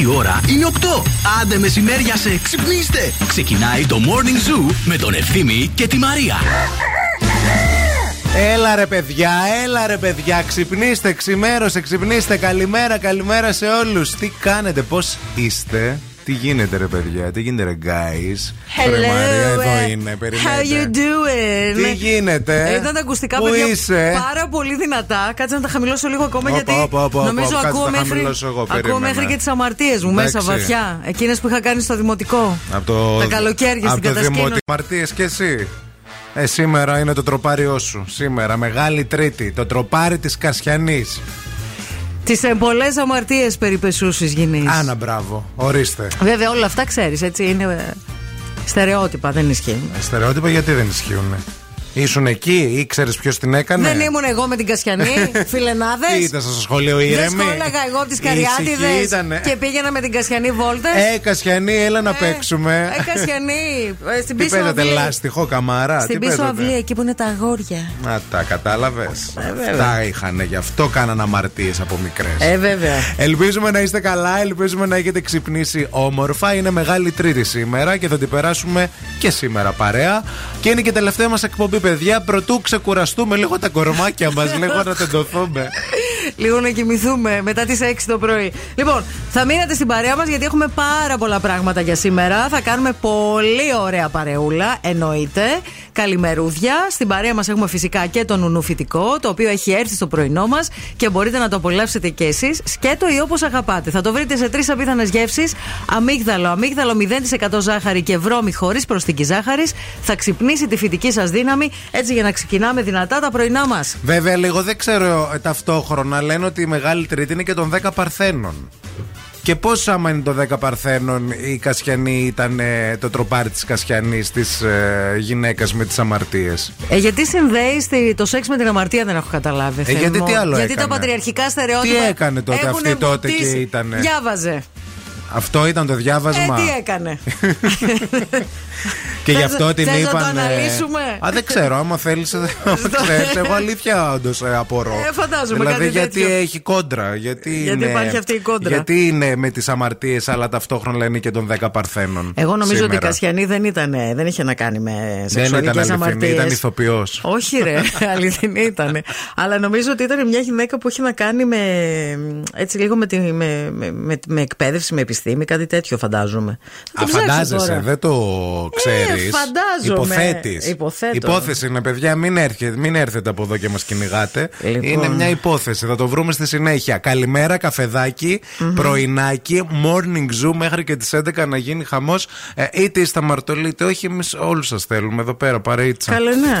Η ώρα είναι 8. Άντε μεσημέρια σε ξυπνήστε. Ξεκινάει το Morning Zoo με τον Ευθύμη και τη Μαρία. Έλα ρε παιδιά, έλα ρε παιδιά, ξυπνήστε, ξημέρωσε, ξυπνήστε. Καλημέρα, καλημέρα σε όλους. Τι κάνετε, πώς είστε; Τι γίνεται ρε παιδιά, τι γίνεται ρε guys; Hello, Ρε Μαρία, εδώ ε, είναι, περιμένετε. How you doing? Τι γίνεται; Ε, Ήταν τα ακουστικά Πού παιδιά είσαι; πάρα πολύ δυνατά. Κάτσε να τα χαμηλώσω λίγο ακόμα Όπα, γιατί όπα, όπα, νομίζω όπα, κάτσε ακούω να μέχρι, χαμηλώσω εγώ, ακούω περίμενε. μέχρι και τις αμαρτίες μου μέσα Εντάξει. βαθιά. Εκείνες που είχα κάνει στο δημοτικό. Από το, Τα καλοκαίρια από στην το κατασκήνωση. δημότη- Μαρτίες και εσύ; Ε, σήμερα είναι το τροπάριό σου. Σήμερα, μεγάλη Τρίτη. Το τροπάρι της Κασιανής. Τις ε, πολλέ αμαρτίε περιπεσούσει γυνή. Άνα, μπράβο. Ορίστε. Βέβαια όλα αυτά ξέρεις, έτσι είναι. ε, Στερεότυπα δεν ισχύουν. Στερεότυπα γιατί δεν ισχύουν. Ήσουν εκεί, ήξερε ποιος την έκανε; Δεν ήμουν εγώ με την Κασιανή, φιλενάδες. Τι ήταν στο σχολείο Δεν ήρεμη. σκόλαγα εγώ τις Ήσυχη Καριάτιδες ήτανε. και πήγαινα με την Κασιανή βόλτες. Ε, Κασιανή, έλα να παίξουμε. Ε, Κασιανή, ε, στην Τι πίσω παίζατε, αυλή. λάστιχο, καμάρα. Στην τι πίσω παίζατε; αυλή, εκεί που είναι τα αγόρια. Να τα κατάλαβες. βέβαια. Αυτά είχαν, γι' αυτό κάναν αμαρτίες από μικρές. Ε, βέβαια. Ελπίζουμε να είστε καλά, ελπίζουμε να έχετε ξυπνήσει όμορφα. Είναι μεγάλη Τρίτη σήμερα και θα την περάσουμε και σήμερα παρέα. Και είναι και τελευταία μας εκπομπή, παιδιά. Πρωτού ξεκουραστούμε λίγο τα κορμάκια μας, λίγο να τεντωθούμε. Λίγο να κοιμηθούμε μετά τις 6 το πρωί. Λοιπόν, θα μείνετε στην παρέα μας γιατί έχουμε πάρα πολλά πράγματα για σήμερα. Θα κάνουμε πολύ ωραία παρεούλα, εννοείται. Καλημερούδια. Στην παρέα μας έχουμε φυσικά και το νουνού φυτικό, το οποίο έχει έρθει στο πρωινό μας και μπορείτε να το απολαύσετε κι εσείς. Σκέτο ή όπως αγαπάτε. Θα το βρείτε σε τρεις απίθανες γεύσεις. Αμύγδαλο, αμύγδαλο 0% ζάχαρη και βρώμη χωρίς προσθήκη ζάχαρης. Θα ξυπνήσει τη φυτική σας δύναμη έτσι για να ξεκινάμε δυνατά τα πρωινά μας. Βέβαια, λίγο δεν ξέρω ε, ταυτόχρονα. Λένε ότι η Μεγάλη Τρίτη είναι και των 10 Παρθένων. Και πώς, άμα είναι το 10 Παρθένων, η Κασιανή ήταν ε, το τροπάρι της Κασιανής της ε, γυναίκας με τις αμαρτίες; Ε, γιατί συνδέει στη- το σεξ με την αμαρτία, δεν έχω καταλάβει. Ε, Θεέ γιατί μου. τι άλλο Γιατί έκανε; τα πατριαρχικά στερεότυπα. Τι έκανε τότε έχουν αυτή τότε βουτήσει. και ήτανε; Διάβαζε. Αυτό ήταν το Ε, διάβασμα. τι έκανε. και γι' Θες- αυτό την θες να το είπαν. αναλύσουμε; Α, δεν ξέρω, άμα θέλεις. ξέρεις, εγώ αλήθεια όντως απορώ. Ε, φαντάζομαι δηλαδή, κάτι γιατί τέτοιο. έχει κόντρα. Γιατί, Γιατί είναι, υπάρχει αυτή η κόντρα; Γιατί είναι με τις αμαρτίες, αλλά ταυτόχρονα λένε και των 10 Παρθένων. Εγώ νομίζω ότι η σήμερα. Κασιανή δεν, ήταν, δεν είχε να κάνει με Δεν σεξουαλικές ήταν αληθινή, αμαρτίες. ήταν ηθοποιός. Όχι, ρε, αληθινή ήταν. Αλλά νομίζω ότι ήταν μια γυναίκα που είχε να κάνει με. έτσι λίγο με, τη, με, με, με, με εκπαίδευση, με επιστήμη, κάτι τέτοιο φαντάζομαι. Θα Α, την ψάξω φαντάζεσαι, τώρα. δεν το ξέρεις. Ε, φαντάζομαι. Υποθέτεις. Υποθέτω. Υπόθεση είναι, παιδιά, μην έρχεται, μην έρθετε από εδώ και μας κυνηγάτε. Λοιπόν. Είναι μια υπόθεση, θα το βρούμε στη συνέχεια. Καλημέρα, καφεδάκι, πρωινάκι, morning zoo μέχρι και τις 11 να γίνει χαμός. Ε, είτε είστε αμαρτωλοί, είτε όχι, εμείς όλους σας θέλουμε εδώ πέρα, παρέιτσα. Καλέ, ναι.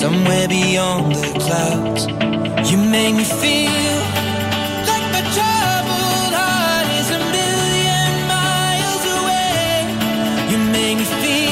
somewhere beyond the clouds. You make me feel like my troubled heart is a million miles away. You make me feel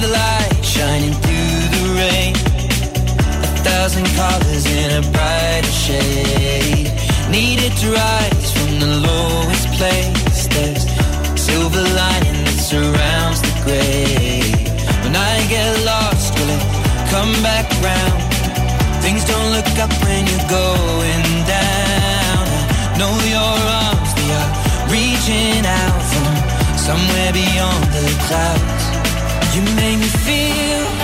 the light shining through the rain. A thousand colors in a brighter shade. Needed to rise from the lowest place. There's silver lining that surrounds the gray. When I get lost, will it come back round? Things don't look up when you're going down. I know your arms, they are reaching out from somewhere beyond the clouds. You make me feel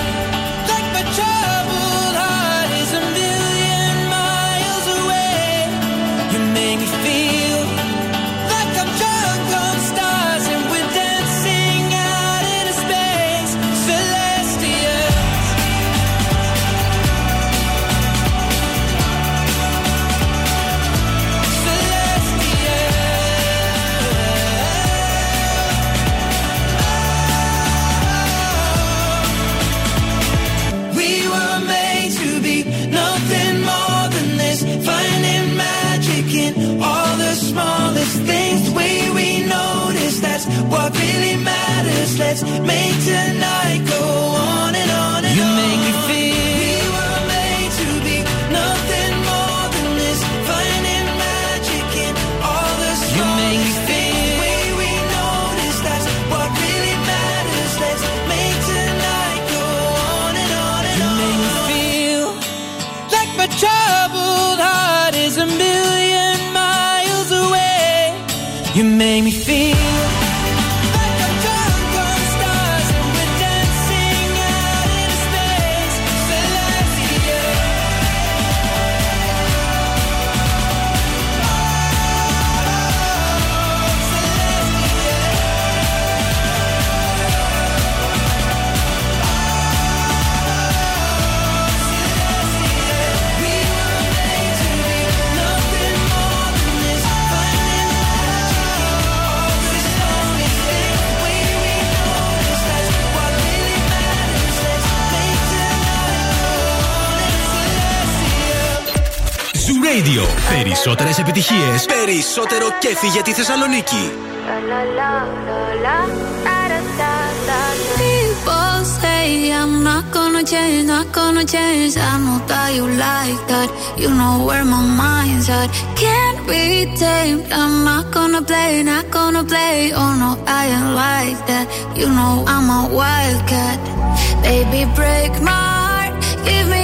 Περισσότερε επιτυχίε, περισσότερο κέφι για τη Θεσσαλονίκη. People say I'm not gonna change, not gonna change. I know that you like that. You know where my mind's at. Can't be tamed. I'm not gonna play, not gonna play. Oh no, I ain't like that. You know I'm a wildcat. Baby, break my heart. Give me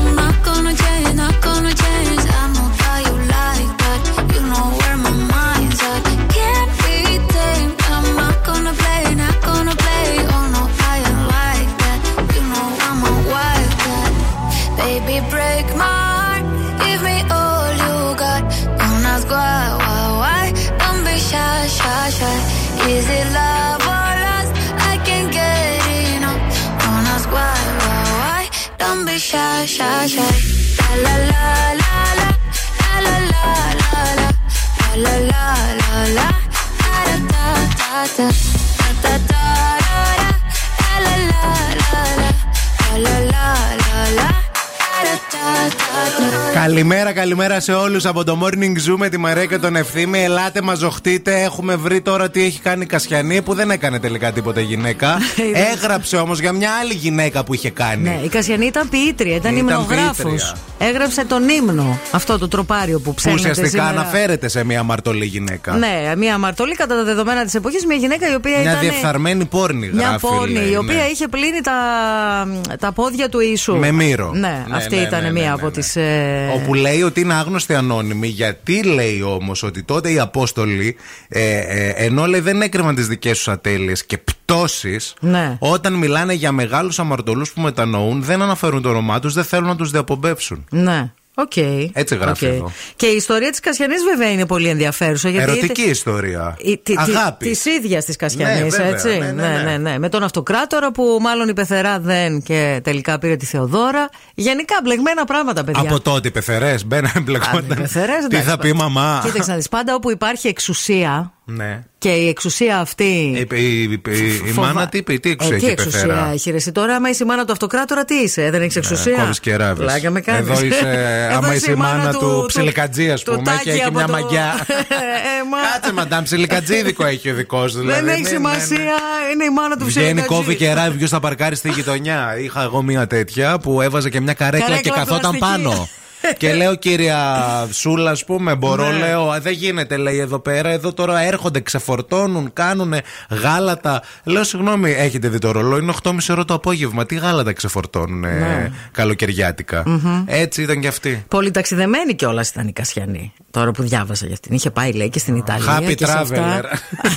Καλημέρα, καλημέρα σε όλους από το Morning Zoo με τη Μαρία και τον Ευθύμη. Ελάτε, μα ζωχτείτε. Έχουμε βρει τώρα τι έχει κάνει η Κασιανή που δεν έκανε τελικά τίποτα γυναίκα. Έγραψε όμως για μια άλλη γυναίκα που είχε κάνει. Ναι, η Κασιανή ήταν ποιήτρια, ήταν, Ήταν υμνογράφο. ποιήτρια. Έγραψε τον ύμνο, αυτό το τροπάριο που που ψέλνεται ουσιαστικά σήμερα. αναφέρεται σε μια αμαρτωλή γυναίκα. Ναι, μια αμαρτωλή κατά τα δεδομένα της εποχής, μια γυναίκα η οποία Μια ήταν. διεφθαρμένη πόρνη Μια γράφει. πόρνη, λέει, η οποία ναι. είχε πλύνει τα, τα πόδια του Ιησού. Με μύρο. Ναι, Ναι, αυτή ναι, ήταν ναι, ναι, μία ναι, από ναι. τις. Ε... Όπου λέει ότι είναι άγνωστη ανώνυμη, γιατί λέει όμως ότι τότε οι Απόστολοι, ε, ε, ενώ λέει δεν έκρυβαν τις δικές τους ατέλειες και πτώσεις, Ναι. όταν μιλάνε για μεγάλους αμαρτωλούς που μετανοούν, δεν αναφέρουν το όνομά τους, δεν θέλουν να τους διαπομπεύσουν. Ναι. Οκ. Έτσι γράφει Οκ. εδώ. Και η ιστορία της Κασιανής βέβαια είναι πολύ ενδιαφέρουσα. Γιατί Ερωτική ιστορία. Τη Αγάπη. Της ίδιας της Κασιανής, Ναι, βέβαια, έτσι. ναι, ναι, ναι. ναι, Με τον αυτοκράτορα που μάλλον η πεθερά δεν και τελικά πήρε τη Θεοδόρα. Γενικά μπλεγμένα πράγματα, παιδιά. Από τότε οι πεθερές μπαίνανε Α, οι μπλεκόταν. πεθερές, Τι εντάξει, θα πει η μαμά. Κοίταξε να δεις, πάντα όπου υπάρχει εξουσία, Ναι. Και η εξουσία αυτή. Ε, η, η- η- η φοβα- μάνα τι είπε, τι εξουσία ε, τι έχει εξουσία πεθέρα. έχει ρε, εσύ τώρα, άμα είσαι η μάνα του αυτοκράτορα, τι είσαι, δεν έχεις εξουσία; Κόβεις και ράβεις. Πλάκα με κάνεις. Εδώ είσαι, Εδώ άμα είσαι η μάνα του ψιλικατζής, ας του πούμε, Τάκη και έχει από μια το- μαγιά. Ε, μα- Κάτσε, μαντάμ, ψιλικατζίδικο έχει ο δικό του. Δεν έχει σημασία, είναι η μάνα του Βγαίνει, ψιλοκατζή. κόβει και ράβει ποιος θα παρκάρει στη γειτονιά. Είχα εγώ μία τέτοια που έβαζε και μια καρέκλα Καρέκλα και καθόταν πλαστική. πάνω. και λέω, κύρια Σούλα, ας πούμε, μπορώ, Ναι. λέω, «Α, δεν γίνεται, λέει εδώ πέρα. Εδώ τώρα έρχονται, ξεφορτώνουν, κάνουν γάλατα. Λέω, συγγνώμη, έχετε δει το ρολόι, είναι 8.30 ώρα το απόγευμα. Τι γάλατα ξεφορτώνουν Ναι. καλοκαιριάτικα; Έτσι ήταν κι αυτή. Πολυταξιδεμένη κιόλας ήταν η Κασιανή. Τώρα που διάβασα για αυτήν. Είχε πάει, λέει, και στην Ιταλία. Happy και σε αυτά. traveler.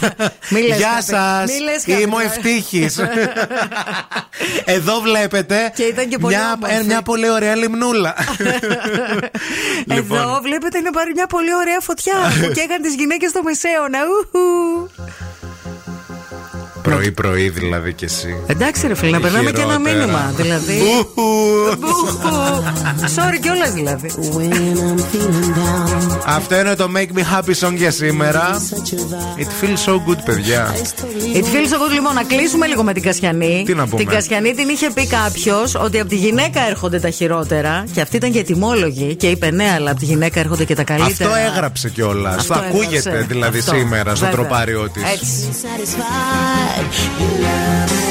Μη λες Γεια happy- σας! μη λες happy Είμαι ο traveler. ευτύχης. Εδώ βλέπετε. Και ήταν και πολύ μια, όμορφη. ε, μια πολύ ωραία λιμνούλα. Λοιπόν. Εδώ βλέπετε είναι πάρει μια πολύ ωραία φωτιά που καίγαν τις γυναίκες στο μεσαίωνα. Ουχου. Πρωί-πρωί δηλαδή κι εσύ. Εντάξει, ρε φίλε, να περνάμε και ένα Χειρότερα. μήνυμα. Δηλαδή. Ουχου. Ουχου. Sorry κιόλας δηλαδή. Αυτό είναι το Make Me Happy Song για σήμερα. It feels so good, παιδιά. It feels so good, λοιπόν, να κλείσουμε λίγο με την Κασιανή. Τι να πούμε; Την Κασιανή την είχε πει κάποιος ότι από τη γυναίκα έρχονται τα χειρότερα. Και αυτή ήταν και ετοιμόλογη. Και είπε ναι, αλλά από τη γυναίκα έρχονται και τα καλύτερα. Αυτό έγραψε κιόλας. Αυτό Θα ακούγεται έγραψε. δηλαδή Αυτό. σήμερα στο Βέβαια. τροπάριό της. Έτσι. You love me.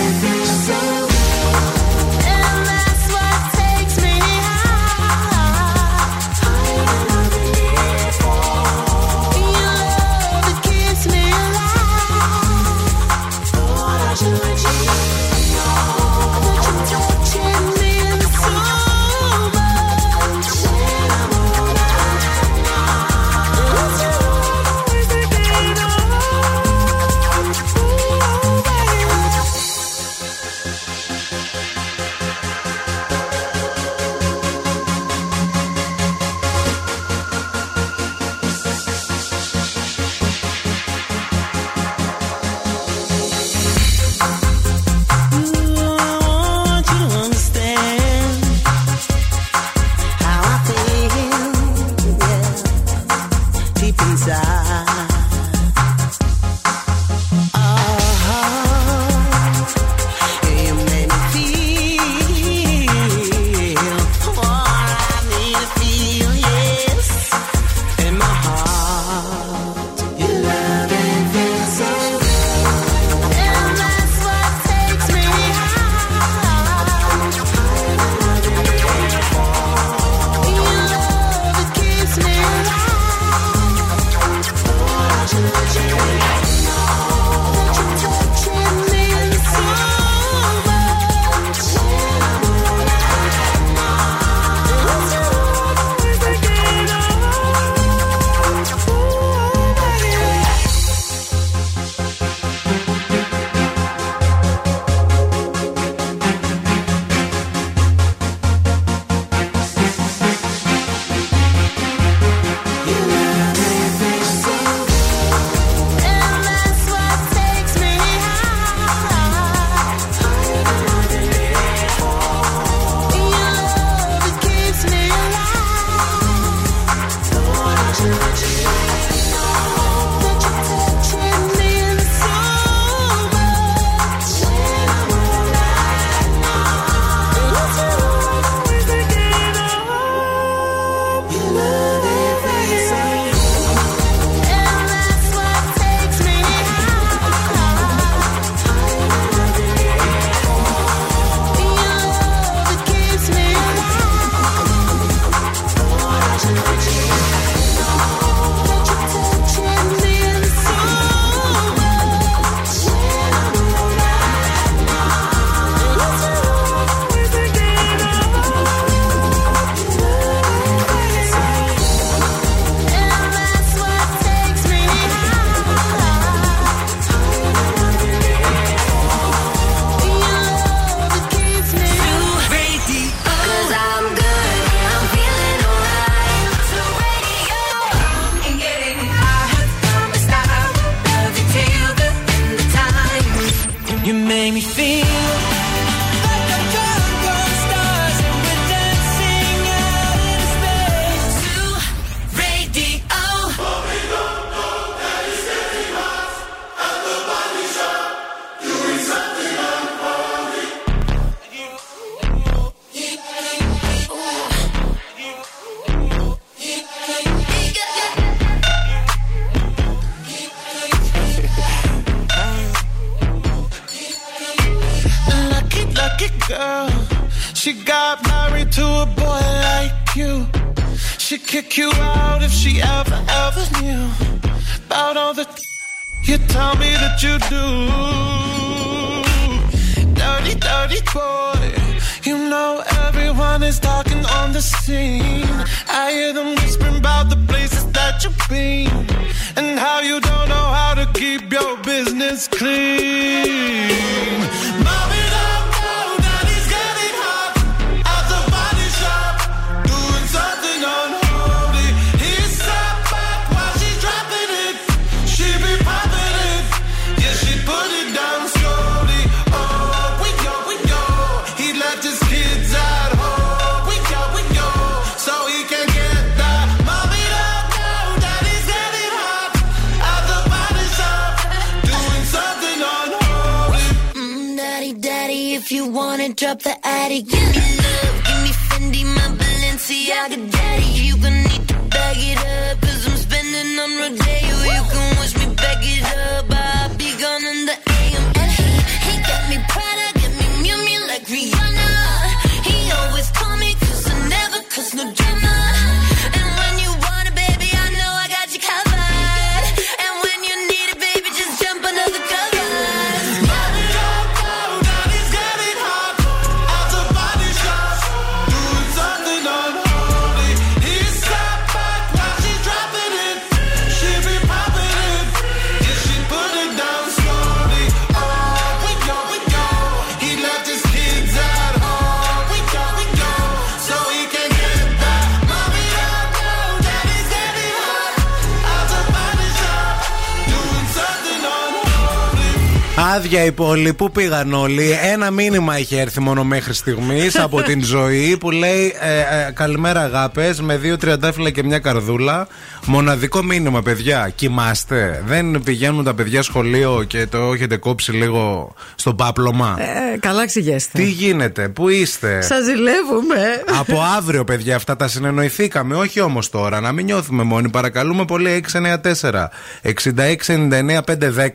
Άδεια η πόλη, πού πήγαν όλοι. Ένα μήνυμα είχε έρθει μόνο μέχρι στιγμής από την ζωή που λέει ε, ε, Καλημέρα αγάπες με δύο τριαντάφυλλα και μια καρδούλα. Μοναδικό μήνυμα, παιδιά. Κοιμάστε. Δεν πηγαίνουν τα παιδιά σχολείο και το έχετε κόψει λίγο στο πάπλωμα. Ε, καλά ξηγέστε. Τι γίνεται, πού είστε; Σας ζηλεύουμε. Από αύριο, παιδιά, αυτά τα συνεννοηθήκαμε. Όχι όμως τώρα, να μην νιώθουμε μόνοι. Παρακαλούμε πολύ 694 6699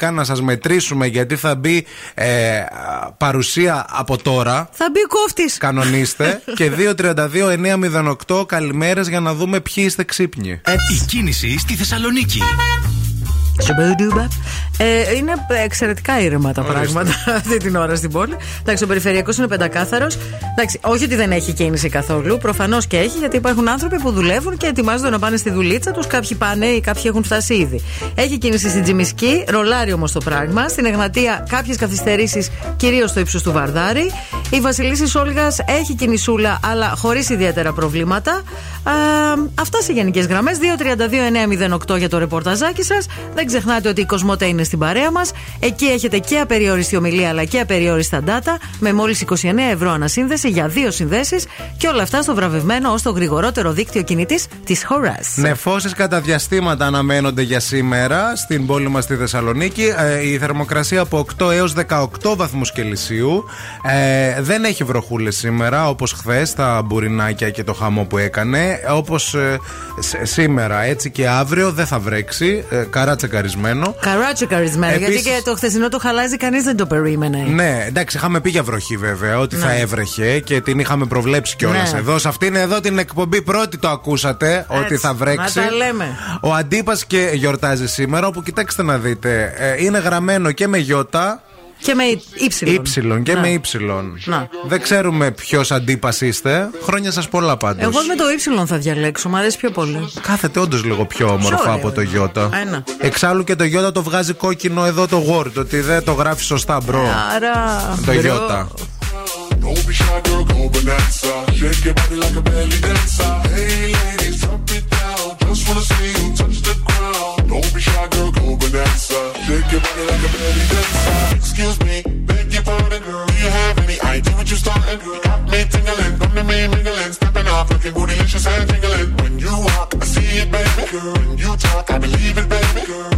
510 να σας μετρήσουμε γιατί θα μπει ε, παρουσία από τώρα. Θα μπει κόφτης. Κανονίστε. και 232-908 καλημέρες για να δούμε ποιοι είστε ξύπνοι. Η κίνηση στη Θεσσαλονίκη. Σουμπαντούμπα. Ε, είναι εξαιρετικά ήρεμα τα πράγματα αυτή την ώρα στην πόλη. Εντάξει, ο περιφερειακός είναι πεντακάθαρος. Εντάξει, όχι ότι δεν έχει κίνηση καθόλου. Προφανώς και έχει, γιατί υπάρχουν άνθρωποι που δουλεύουν και ετοιμάζονται να πάνε στη δουλίτσα τους. Κάποιοι πάνε ή κάποιοι έχουν φτάσει ήδη. Έχει κίνηση στην Τζιμισκή, ρολάρι όμως το πράγμα. Στην Εγνατία κάποιες καθυστερήσεις, κυρίως στο ύψος του Βαρδάρη. Η Βασιλίση Όλγας έχει κινησούλα, αλλά χωρίς ιδιαίτερα προβλήματα. Α, αυτά σε γενικές γραμμές. 232-908 για το ρεπορταζάκι σας. Δεν ξεχνάτε ότι η Κοσμοτέ είναι στην παρέα μας. Εκεί έχετε και απεριόριστη ομιλία αλλά και απεριόριστα data με μόλις 29 ευρώ ανασύνδεση για δύο συνδέσεις και όλα αυτά στο βραβευμένο ως το γρηγορότερο δίκτυο κινητής της χώρα. Νεφώσει κατά διαστήματα αναμένονται για σήμερα στην πόλη μας στη Θεσσαλονίκη. Ε, η θερμοκρασία από 8 έως 18 βαθμούς Κελσίου. Ε, δεν έχει βροχούλες σήμερα όπως χθες τα μπουρινάκια και το χαμό που έκανε. Όπως σήμερα έτσι και αύριο δεν θα βρέξει. Ε, καρά τσεκαρισμένο. Καρά τσεκαρισμένο. Γιατί Επίσης- και το χθεσινό το χαλάζι κανείς δεν το περίμενε. Ναι, εντάξει, είχαμε πει για βροχή βέβαια, ότι θα έβρεχε και την είχαμε προβλέψει κιόλας Ναι. εδώ. Σε αυτήν εδώ την εκπομπή πρώτη το ακούσατε ότι θα βρέξει. να τα λέμε. Ο Αντίπας και γιορτάζει σήμερα, όπου κοιτάξτε να δείτε, ε, είναι γραμμένο και με γιώτα. Και με ύψιλον. Ήψιλον και Να. με ύψιλον. Να. Δεν ξέρουμε ποιος Αντίπας είστε. Χρόνια σας πολλά πάντως. Εγώ με το ύψιλον θα διαλέξω, μου αρέσει πιο πολύ. Κάθεται όντως λίγο πιο όμορφα ωραίο από το είναι. γιώτα. Ένα. Εξάλλου και το γιώτα το βγάζει κόκκινο εδώ το Word, ότι δεν το γράφει σωστά, bro. Άρα. Το bro. γιώτα. Don't be shy, girl, go bonanza. Shake your body like a belly dancer. Hey, ladies, drop it down. Just wanna see you touch the ground. Don't be shy, girl, go bonanza. Shake your body like a belly dancer. Excuse me, beg your pardon, girl. Do you have any idea what you're starting? You got me tingling, come to me mingling, stepping off, looking bootylicious and tingling. When you walk, I see it, baby. Girl, when you talk, I believe it, baby. Girl,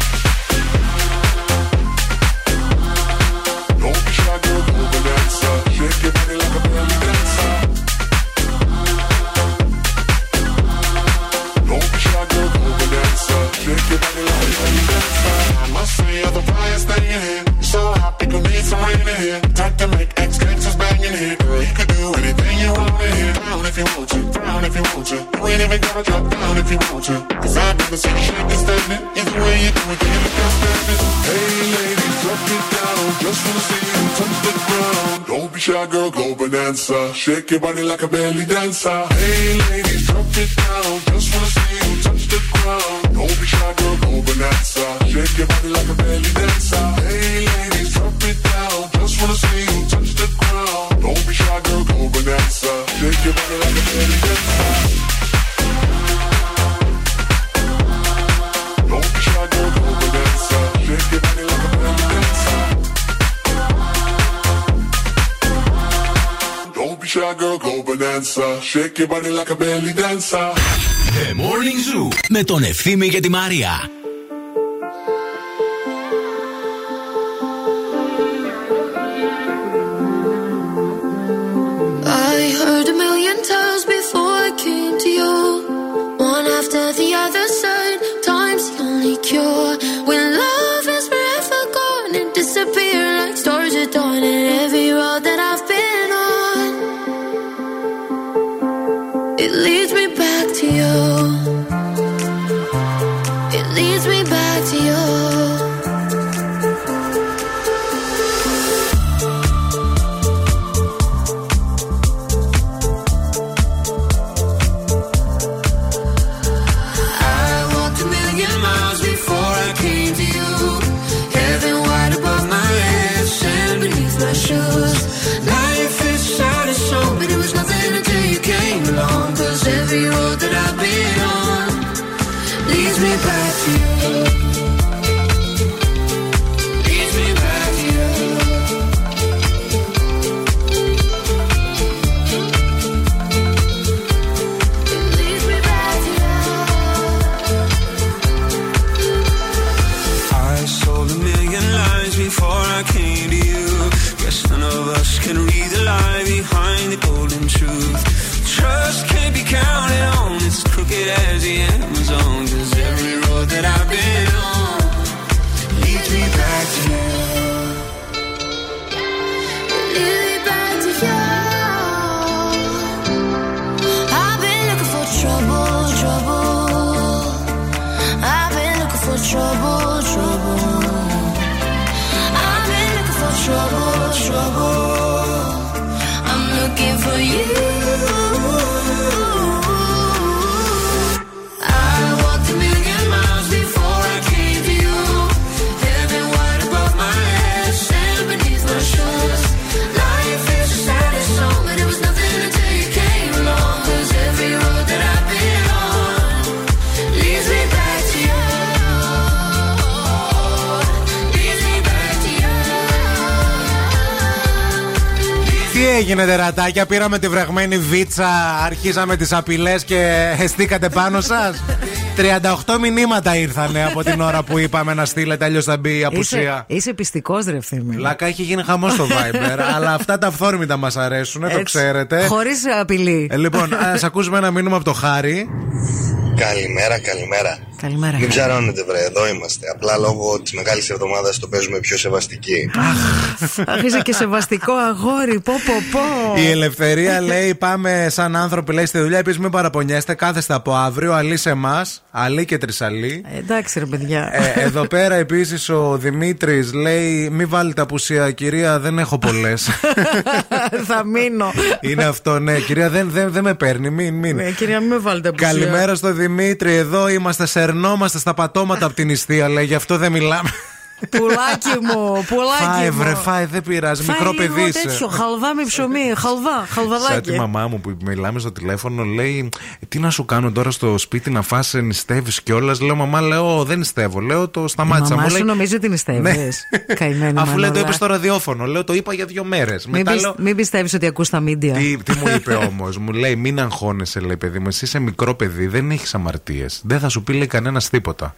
Rain in here. Time to make X gangsters bang in here. Girl, you could do anything you want in here. Down if you want to, down if you want to. You ain't even gotta drop down if you want to. Cause I've never seen shake and standing. Either way you do it, you look outstanding. Hey ladies, drop it down. Just wanna see you touch the ground. Don't be shy, girl, go bonanza. Shake your body like a belly dancer. Hey ladies, drop it down. Just wanna see you touch the ground. Don't be shy, girl, go bonanza. Shake your body like a belly dancer. Hey ladies, it down. Just wanna see you touch the ground. Don't be shy, girl, go bonanza. Shake your body like a belly dancer. Don't be shy, girl, go bonanza. Shake your body like a belly dancer. Don't be shy, girl, go bonanza. Shake your body like a belly dancer. The Morning Zoo με τον Ευθύμη και τη Μαρία. Heard a million times before I came to you. One after the other side, time's the only cure. I came έγινε, τερατάκια, πήραμε τη βρεγμένη βίτσα, αρχίσαμε τις απειλές και εστίκατε πάνω σας. 38 μηνύματα ήρθανε από την ώρα που είπαμε να στείλετε, αλλιώς θα μπει η Είσαι, απουσία. είσαι πιστικός ρε ευθύμη. Λάκα έχει γίνει χαμός στο Viber, αλλά αυτά τα αυθόρμητα μας αρέσουν, το ξέρετε. Χωρίς απειλή. Ε, λοιπόν, ας ακούσουμε ένα μήνυμα από το Χάρη. Καλημέρα, καλημέρα. Καλημέρα. Μην ψαρώνετε, βρε, εδώ είμαστε. Απλά λόγω της μεγάλης εβδομάδας το παίζουμε πιο σεβαστική. Αχ, είσαι και σεβαστικό αγόρι. Πω, πω, πω. Η ελευθερία λέει: Πάμε σαν άνθρωποι λέει στη δουλειά. Επίσης, μην παραπονιέστε. Κάθεστε από αύριο. Αλή σε εμάς. Αλή και τρισαλή. Ε, Εντάξει, ρε παιδιά. Ε, εδώ πέρα επίσης ο Δημήτρης λέει: Μην βάλετε απουσία, κυρία, δεν έχω πολλές. Θα μείνω. Είναι αυτό, ναι, κυρία, δεν, δεν, δεν με παίρνει. Μην, μην. Ναι, κυρία, μην με βάλετε απουσία. Καλημέρα στο Δημήτρη. Εδώ είμαστε, σερνόμαστε στα πατώματα από την νηστεία, λέει. Γι' αυτό δεν μιλάμε. Πουλάκι μου, πουλάκι Φάε, μου. βρε, φάε, δεν πειράζει. Φάε Μικρό λίγο παιδί είσαι. τέτοιο, χαλβά με ψωμί, χαλβά, Σαν τη χαλβαδάκι. μαμά μου που μιλάμε στο τηλέφωνο, λέει: Τι να σου κάνω τώρα στο σπίτι να φας νηστεύεις κιόλας; Λέω: Μαμά, λέω: Δεν νηστεύω. Λέω: Το Η σταμάτησα. μαμά Μου σου λέει, νομίζει ότι νηστεύεις. Καημένη Αφού λέει το μανούλα. είπε στο ραδιόφωνο. Λέω: Το είπα για δύο μέρες. Μην, Μετά πισ- λέω. μην πιστεύεις ότι ακούς τα μίντια. Τι, τι μου είπε όμως, μου λέει: Μην αγχώνεσαι, λέει παιδί μου. Εσύ είσαι μικρό παιδί, δεν έχεις αμαρτίες. Δεν θα σου πει λέει κανένας τίποτα.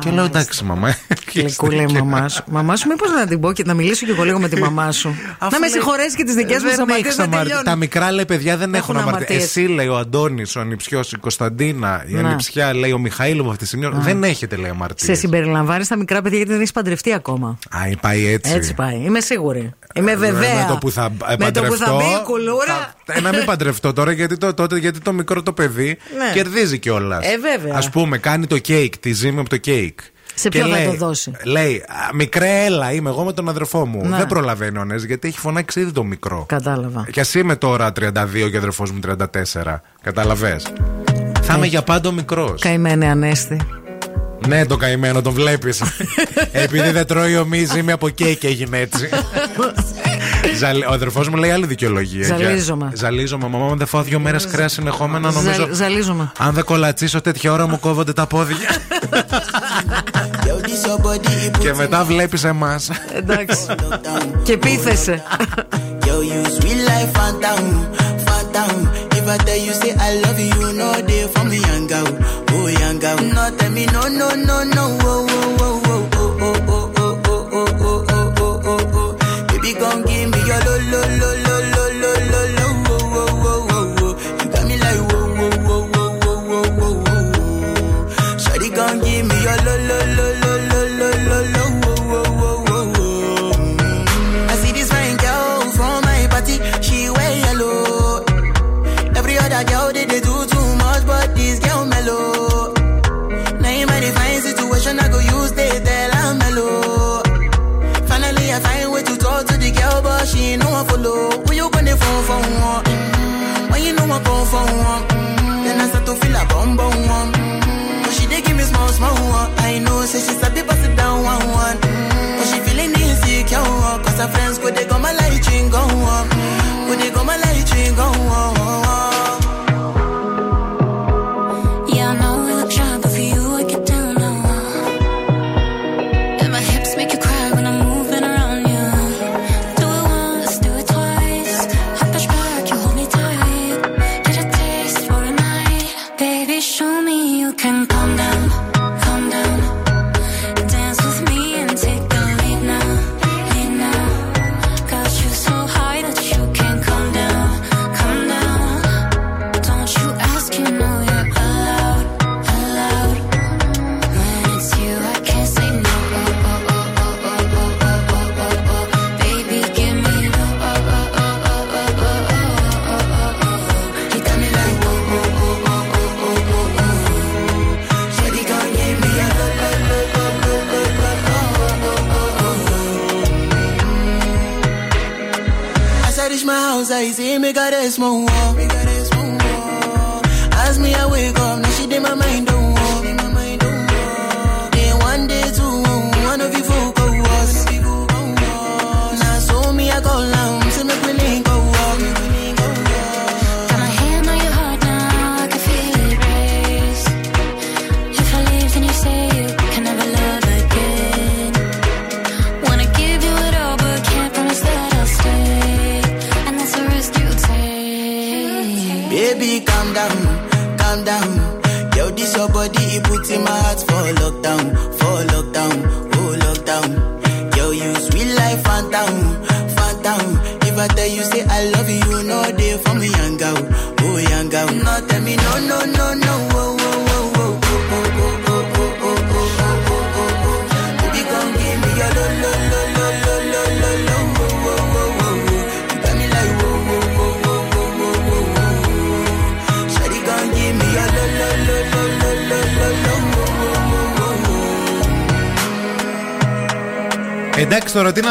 Και λέω εντάξει, μαμά. Γλυκούλα η μαμά σου. Μαμά σου, μήπως να την πω και να μιλήσω και εγώ λίγο με τη μαμά σου. Αφού να με λέει- συγχωρέσεις και τις δικές μου Δεν αμαρτίε έχεις να αμαρ- τελειώνουν. Τα μικρά λέει παιδιά δεν έχουν Έχουν αμαρτία. αμαρτίες. Εσύ λέει ο Αντώνης, ο ανιψιός, η Κωνσταντίνα, η Να. ανιψιά, λέει ο Μιχαήλ αυτή τη στιγμή. Δεν έχετε λέει Σε αμαρτίε. συμπεριλαμβάνεις τα μικρά παιδιά γιατί δεν έχεις παντρευτεί ακόμα. Α, πάει έτσι. Έτσι πάει. Είμαι σίγουρη. Είμαι Ε, βεβαία. Με το που θα ε, Με το που θα παντρευτώ. μπει η κουλούρα. θα- ε, να μην παντρευτώ τώρα γιατί το, τότε, γιατί το μικρό το παιδί Ναι. κερδίζει κιόλας. Ε, βέβαια. Α πούμε, κάνει το κέικ, τη ζύμη από το κέικ. Σε Και ποιον θα λέει- το δώσει; Λέει, «Α, μικρέ, έλα, είμαι εγώ με τον αδερφό μου. Ναι. Δεν προλαβαίνει ο Ανέστης γιατί έχει φωνάξει ήδη το μικρό. Κατάλαβα. Κι ας είμαι τώρα 32 και ο αδερφός μου 34. Καταλαβέ. Θα είμαι για πάντα ο μικρός. Καημένε Ανέστη. Ναι, το καημένο, τον βλέπεις. Επειδή δεν τρώει ωμή ζύμη από κέικ έγινε έτσι. Ζαλ- Ο αδερφός μου λέει άλλη δικαιολογία. Ζαλίζομαι. Για- Ζαλίζομαι. Μαμά μου δεν φάω δύο μέρες κρέας συνεχόμενα. Νομίζω. Ζαλ- ζαλίζομαι. Αν δεν κολατσίσω τέτοια ώρα μου κόβονται τα πόδια. και μετά βλέπεις εμάς. Εντάξει. και πείθεσαι. Yo, you sweet life, phantom, phantom. If I tell you, say I love you, you know they for me, young girl, oh, young girl. No, tell me, no, no, no, no, dream gon'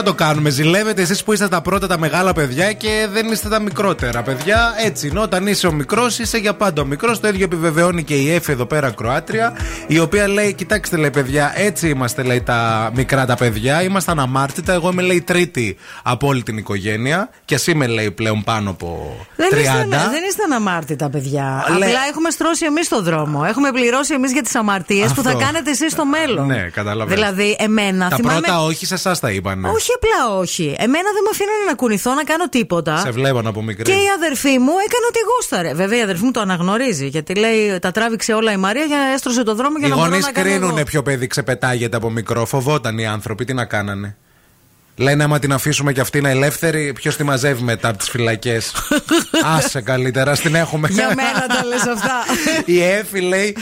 να το κάνουμε. Ζηλεύετε εσείς που είστε τα πρώτα τα μεγάλα παιδιά και δεν είστε τα μικρότερα παιδιά. Έτσι είναι. Όταν είσαι ο μικρός, είσαι για πάντα ο μικρός. Το ίδιο επιβεβαιώνει και η Εφη εδώ πέρα Κροάτρια. Η οποία λέει: Κοιτάξτε, λέει παιδιά, έτσι είμαστε λέει τα μικρά τα παιδιά. Ήμασταν αμάρτητα. Εγώ είμαι λέει τρίτη από όλη την οικογένεια. Και εσύ με λέει πλέον πάνω από 30. Δεν είστε, δεν είστε αναμάρτητα, παιδιά. Λέ- Απλά έχουμε στρώσει εμείς το δρόμο. Έχουμε πληρώσει εμείς για τις αμαρτίες που Αυτό. θα κάνετε εσείς στο μέλλον. Ναι, καταλαβαίνω. Δηλαδή, εμένα Τα θυμάμαι. πρώτα όχι, σα εσάς τα είπανε. Όχι απλά όχι. Εμένα δεν με αφήνανε να κουνηθώ να κάνω τίποτα. Σε βλέπω από μικρή. Και η αδερφή μου έκανε ό,τι γούσταρε. Βέβαια η αδερφή μου το αναγνωρίζει. Γιατί λέει τα τράβηξε όλα η Μαρία για να έστρωσε το δρόμο για Οι να μπορώ γονείς να κάνω. κρίνουν εγώ. ποιο παιδί ξεπετάγεται από μικρό. Φοβόταν οι άνθρωποι, τι να κάνανε. Λένε άμα την αφήσουμε κι αυτή είναι ελεύθερη, ποιος τη μαζεύει μετά από τις φυλακές; Άσε καλύτερα, στην έχουμε. Για μένα τα λες αυτά. Η Εφη λέει,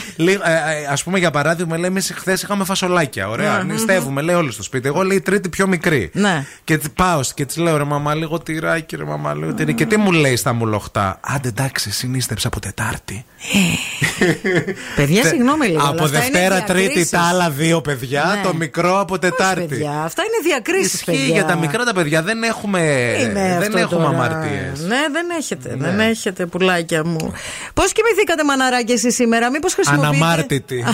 ας πούμε για παράδειγμα, λέει: Εμείς χθες είχαμε φασολάκια. Ωραία, Ναι. νηστεύουμε, λέει όλοι στο σπίτι. Εγώ λέει η τρίτη πιο μικρή. Ναι. Και τη- πάω και της λέω: Ρε μαμά, λίγο τυράκι, ρε μαμά, λίγο τυράκι. Και τι μου λέει στα μουλοχτά; Άντε εντάξει, συνίστεψα από Τετάρτη. Παιδιά, συγγνώμη λίγο. αλλά από αυτά είναι Δευτέρα, Τρίτη διακρίσεις. τα άλλα δύο παιδιά, Ναι. το μικρό από Τετάρτη. Παιδιά, αυτά είναι διακρίσεις. Ισχύει για τα μικρά τα παιδιά, δεν έχουμε, Είναι δεν αυτό έχουμε τώρα. αμαρτίες. Ναι, δεν έχετε. Δεν έχετε, πουλάκια μου. Πώς κοιμηθήκατε, μαναράκια, εσείς σήμερα, Μήπως χρησιμοποιείτε. Αναμάρτητη.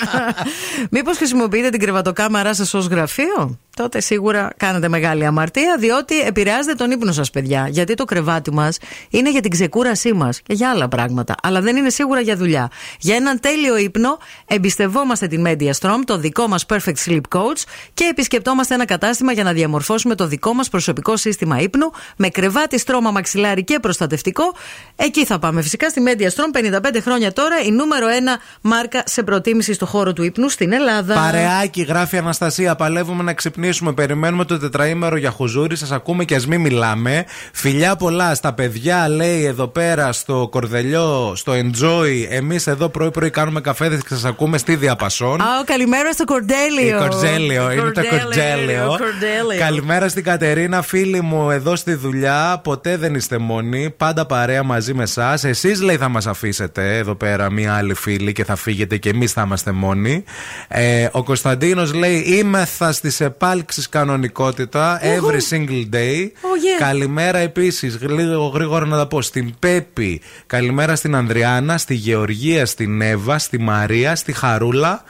Μήπως χρησιμοποιείτε την κρεβατοκάμαρά σας ως γραφείο; Τότε σίγουρα κάνετε μεγάλη αμαρτία, διότι επηρεάζετε τον ύπνο σας, παιδιά. Γιατί το κρεβάτι μας είναι για την ξεκούρασή μας και για άλλα πράγματα. Αλλά δεν είναι σίγουρα για δουλειά. Για έναν τέλειο ύπνο, εμπιστευόμαστε την MediaStrom, το δικό μας Perfect Sleep Coach και επισκεπτόμαστε ένα κατάστημα για να διαμορφώσουμε το δικό μας προσωπικό σύστημα ύπνου με κρεβάτι, στρώμα, μαξιλάρι και προστατευτικό. Εκεί θα πάμε φυσικά στη MediaStrom, 55 χρόνια τώρα, η νούμερο ένα μάρκα σε προτίμηση στο χώρο του ύπνου στην Ελλάδα. Παρεάκι, γράφει η Αναστασία. Παλεύουμε να ξυπνήσουμε. Περιμένουμε το τετραήμερο για χουζούρι. Σας ακούμε και ας μην μιλάμε. Φιλιά πολλά στα παιδιά, λέει εδώ πέρα στο κορδελιό, στο enjoy. Εμείς εδώ πρωί-πρωί κάνουμε καφέδε και σας ακούμε στη διαπασόν. Α, καλημέρα στο Κορντέλιο. Η Κορτζέλιο, είναι το Κορτζέλιο. Κορντέλιο. Καλημέρα στην Κατερίνα, φίλη μου εδώ στη δουλειά. Ποτέ δεν είστε μόνοι. Πάντα παρέα μαζί με εσάς. Εσείς λέει θα μας αφήσετε εδώ πέρα μία άλλη φίλη και θα φύγετε και εμείς θα είμαστε μόνοι. Ε, ο Κωνσταντίνος λέει Είμεθα στις επάλξεις κανονικότητα every single day. yeah. Καλημέρα επίσης, λίγο γρήγορα να τα πω, στην Πέπη. Καλημέρα στην Ανδριάνα, στη Γεωργία, στην Εύα, στη Μαρία, στη Χαρούλα.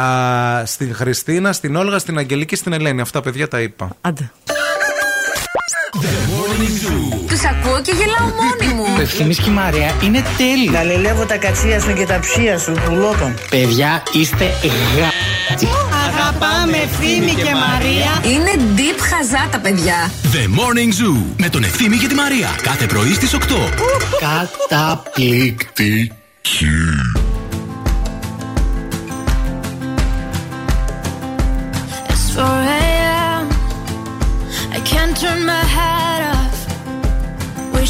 Α, στην Χριστίνα, στην Όλγα, στην Αγγελική, στην Ελένη. Αυτά παιδιά τα είπα. Άντε. Τους ακούω και γελάω μόνη μου. Το ευθύμης και η Μαρία είναι τέλειο. Γαλιλεύω τα κατσία σου και τα ψία σου, πουλότων. Παιδιά, είστε γα... Αγαπάμε Ευθύμη και Μαρία. Είναι deep χαζά τα παιδιά. The Morning Zoo με τον Ευθύμη και τη Μαρία. Κάθε πρωί στις 8. Καταπληκτική.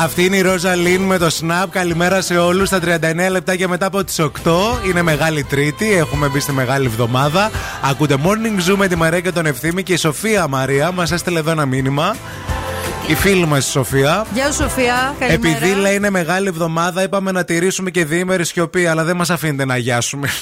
Αυτή είναι η Ρόζα Λίν με το Snap. Καλημέρα σε όλους. Στα 39 λεπτάκια μετά από τις 8 είναι μεγάλη Τρίτη. Έχουμε μπει στη μεγάλη εβδομάδα. Ακούτε Morning Zoom με τη Μαρία και τον Ευθύμη και η Σοφία Μαρία μας έστειλε εδώ ένα μήνυμα. Η φίλη μας η Σοφία. Γεια σου, Σοφία. Καλημέρα. Επειδή λέει είναι μεγάλη εβδομάδα, είπαμε να τηρήσουμε και διήμερη σιωπή, αλλά δεν μας αφήνετε να αγιάσουμε.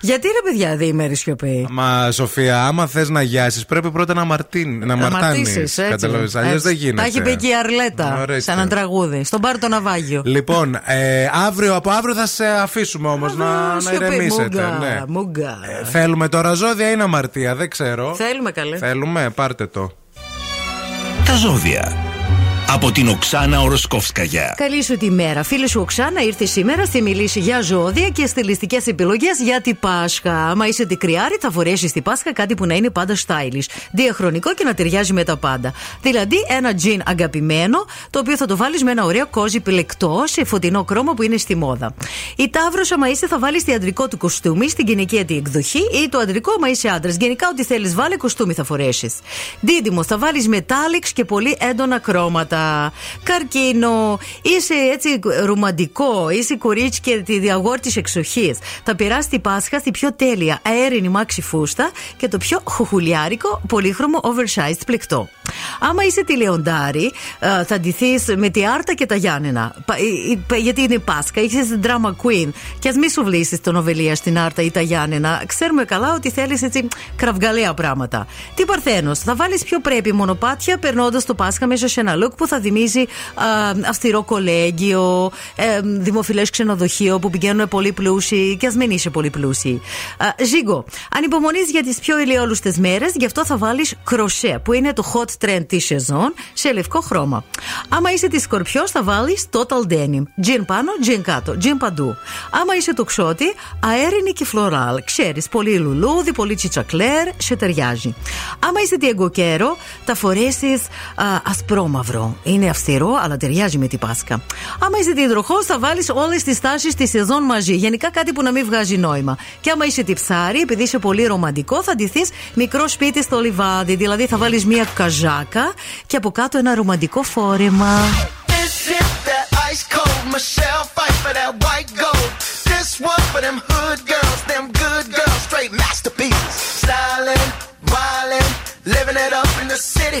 Γιατί ρε παιδιά διήμερη σιωπή; Μα Σοφία, άμα θες να αγιάσεις, πρέπει πρώτα να, μαρτύν, να μαρτάνεις. μαρτύσεις, έτσι. Καταλαβες, αλλιώς Έτσι. δεν γίνεται. Τα έχει πει και η Αρλέτα. Ορίστε. Σε ένα τραγούδι. Στον πάρ το ναυάγιο. Λοιπόν, ε, αύριο, από αύριο θα σε αφήσουμε όμως να, να Σιωπή, ηρεμήσετε. μούγκα, ναι. μούγκα. Ε, θέλουμε τώρα ζώδια ή αμαρτία, δεν ξέρω. Θέλουμε καλέ. Θέλουμε, πάρτε το. Τα ζώδια. Από την Οξάνα Οροσκόφσκαγια. Καλή σου τη μέρα. Φίλη σου Οξάνα ήρθε σήμερα στη μιλήσει για ζώδια και στιλιστικές επιλογές για την Πάσχα. Άμα είσαι τικριάρη, θα φορέσεις την Πάσχα κάτι που να είναι πάντα stylish. Διαχρονικό και να ταιριάζει με τα πάντα. Δηλαδή ένα τζιν αγαπημένο, το οποίο θα το βάλεις με ένα ωραίο κόζι πιλεκτό σε φωτεινό χρώμα που είναι στη μόδα. Η Ταύρος, άμα είσαι, θα βάλεις τη αντρικό του κοστούμι στην γυναικεία τη εκδοχή ή το αντρικό, άμα είσαι άντρας. Γενικά, ό,τι θέλεις, βάλε κοστούμι θα φορέσεις. Δίδυμο, θα βάλεις metallics και πολύ έντονα χρώματα. Καρκίνο, είσαι έτσι ρομαντικό, είσαι κορίτσι και τη διαγόρ της εξοχής. Θα περάσει την Πάσχα στη πιο τέλεια αέρινη μάξι φούστα και το πιο χουχουλιάρικο πολύχρωμο oversized πλεκτό. Άμα είσαι τηλεοντάρι, ε, θα ντυθείς με τη Άρτα και τα Γιάννενα. Πα- ε, ε, Γιατί είναι Πάσχα, είσαι στην drama queen. Και ας μη σου βλύσεις τον Οβελία στην Άρτα ή τα Γιάννενα, ξέρουμε καλά ότι θέλεις έτσι κραυγαλαία πράγματα. Τι Παρθένος, θα βάλεις πιο πρέπει μονοπάτια περνώντας το Πάσχα μέσα σε ένα look που θα θυμίζει α, αυστηρό κολέγιο, ε, δημοφιλές ξενοδοχείο που πηγαίνουν πολύ πλούσιοι και ας μην είσαι πολύ πλούσιοι. Α, Ζίγκο, ανυπομονεί για τις πιο ηλιόλουστες μέρες, γι' αυτό θα βάλεις κροσέ, που είναι το hot trend της σεζόν, σε λευκό χρώμα. Άμα είσαι της Σκορπιός, θα βάλεις total denim. Τζιν πάνω, τζιν κάτω, τζιν παντού. Άμα είσαι το ξότι, αέρινη και φλωράλ. Ξέρεις, πολύ λουλούδι, πολύ τσιτσακλέρ, σε ταιριάζει. Άμα είσαι τη εγκοκέρο, θα φορέσεις ασπρόμαυρο. Είναι αυστηρό, αλλά ταιριάζει με την Πάσχα. Άμα είσαι τη υδροχό, θα βάλεις όλες τις τάσεις της σεζόν μαζί. Γενικά κάτι που να μην βγάζει νόημα. Και άμα είσαι τη ψάρι, επειδή είσαι πολύ ρομαντικό, θα ντυθείς μικρό σπίτι στο λιβάδι. Δηλαδή θα βάλεις μία καζάκα και από κάτω ένα ρομαντικό φόρεμα. This is that ice cold Michelle fight for that white gold. This one for them hood girls, them good girls, straight masterpieces. Styling, wildin', living it up in the city.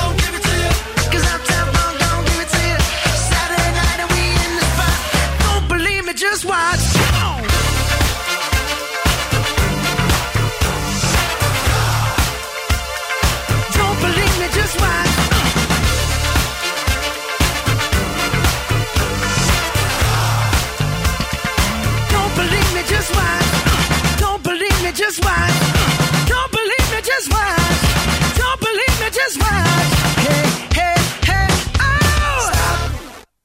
just watch. Don't believe me, just watch. Don't believe me, just watch. Hey, hey, hey, oh! Stop.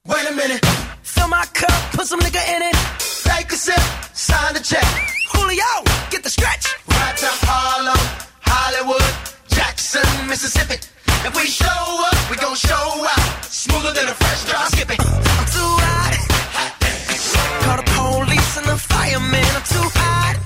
Wait a minute. Fill my cup, put some nigga in it. Take a sip, sign the check. Julio, get the stretch. Right to Harlem, Hollywood, Jackson, Mississippi. If we show up, we gon' show out. Smoother than a fresh drop. Skip it. I'm too hot. Call the police and the fireman. I'm too hot.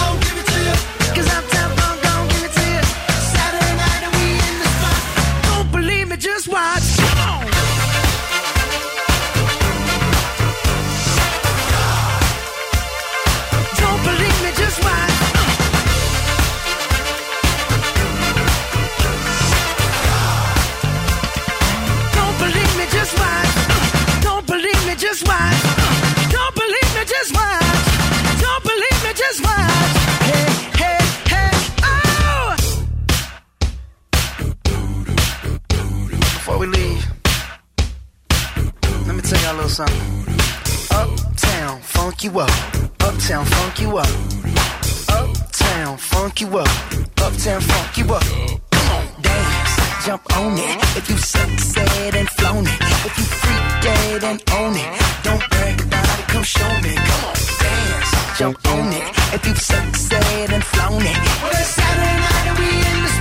we leave, let me tell y'all a little something. Uptown, funk you up. Uptown, funk you up. Uptown, funk you up. Uptown, funk you up. Come on, dance, jump on it. If you succeed and flown it. If you freak dead and own it. Don't brag about it, come show me. Come on, dance, jump on it. If you succeed and flown it. Well, it's Saturday night and we in the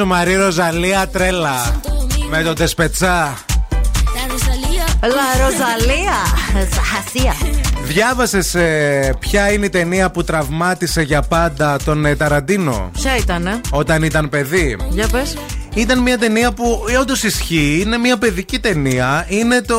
σου Μαρή Ροζαλία τρέλα Με το τεσπετσά La Rosalía. La Rosalía. Χασία. Διάβασες ε, ποια είναι η ταινία που τραυμάτισε για πάντα τον ε, Ταραντίνο; Ποια ήταν, Όταν ήταν παιδί Για πες. Ήταν μια ταινία που όντως ισχύει, είναι μια παιδική ταινία. Είναι το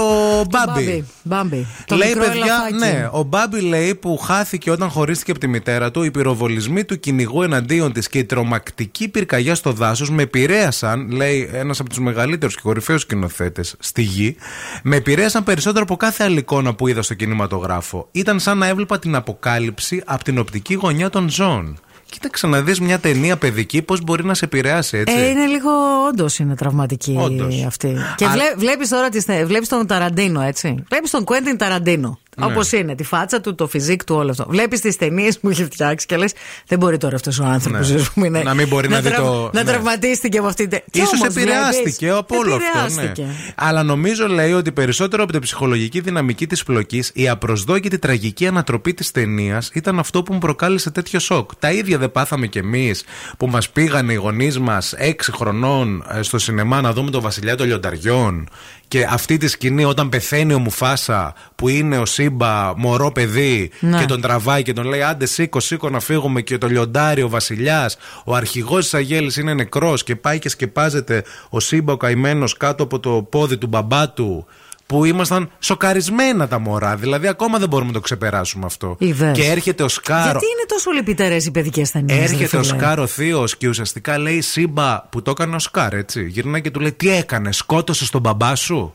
Μπάμπι. Μπάμπι. Το λέει μικρό παιδιά, ελαφάκι. ναι, ο Μπάμπι λέει που χάθηκε όταν χωρίστηκε από τη μητέρα του, οι πυροβολισμοί του κυνηγού εναντίον της και η τρομακτική πυρκαγιά στο δάσος με επηρέασαν, λέει ένας από τους μεγαλύτερους και κορυφαίους σκηνοθέτες στη γη, με επηρέασαν περισσότερο από κάθε άλλη εικόνα που είδα στο κινηματογράφο. Ήταν σαν να έβλεπα την αποκάλυψη από την οπτική γωνιά των ζώων. Κοίταξε να δεις μια ταινία παιδική, πώς μπορεί να σε επηρεάσει, έτσι. Ε, είναι λίγο, όντως είναι τραυματική Όντως. αυτή. Και Α- βλέ, βλέπεις τώρα τις, βλέπεις τον Ταραντίνο, έτσι. Βλέπεις τον Κουέντιν Ταραντίνο. Ναι. Όπως είναι, τη φάτσα του, το φιζίκ του, όλο αυτό. Βλέπεις τις ταινίες που έχει φτιάξει και λες: Δεν μπορεί τώρα αυτός ο άνθρωπος Ναι. Να μην μπορεί να δει το- Να ναι. τραυματίστηκε από αυτή την ταινία. Ίσως επηρεάστηκε από όλο αυτό. Ναι. Επηρεάστηκε. Αλλά νομίζω λέει ότι περισσότερο από την ψυχολογική δυναμική της πλοκής, η απροσδόκητη τραγική ανατροπή της ταινίας ήταν αυτό που μου προκάλεσε τέτοιο σοκ. Τα ίδια δεν πάθαμε κι εμείς που μας πήγανε οι γονείς μας 6 χρονών ε, στο σινεμά να δούμε τον Βασιλιά των Λιονταριών. Και αυτή τη σκηνή όταν πεθαίνει ο Μουφάσα που είναι ο Σύμπα μωρό παιδί Ναι. και τον τραβάει και τον λέει άντε σήκω σήκω να φύγουμε και το λιοντάρι ο βασιλιάς ο αρχηγός της Αγέλης είναι νεκρός και πάει και σκεπάζεται ο Σύμπα ο καημένος κάτω από το πόδι του μπαμπά του που ήμασταν σοκαρισμένα τα μωρά. Δηλαδή, ακόμα δεν μπορούμε να το ξεπεράσουμε αυτό. Είδες. Και έρχεται ο Σκάρο. Γιατί είναι τόσο λυπητερές οι παιδικές ταινίες. Έρχεται ο Σκάρ ο θείος και ουσιαστικά λέει Σύμπα που το έκανε ο Σκάρ, έτσι. Γυρνάει και του λέει: Τι έκανες, σκότωσες τον μπαμπά σου;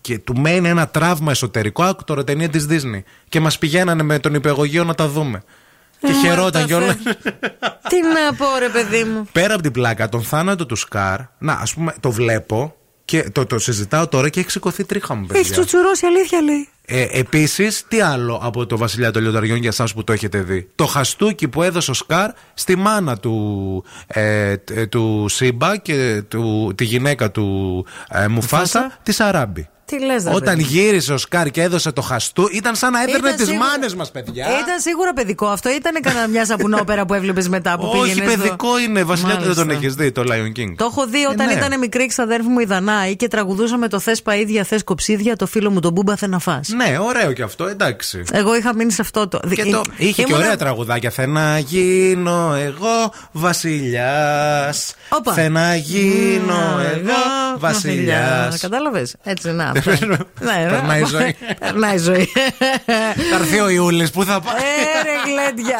Και του μένει ένα τραύμα εσωτερικό. Άκου τώρα ταινία της Disney. Και μας πηγαίνανε με τον υπεργογείο να τα δούμε. Και Ε, χαιρόταν τα κιόλας. Τι να πω, ρε παιδί μου. Πέρα από την πλάκα, τον θάνατο του Σκάρ, να ας πούμε, το βλέπω και το, το συζητάω τώρα και έχει σηκωθεί τρίχα μου, παιδιά. Έχεις τσουτσουρώσει, αλήθεια λέει. Ε, Επίσης, τι άλλο από το Βασιλιά των Λιονταριών για εσάς που το έχετε δει; Το χαστούκι που έδωσε ο Σκάρ στη μάνα του, ε, ε, του Σίμπα και του, τη γυναίκα του ε, Μουφάσα, της Σαράμπη. Τι λες, ρε Όταν παιδί. γύρισε ο Σκάρ και έδωσε το χαστού, ήταν σαν να έδερνε Ήταν τις σίγουρα- μάνες μας, παιδιά. Ήταν σίγουρα παιδικό αυτό. Ήταν κανένα μια σαπουνόπερα που έβλεπες μετά που Όχι, πήγαινες. στο- παιδικό είναι. Βασιλιά, δεν τον Μάλιστα. έχεις δει, το Lion King. Το έχω δει όταν ναι. ήταν μικρή ξαδέρφη μου η Δανάη και τραγουδούσαμε το Θες Παίδια, Θες Κοψίδια, το φίλο μου τον Μπούμπα θε να φας. Ναι, ωραίο και αυτό, εντάξει. Εγώ είχα μείνει σε αυτό το. Και το, είχε και Ήμουνα- ωραία τραγουδάκια. Θε να γίνω εγώ βασιλιάς. Όπα. Θε να γίνω εγώ βασιλιάς. Κατάλαβες. Έτσι, να. Αυτό. Ναι, ναι. Περνάει η ζωή. Περνάει η ζωή. Θα έρθει ο Ιούλης που θα πάει. Ε, ρε γλέντια.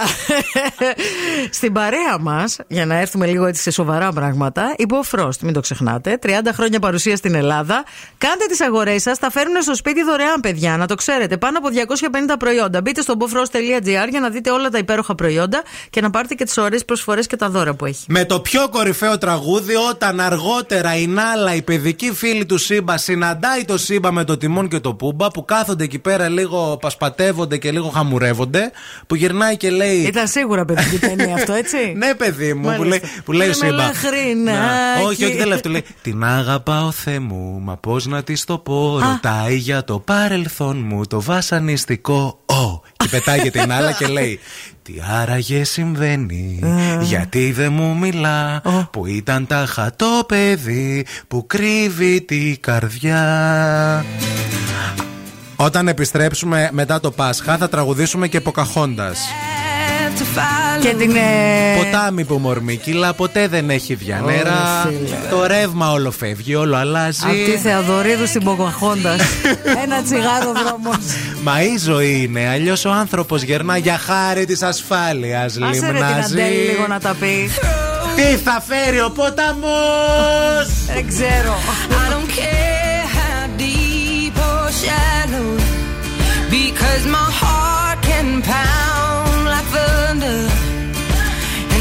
Στην παρέα μας, για να έρθουμε λίγο έτσι σε σοβαρά πράγματα, είπε ο Φρόστ, μην το ξεχνάτε. 30 χρόνια παρουσία στην Ελλάδα. Κάντε τις αγορές σας, τα φέρνουν στο σπίτι δωρεάν, παιδιά, να το ξέρετε. Πάνω από 250 προϊόντα. Μπείτε στο bofrost.gr για να δείτε όλα τα υπέροχα προϊόντα και να πάρετε και τις ωραίες προσφορές και τα δώρα που έχει. Με το πιο κορυφαίο τραγούδι, όταν αργότερα η Νάλα, η παιδική φίλη του Σύμπα, συναντάει το Σύμπα με το Τιμόν και το Πούμπα, που κάθονται εκεί πέρα λίγο πασπατεύονται και λίγο χαμουρεύονται, που γυρνάει και λέει. Ήταν σίγουρα παιδική ταινία αυτό, έτσι; Ναι, παιδί μου, που Μάλιστα. λέει, που λέει ο Με Σύμπα. μελαχρινάκι. Να, Όχι, όχι, δεν λέει αυτό. Λέει Την αγαπάω, Θεέ μου, μα πώς να της το πω. Ρωτάει για το παρελθόν μου, το βασανιστικό. Ω! Και πετάγεται την άλλα και λέει Τι άραγε συμβαίνει, γιατί δεν μου μιλά, που ήταν τα χατό παιδί που κρύβει τη καρδιά. Όταν επιστρέψουμε μετά το Πάσχα θα τραγουδήσουμε και Ποκαχόντας Και την. ε, Ποτάμι που μορμίκυλα ποτέ δεν έχει δια Ωραία, νερά. φίλε. Το ρεύμα όλο φεύγει, όλο αλλάζει. Αυτή η Θεοδωρίδου στην Ποκαχόντα. Ένα τσιγάρο δρόμος. Μα η ζωή είναι, αλλιώς ο άνθρωπος γερνά για χάρη της ασφάλειας. Άσε ρε την Αντέλη λίγο να τα πει. Τι θα φέρει ο ποταμός! Δεν ξέρω. I don't care how deep or shallow, because my heart can pound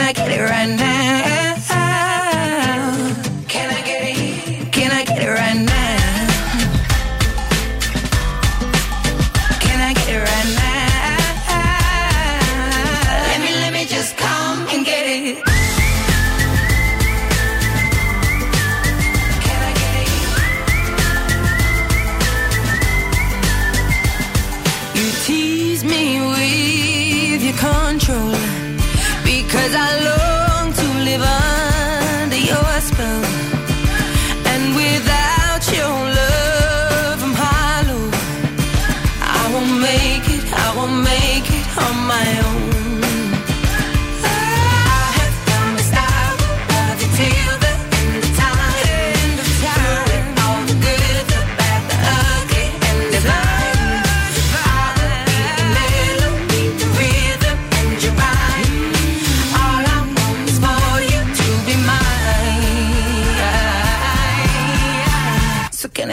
I get it right now?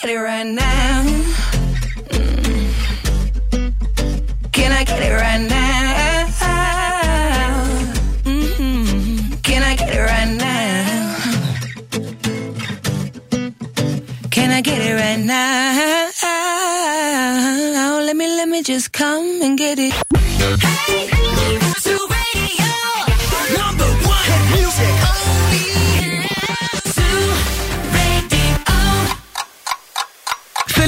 Get it right now? Mm. Can I get it right now? Mhm. Can I get it right now? Can I get it right now? Let me, let me just come and get it. Number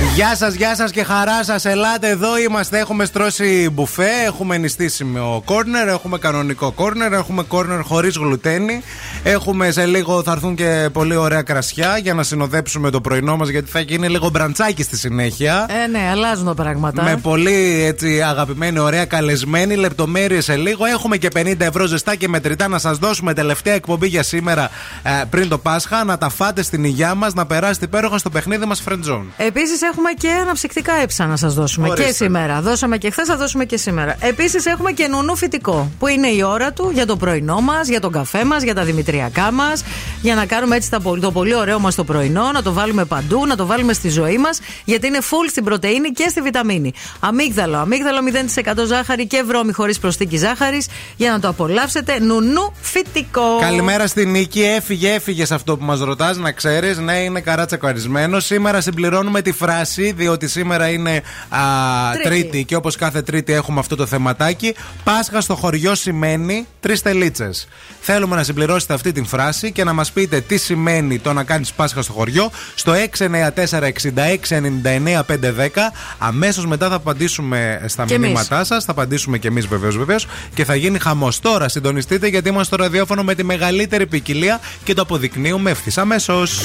Γεια σας, γεια σας και χαρά σας. Ελάτε εδώ, είμαστε. Έχουμε στρώσει μπουφέ, έχουμε νηστίσιμο κόρνερ, έχουμε κανονικό κόρνερ, έχουμε κόρνερ χωρίς γλουτένι. Έχουμε σε λίγο θα έρθουν και πολύ ωραία κρασιά για να συνοδέψουμε το πρωινό μας, γιατί θα γίνει λίγο μπραντσάκι στη συνέχεια. Ε, ναι, αλλάζουν τα πράγματα. Με πολύ έτσι, αγαπημένη, ωραία καλεσμένη. Λεπτομέρειες σε λίγο. Έχουμε και 50 ευρώ ζεστά και μετρητά να σας δώσουμε τελευταία εκπομπή για σήμερα ε, πριν το Πάσχα. Να τα φάτε στην υγειά μας, να περάσετε υπέροχα στο παιχνίδι μας Friend Zone. Επίσης έχουμε και αναψυκτικά έψα να σας δώσουμε Ορίστε. και σήμερα. Δώσαμε και χθες, θα δώσουμε και σήμερα. Επίσης έχουμε και νουνού φυτικό που είναι η ώρα του για το πρωινό μας, για τον καφέ μας, για τα δημητριακά μας. Για να κάνουμε έτσι τα πολύ- το πολύ ωραίο μας το πρωινό, να το βάλουμε παντού, να το βάλουμε στη ζωή μας. Γιατί είναι full στην πρωτενη και στη βιταμίνη. Αμύγδαλο, αμύγδαλο 0% ζάχαρη και βρώμη χωρίς προσθήκη ζάχαρης. Για να το απολαύσετε. Νουνού φυτικό. Καλημέρα στην Νίκη. Έφυγε, έφυγε σε αυτό που μας ρωτάς, να ξέρεις. Ναι, είναι καράτσακαρισμένο. Σήμερα συμπληρώνουμε τη φράση, διότι σήμερα είναι α, Τρίτη. τρίτη. και όπως κάθε Τρίτη έχουμε αυτό το θεματάκι. Πάσχα στο χωριό σημαίνει τρεις τελίτσες. Θέλουμε να συμπληρώσετε αυτή την φράση και να μας πείτε τι σημαίνει το να κάνεις Πάσχα στο χωριό στο 694-6699-510. Αμέσως μετά θα απαντήσουμε στα Και εμείς. μηνύματά σας. Θα απαντήσουμε και εμείς βεβαίως, βεβαίως. Και θα γίνει χαμός. Τώρα συντονιστείτε γιατί είμαστε στο ραδιόφωνο με τη μεγαλύτερη ποικιλία και το αποδεικνύουμε ευθύς αμέσως.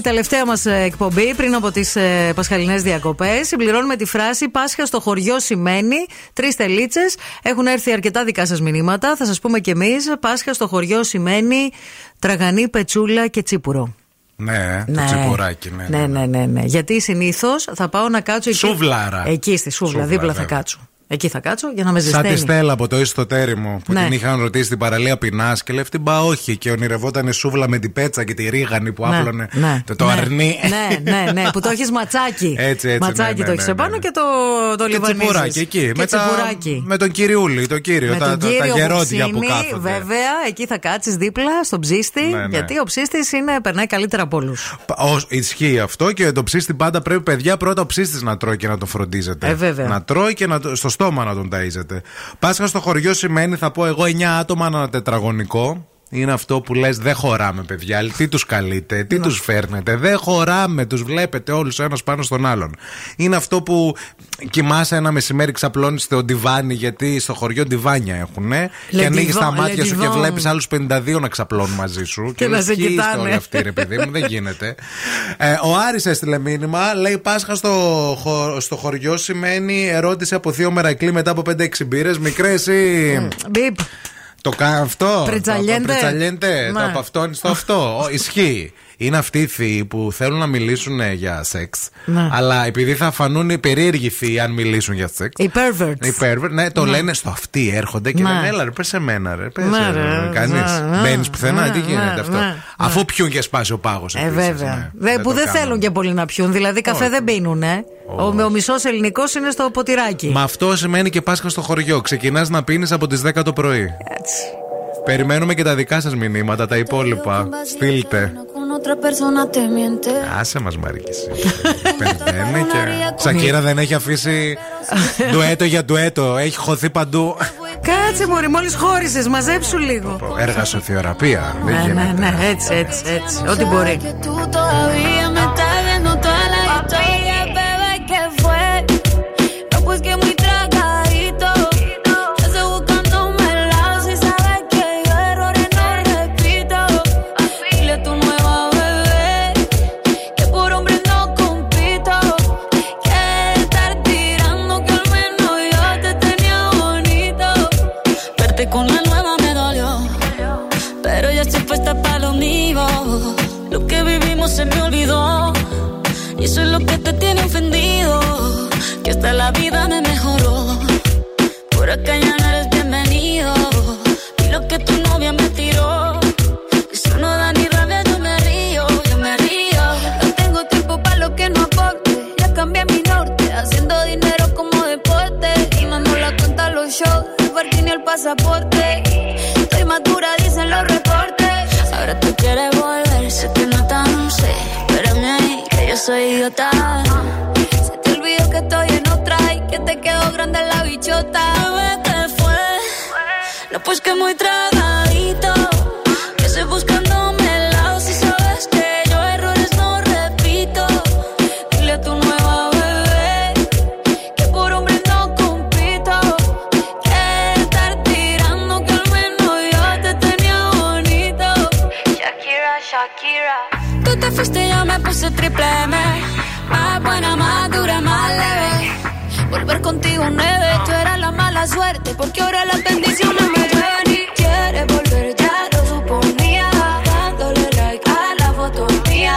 Η τελευταία μας εκπομπή πριν από τις ε, πασχαλινές διακοπές. Συμπληρώνουμε τη φράση Πάσχα στο χωριό σημαίνει. Τρεις τελίτσες. Έχουν έρθει αρκετά δικά σας μηνύματα. Θα σας πούμε κι εμείς. Πάσχα στο χωριό σημαίνει τραγανή, πετσούλα και τσίπουρο. Ναι, το τσιπουράκι, ναι. Ναι, ναι, ναι. ναι. Γιατί συνήθως θα πάω να κάτσω εκεί. Σούβλαρα. Εκεί στη σούβλα, Σούβλα, δίπλα θα βέβαια. κάτσω. Εκεί θα κάτσω για να με Σαν ζεσταίνει. τη Στέλλα από το ιστοτέρι μου που Ναι. την είχαν ρωτήσει στην παραλία πεινάς και λέει αυτή μπα όχι και ονειρευόταν η σούβλα με την πέτσα και τη ρίγανη που Ναι, άπλωνε ναι, το, το ναι, αρνί. Ναι, ναι, ναι, που το έχεις ματσάκι. Έτσι, έτσι, Ματσάκι ναι, ναι, το έχεις ναι, επάνω ναι. και το, το Και λιβανίζεις. τσιπουράκι εκεί. Και με, τα- τσιπουράκι. με τον κυριούλη, το κύριο, Με τα, τον τα, κύριο τα γερόντια που ψήνει, κάθονται. Βέβαια, εκεί θα κάτσεις δίπλα στον ψήστη. Ναι, ναι. Γιατί ο ψήστης περνάει καλύτερα από όλους. Ω, ισχύει αυτό και το ψήστη πάντα πρέπει, παιδιά, πρώτα ο ψήστης να τρώει και να τον φροντίζετε. Ε, βέβαια. Να τρώει και να, το- στο στόμα να τον ταΐζετε. Πάσχα στο χωριό σημαίνει, θα πω εγώ, 9 άτομα ένα τετραγωνικό. Είναι αυτό που λες δεν χωράμε παιδιά Τι τους καλείτε, τι τους φέρνετε Δεν χωράμε, τους βλέπετε όλους ο ένας πάνω στον άλλον Είναι αυτό που κοιμάσαι ένα μεσημέρι ξαπλώνεις στο ντιβάνι Γιατί στο χωριό ντιβάνια έχουν Και ανοίγεις τα divan, μάτια le σου και divan. βλέπεις άλλους 52 να ξαπλώνουν μαζί σου Και να λες, σε «Ποιοι είστε κοιτάνε». όλοι αυτοί ρε παιδί μου δεν γίνεται ε, Ο Άρης έστειλε μήνυμα Λέει Πάσχα στο, χω- στο χωριό σημαίνει ερώτηση από θείο Μερακλή μετά από 5-6 μπύρες Μικρές εσύ Μπιπ. Το κάνω αυτό. Πριτσαλιέντε. Το πριτσαλιέντε. Ναι. Το από αυτόν στο αυτό. Ο, ισχύει. Είναι αυτοί οι θείοι που θέλουν να μιλήσουν ε, για σεξ. Ναι. Αλλά επειδή θα φανούν οι περίεργοι θείοι αν μιλήσουν για σεξ. Οι perverts. Οι pervert, ναι, το Ναι. λένε στο αυτοί έρχονται και Ναι. λένε Έλα, ρε, πες σε μένα, ρε. Πες, Ναι, ε, ρε, κάνεις. ναι, Μπαίνεις ναι, πουθενά, ναι, τι γίνεται ναι, αυτό. ναι, Αφού πιούν και σπάσει ο πάγος. Ε, βέβαια. Δε- που δεν θέλουν και πολύ να πιούν. Δηλαδή, καφέ δεν πίνουν, ε. Ο, ο μισός ελληνικός είναι στο ποτηράκι. Μα αυτό σημαίνει και Πάσχα στο χωριό. Ξεκινάς να πίνεις από τις 10 το πρωί. Έτσι. Περιμένουμε και τα δικά σας μηνύματα, τα υπόλοιπα. Στείλτε. Con otra persona te miente. Άσε μας Μαρίκη εσύ. Περιμένει και... Σακύρα δεν έχει αφήσει ντουέτο για ντουέτο. Έχει χωθεί παντού. Κάτσε μωρή, μόλις χώρισες, μαζέψου λίγο. Έργα σοθιοραπεία. Δεν Ναι, ναι, γίνεται. ναι, έτσι, έτσι, έτσι. Ό,τι μπορεί. Hasta la vida me mejoró. Por acá ya no eres bienvenido. Y lo que tu novia me tiró. Eso no da ni rabia, yo me río, yo me río. No tengo tiempo para lo que no aporte. Ya cambié mi norte, haciendo dinero como deporte. Y nos la cuenta los shows, el y el pasaporte. Estoy madura, dicen los reportes. Ahora tú quieres volver, sé que no tan sé. Espérame ahí, que yo soy idiota. Grande la bichota. Bebé, ¿qué fue? No, pues que muy tragadito. Que estoy buscándome el lado si sabes que yo errores no repito. Dile a tu nueva bebé que por hombre no compito. Que estar tirando que al menos yo te tenía bonito. Shakira, Shakira. Tú te fuiste y yo me puse triple M. Más buena, más dura, más. Volver contigo nueve, tú eras la mala suerte. Porque ahora las bendiciones me llueven y quieres volver, ya lo suponía. Dándole like a la foto mía.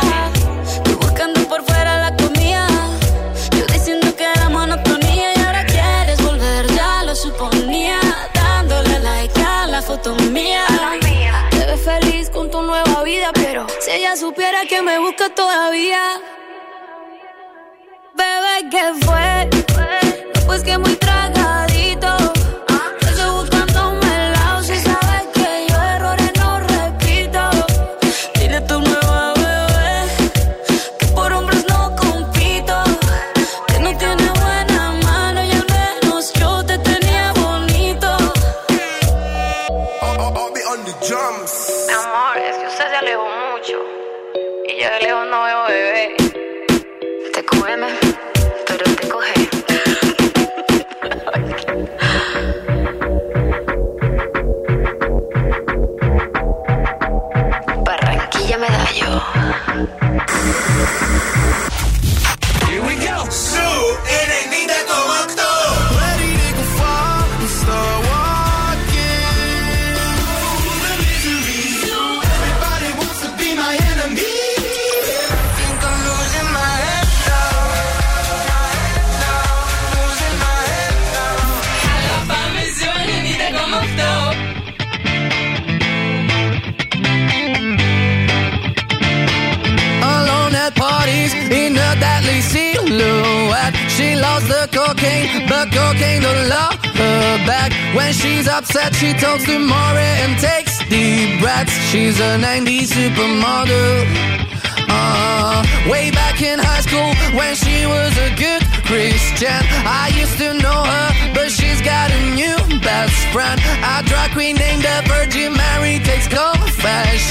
Tú buscando por fuera la comida. Yo diciendo que era monotonía y ahora quieres volver, ya lo suponía. Dándole like a la foto mía. Te ves feliz con tu nueva vida, pero si ella supiera que me busca todavía. Bebé, ¿qué fue? Pues que muy tragadito.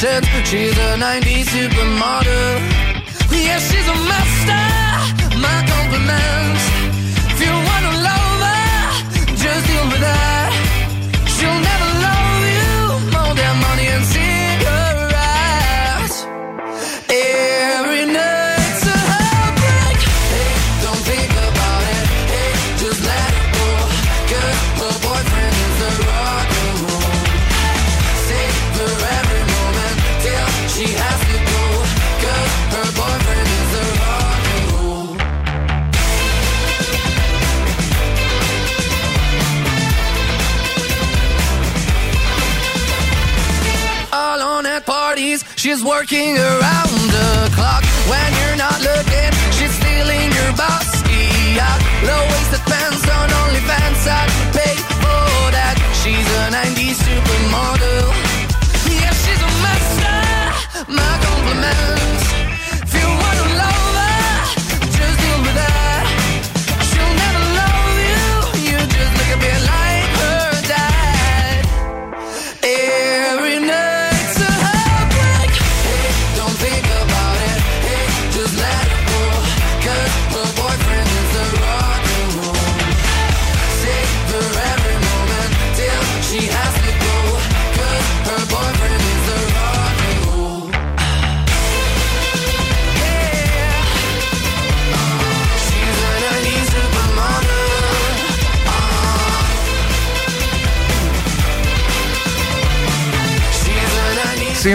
She's a 90s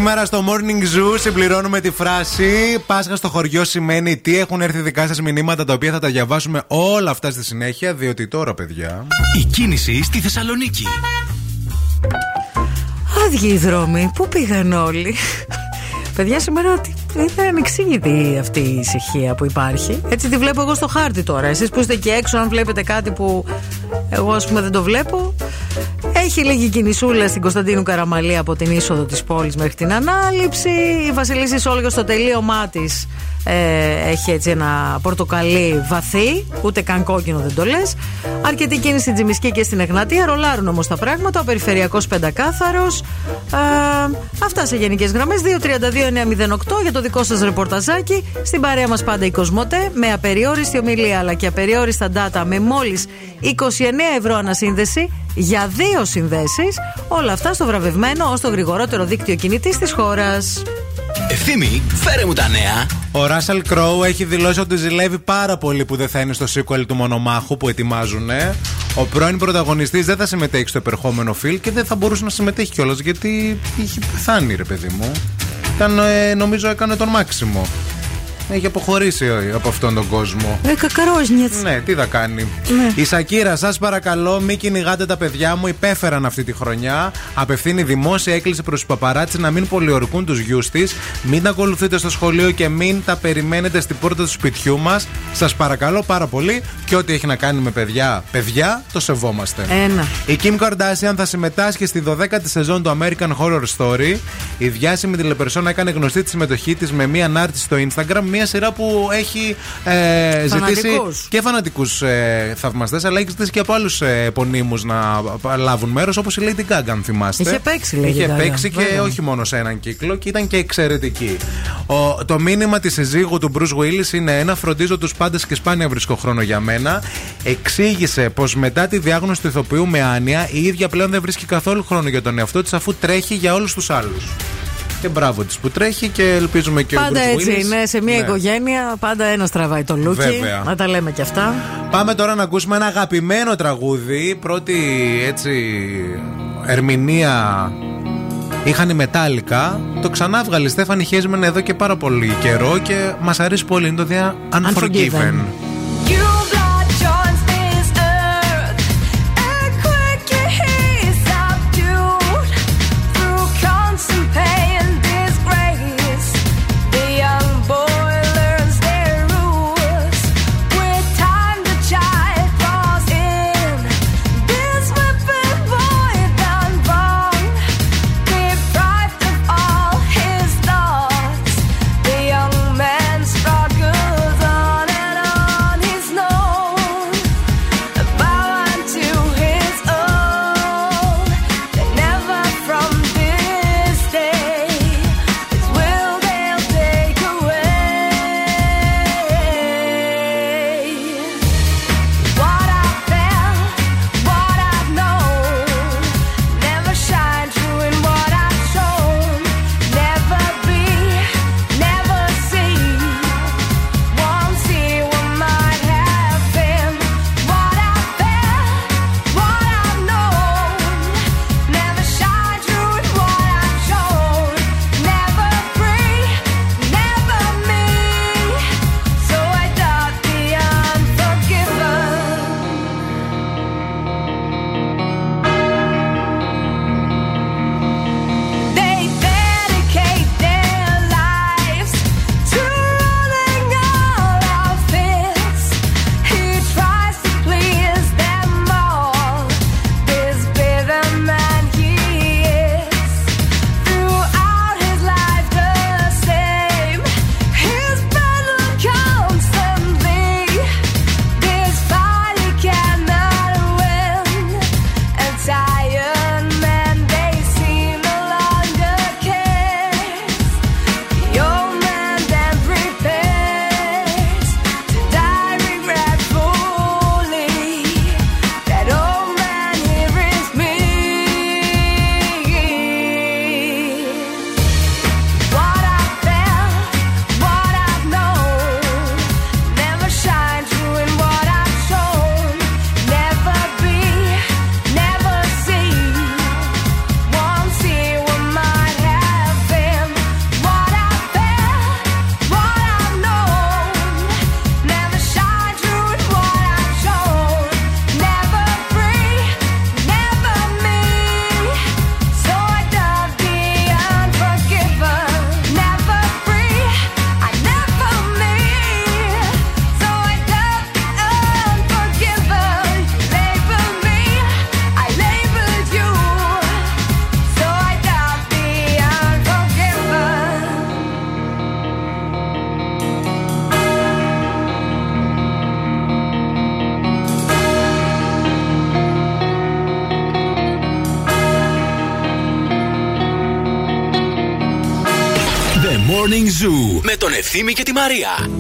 Σήμερα στο Morning Zoo συμπληρώνουμε τη φράση Πάσχα στο χωριό σημαίνει τι έχουν έρθει δικά σας μηνύματα τα οποία θα τα διαβάσουμε όλα αυτά στη συνέχεια. Διότι τώρα, παιδιά. Η κίνηση στη Θεσσαλονίκη. Άδειοι οι δρόμοι. Πού πήγαν όλοι. Παιδιά, σήμερα τι- είναι ανεξήγητη αυτή η ησυχία που υπάρχει. Έτσι τη βλέπω εγώ στο χάρτη τώρα. Εσείς που είστε εκεί έξω, αν βλέπετε κάτι που εγώ ας πούμε δεν το βλέπω. Έχει λίγη κινησούλα στην Κωνσταντίνου Καραμαλή από την είσοδο της πόλης μέχρι την ανάληψη. Η Βασιλίση Σόλγα στο τελείωμά της ε, έχει έτσι ένα πορτοκαλί βαθύ, ούτε καν κόκκινο δεν το λες. Αρκετή κίνηση στην Τζιμισκή και στην Εγνατία. Ρολάρουν όμως τα πράγματα. Ο περιφερειακός πεντακάθαρος. αυτά σε γενικές γραμμές. 232-908 για το δικό σας ρεπορταζάκι. Στην παρέα μας πάντα η Κοσμοτέ με απεριόριστη ομιλία αλλά και απεριόριστα data με μόλις 29 ευρώ ανασύνδεση για δύο συνδέσεις. Όλα αυτά στο βραβευμένο ως το γρηγορότερο δίκτυο κινητής της χώρας. Ευθύμη, φέρε μου τα νέα. Ο Ράσελ Κρόου έχει δηλώσει ότι ζηλεύει πάρα πολύ που δεν θα είναι στο sequel του Μονομάχου που ετοιμάζουν. Ο πρώην πρωταγωνιστής δεν θα συμμετέχει στο επερχόμενο φιλ και δεν θα μπορούσε να συμμετέχει κιόλας γιατί είχε πεθάνει, ρε παιδί μου. Ήταν, ε, νομίζω έκανε τον Μάξιμο. Έχει αποχωρήσει ε, από αυτόν τον κόσμο. Ε, κακαρόζνιετ. Ναι, τι θα κάνει. Η Σακύρα, σας παρακαλώ, μην κυνηγάτε τα παιδιά μου. Υπέφεραν αυτή τη χρονιά. Απευθύνει δημόσια έκκληση προς τους παπαράτσι να μην πολιορκούν τους γιους της. Μην τα ακολουθείτε στο σχολείο και μην τα περιμένετε στην πόρτα του σπιτιού μας. Σας παρακαλώ πάρα πολύ. Και ό,τι έχει να κάνει με παιδιά, παιδιά, το σεβόμαστε. Ένα. Η Kim Kardashian θα συμμετάσχει στη 12η σεζόν του American Horror Story. Η διάσημη τηλεπερσόνα έκανε γνωστή τη συμμετοχή της με μία ανάρτηση στο Instagram. Μία σειρά που έχει ε, ζητήσει Φανατικούς. και φανατικούς ε, θαυμαστές, αλλά έχει ζητήσει και από άλλους ε, επωνύμους να πα- λάβουν μέρος, όπως η Lady Gaga, αν θυμάστε. Είχε παίξει, Lady Είχε Gaga, παίξει και βέβαια. όχι μόνο σε έναν κύκλο και ήταν και εξαιρετική. Ο, το μήνυμα της συζύγου του Bruce Willis είναι ένα φροντίζω τους πάντες και σπάνια βρίσκω χρόνο για μένα. Εξήγησε πως μετά τη διάγνωση του ηθοποιού με άνοια, η ίδια πλέον δεν βρίσκει καθόλου χρόνο για τον εαυτό της αφού τρέχει για όλους τους άλλους. Και μπράβο της που τρέχει και ελπίζουμε και Πάντα ο Bruce έτσι Willis. είναι. Σε μια Ναι. οικογένεια πάντα ένας τραβάει το λούκι. Βέβαια. Να τα λέμε και αυτά. Πάμε τώρα να ακούσουμε ένα αγαπημένο τραγούδι. Πρώτη έτσι ερμηνεία είχαν η Μετάλλικα. Το ξανά βγάλει η Στέφανη Χέσμεν εδώ και πάρα πολύ καιρό και μας αρέσει πολύ. Είναι το δια Unforgiven. Unforgiven. Ευθύμη και τη Μαρία.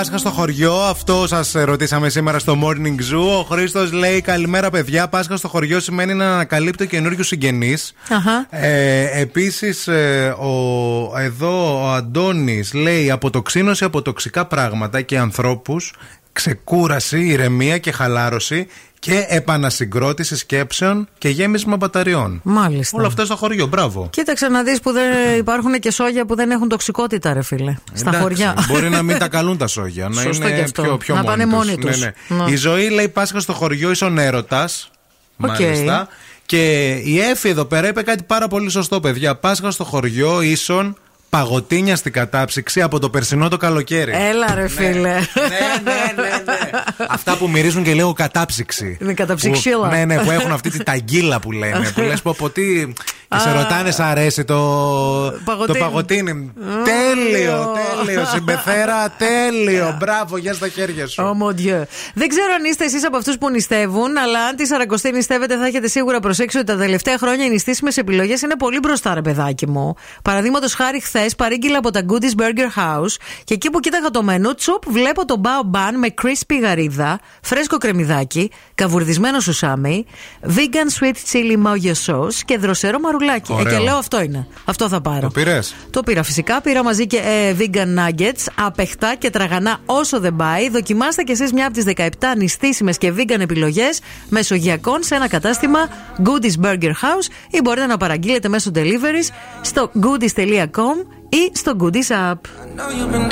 Πάσχα στο χωριό, αυτό σας ρωτήσαμε σήμερα στο Morning Zoo. Ο Χρήστος λέει: Καλημέρα, παιδιά. Πάσχα στο χωριό σημαίνει να ανακαλύπτω καινούριους συγγενείς. Αχα. Ε, Επίσης, ο, εδώ ο Αντώνης λέει: Αποτοξίνωση από τοξικά πράγματα και ανθρώπους, ξεκούραση, ηρεμία και χαλάρωση και επανασυγκρότηση σκέψεων και γέμισμα μπαταριών. Μάλιστα. Όλα αυτά στο χωριό, μπράβο. Κοίταξε να δεις που δεν υπάρχουν και σόγια που δεν έχουν τοξικότητα, ρε φίλε. Στα Εντάξει, χωριά. Μπορεί να μην τα καλούν τα σόγια. να Σωστό είναι και αυτό. πιο, πιο Να μόνοι πάνε τους. μόνοι τους. Ναι, ναι. Ναι. Η ζωή λέει Πάσχα στο χωριό ίσον έρωτα. Οκ. Μάλιστα. Και η Έφη εδώ πέρα είπε κάτι πάρα πολύ σωστό, παιδιά. Πάσχα στο χωριό ίσον παγωτίνια στην κατάψυξη από το περσινό το καλοκαίρι. Έλα, ρε φίλε. ναι, ναι, ναι. Αυτά που μυρίζουν και λίγο κατάψυξη. Είναι καταψυξίλα. Που- Ναι, ναι, που έχουν αυτή τη ταγκίλα που λένε. που λες πω από τι. Και σε ρωτάνε, σ' αρέσει το. Παγωτίνι. Το παγωτίνι. Τέλειο, τέλειο. Συμπεθέρα, τέλειο. Μπράβο, για στα χέρια σου. Oh mon Dieu. Δεν ξέρω αν είστε εσείς από αυτούς που νηστεύουν, αλλά αν τη Σαρακοστή νηστεύετε, θα έχετε σίγουρα προσέξει ότι τα τελευταία χρόνια οι νηστήσιμε επιλογές είναι πολύ μπροστά, ρε παιδάκι μου. Παραδείγματος χάρη, χθες παρήγγειλα από τα Goodies Burger House και εκεί που κοίταγα το μενού, τσουπ, βλέπω το bao ban με crispy γαρίδα, φρέσκο κρεμμυδάκι, καβουρδισμένο σουσάμι, vegan sweet chili mayo sauce και δροσερό μαρουλάκι. Ε, Ωραίο. και λέω αυτό είναι. Αυτό θα πάρω. Το πήρες; Το πήρα φυσικά. Πήρα μαζί και ε, vegan nuggets, απεχτά και τραγανά όσο δεν πάει. Δοκιμάστε κι εσείς μια από τις 17 νηστίσιμες και vegan επιλογές μεσογειακών σε ένα κατάστημα Goodies Burger House ή μπορείτε να παραγγείλετε μέσω deliveries στο goodies.com ή στο Goodies App. know you've been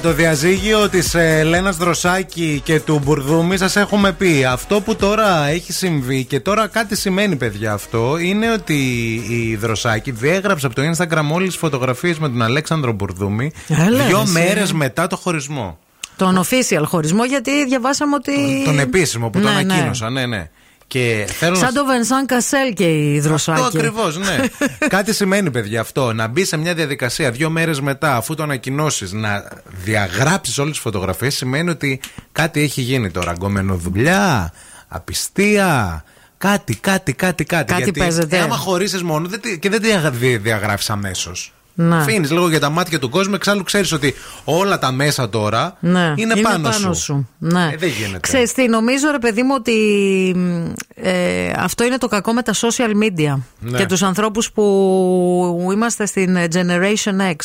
Για το διαζύγιο της Ελένας Δροσάκη και του Μπουρδούμη σας έχουμε πει. Αυτό που τώρα έχει συμβεί και τώρα κάτι σημαίνει, παιδιά, αυτό είναι ότι η Δροσάκη διέγραψε από το Instagram όλες τις φωτογραφίες με τον Αλέξανδρο Μπουρδούμη Έλα, δύο εσύ. μέρες μετά το χωρισμό. Τον official χωρισμό, γιατί διαβάσαμε ότι. Τον επίσημο που Ναι, τον ναι. ανακοίνωσαν, ναι, ναι. Και θέλω να Σαν το Βενσάν Κασέλ και η Δροσάκη. Αυτό ακριβώς, ναι. Κάτι σημαίνει, παιδιά, αυτό. Να μπει σε μια διαδικασία δύο μέρες μετά, αφού το ανακοινώσεις, να διαγράψεις όλες τις φωτογραφίες, σημαίνει ότι κάτι έχει γίνει τώρα. Γκομενοδουλειά, απιστία. Κάτι, κάτι, κάτι, κάτι. Κάτι Γιατί παίζεται. Άμα χωρίσει μόνο δεν τη- και δεν τη διαγράφεις αμέσως. Ναι. Αφήνεις λίγο για τα μάτια του κόσμου, εξάλλου ξέρεις ότι όλα τα μέσα τώρα Ναι, είναι, πάνω, σου. Ναι. Ε, δεν γίνεται. Ξέρεις τι, νομίζω ρε παιδί μου ότι μ, ε, αυτό είναι το κακό με τα social media Ναι. και τους ανθρώπους που είμαστε στην ε, Generation X.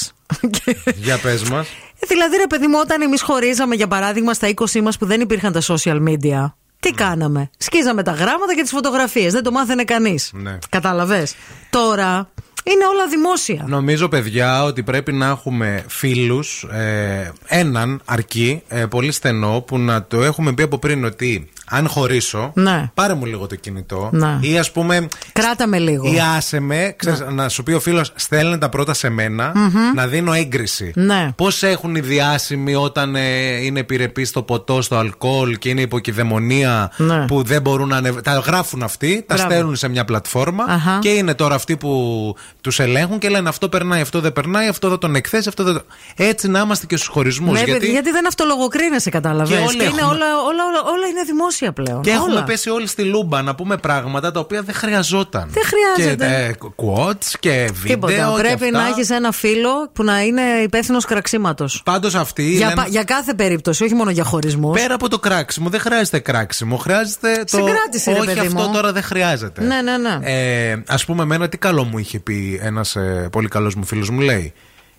Για πες μας. Ε, δηλαδή ρε παιδί μου όταν εμείς χωρίζαμε για παράδειγμα στα 20 μας που δεν υπήρχαν τα social media τι κάναμε; Σκίζαμε τα γράμματα και τις φωτογραφίες. Δεν το μάθαινε κανείς. Ναι. Κατάλαβες; Τώρα είναι όλα δημόσια. Νομίζω, παιδιά, ότι πρέπει να έχουμε φίλους, ε, έναν αρκεί, ε, πολύ στενό, που να το έχουμε πει από πριν ότι αν χωρίσω, Ναι. πάρε μου λίγο το κινητό. Ναι. Ή ας πούμε. Κράτα με λίγο. Ή άσε με, ξέρεις, να σου πει ο φίλος, στέλνε τα πρώτα σε μένα, Μμμ. να δίνω έγκριση. Ναι. Πώς έχουν οι διάσημοι όταν ε, είναι επιρρεπείς στο ποτό, στο αλκοόλ και είναι υποκειδαιμονία Ναι. που δεν μπορούν να ανεβ... Τα γράφουν αυτοί, τα Μπράβο. στέλνουν σε μια πλατφόρμα Αχα. και είναι τώρα αυτοί που τους ελέγχουν και λένε αυτό περνάει, αυτό δεν περνάει, αυτό θα τον εκθέσει, αυτό δεν. το-». Έτσι να είμαστε και στους χωρισμούς. Ναι, γιατί... γιατί... δεν αυτολογοκρίνεσαι, κατάλαβες. Και όλοι είναι έχουμε- όλα, όλα, όλα, όλα είναι δημόσια πλέον. Και έχουμε όλα. πέσει όλοι στη λούμπα να πούμε πράγματα τα οποία δεν χρειαζόταν. Δεν χρειάζεται. Και ε, quotes και βίντεο. Τίποτα. και Πρέπει αυτά. να έχεις ένα φίλο που να είναι υπεύθυνος κραξίματος. Πάντως αυτή. Για, λένε- πα- για κάθε περίπτωση, όχι μόνο για χωρισμούς. Πέρα από το κράξιμο, δεν χρειάζεται κράξιμο. Χρειάζεται το. Συγκράτηση, ρε Όχι, παιδί αυτό μου. τώρα δεν χρειάζεται. Ναι, ναι, ναι. Ε, Α πούμε, εμένα τι καλό μου είχε πει ένας πολύ καλός μου φίλος μου, λέει.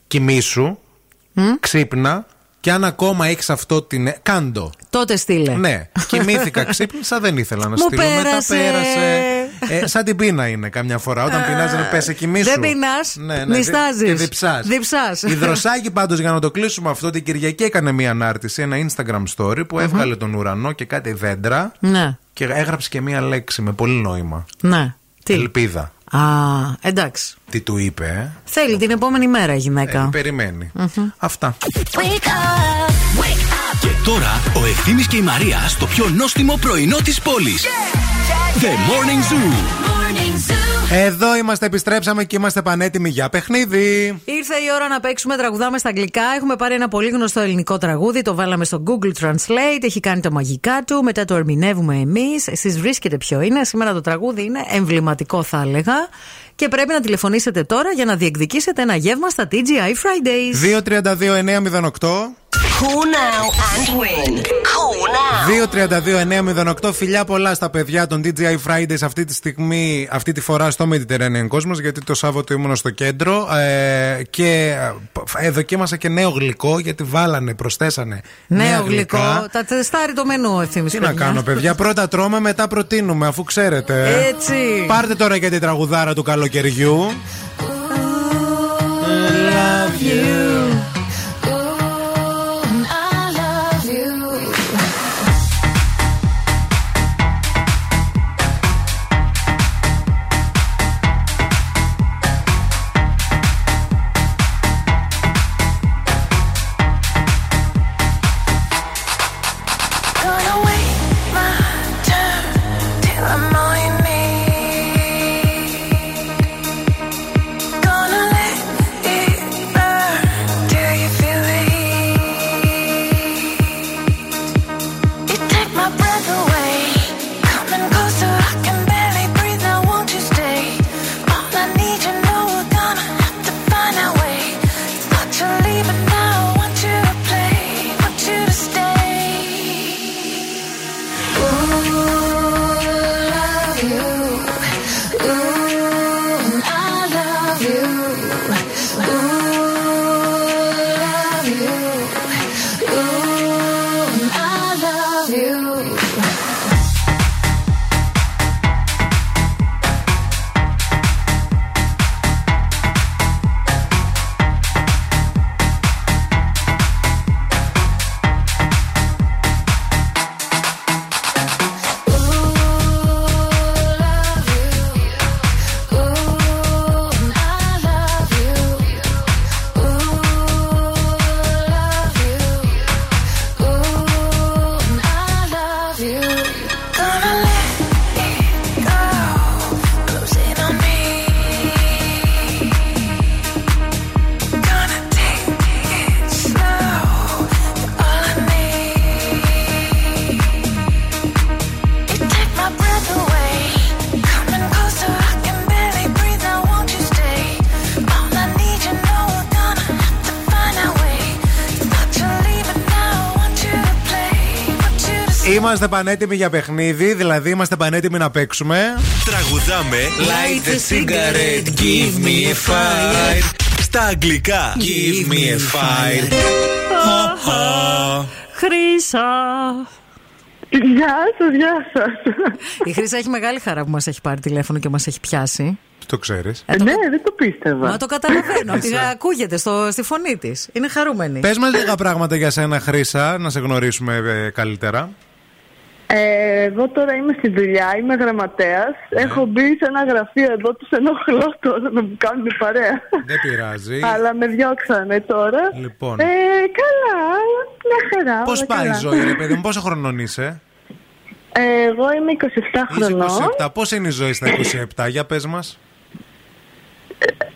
Κοιμήσου, ξύπνα και αν ακόμα έχεις αυτό την. Κάντο. Τότε στείλε. Ναι, κοιμήθηκα, ξύπνησα, δεν ήθελα να Μου στείλω. Μετά πέρασε. πέρασε. Ε, σαν την πείνα είναι καμιά φορά. Όταν πεινάζει, να πέσει κοιμήσου. Δεν πεινάς, νηστάζεις. Και διψάς. Διψάς. Η Δροσάκη πάντως για να το κλείσουμε αυτό, την Κυριακή έκανε μία ανάρτηση, ένα Instagram story που έβγαλε τον ουρανό και κάτι δέντρα Ναι, και έγραψε και μία λέξη με πολύ νόημα. ναι. Τι; Ελπίδα. Α, εντάξει. Τι του είπε, ε; Θέλει την επόμενη μέρα η γυναίκα. Ε, περιμένει. Αυτά. Και τώρα ο Ευθύμης και η Μαρία στο πιο νόστιμο πρωινό της πόλης. The Morning Zoo. Εδώ είμαστε, επιστρέψαμε και είμαστε πανέτοιμοι για παιχνίδι. Ήρθε η ώρα να παίξουμε τραγουδάμε στα αγγλικά. Έχουμε πάρει ένα πολύ γνωστό ελληνικό τραγούδι. Το βάλαμε στο Google Translate. Έχει κάνει τα μαγικά του. Μετά το ερμηνεύουμε εμείς. Εσείς βρίσκετε ποιο είναι. Σήμερα το τραγούδι είναι εμβληματικό, θα έλεγα. Και πρέπει να τηλεφωνήσετε τώρα για να διεκδικήσετε ένα γεύμα στα TGI Fridays. 232-908. Call now and win. Call now. 2-32-908 Φιλιά πολλά στα παιδιά των DJI Fridays αυτή τη στιγμή, αυτή τη φορά στο Mediterranean Cosmos γιατί το Σάββατο ήμουν στο κέντρο ε, και ε, δοκίμασα και νέο γλυκό γιατί βάλανε, προσθέσανε Νέο νέα γλυκό. γλυκά. Τα τεστάρει το μενού, ευθύνη. Τι να κάνω παιδιά, πρώτα τρώμε μετά προτείνουμε αφού ξέρετε Έτσι. Πάρτε τώρα και την τραγουδάρα του καλοκαιριού Love you. Είμαστε πανέτοιμοι για παιχνίδι, δηλαδή είμαστε πανέτοιμοι να παίξουμε. Τραγουδάμε Light the cigarette, give me a fire. Στα αγγλικά, give me a fire. Χρύσα. Γεια σας, γεια σας. Η Χρύσα έχει μεγάλη χαρά που μας έχει πάρει τηλέφωνο και μας έχει πιάσει. Το ξέρεις. ναι, δεν το πίστευα. Μα το καταλαβαίνω. ότι ακούγεται στο, στη φωνή της. Είναι χαρούμενη. Πες μας λίγα πράγματα για σένα, Χρύσα, να σε γνωρίσουμε ε, καλύτερα. Ε, εγώ τώρα είμαι στη δουλειά, είμαι γραμματέας. Έχω μπει σε ένα γραφείο εδώ, τους ενοχλώ τώρα να μου κάνουν παρέα. Δεν πειράζει. Αλλά με διώξανε τώρα. Λοιπόν. Ε, καλά, μια χαρά. Πώς όλα πάει η καλά. ζωή, ρε παιδί μου, πόσο χρονών είσαι; Ε, εγώ είμαι 27 χρονών. 27. Πώς είναι η ζωή στα 27, για πες μας.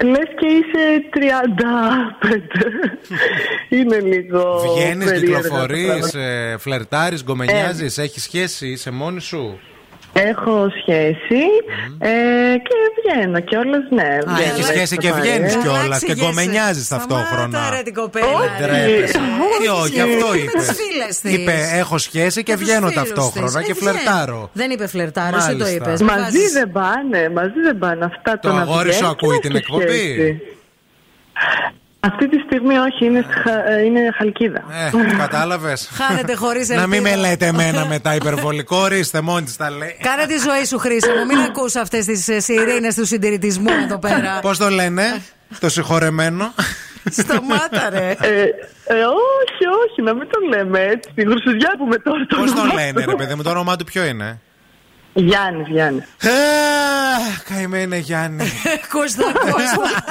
Λες και είσαι 35. είναι λίγο. Βγαίνεις, περίεργα τα κυκλοφορείς, πράγματα. φλερτάρεις, γκομενιάζεις, έχεις σχέση, είσαι μόνη σου; Έχω σχέση ε, και βγαίνω κιόλα, ναι. Α, βγαίνω έχεις σχέση έξω και παρέα. βγαίνεις κιόλας και γκομενιάζεις ταυτόχρονα. Άρα την κοπέλα. Ντρέπεσαι. Όχι. Ε, όχι, αυτό Με είπες. τις φίλες της. Είπε, έχω σχέση και Με τους βγαίνω φίλους ταυτόχρονα της. και Ε, βγαίνει. φλερτάρω. Δεν είπε φλερτάρω, εσύ το Μάλιστα. είπες. Μαζί δεν πάνε, μαζί δεν πάνε αυτά Το να αγόρι σου βγαίνεις ακούει και την να έχεις εκπομπή; Σχέση. Αυτή τη στιγμή όχι, είναι, στη Χα- ε, είναι χαλκίδα. Ε, κατάλαβες. Χάνετε χωρίς Να μην με ελπίδα. λέτε εμένα μετά υπερβολικό, ορίστε μόνη της τα λέει. Κάνε τη ζωή σου, Χρήση μου. Μην ακούς αυτές τις ε, σιρήνες του συντηρητισμού εδώ πέρα. Πώς το λένε, το συγχωρεμένο; Σταμάτα, ρε. Ε, ε, όχι, όχι, να μην το λέμε έτσι. Τη γρουσουδιά που με τώρα το Πώς το όνομά λένε, του. ρε παιδί μου, το όνομά του ποιο είναι; Γιάννης, Γιάννης. Ε, Καημένη Γιάννη. Κώστα, Κώστα.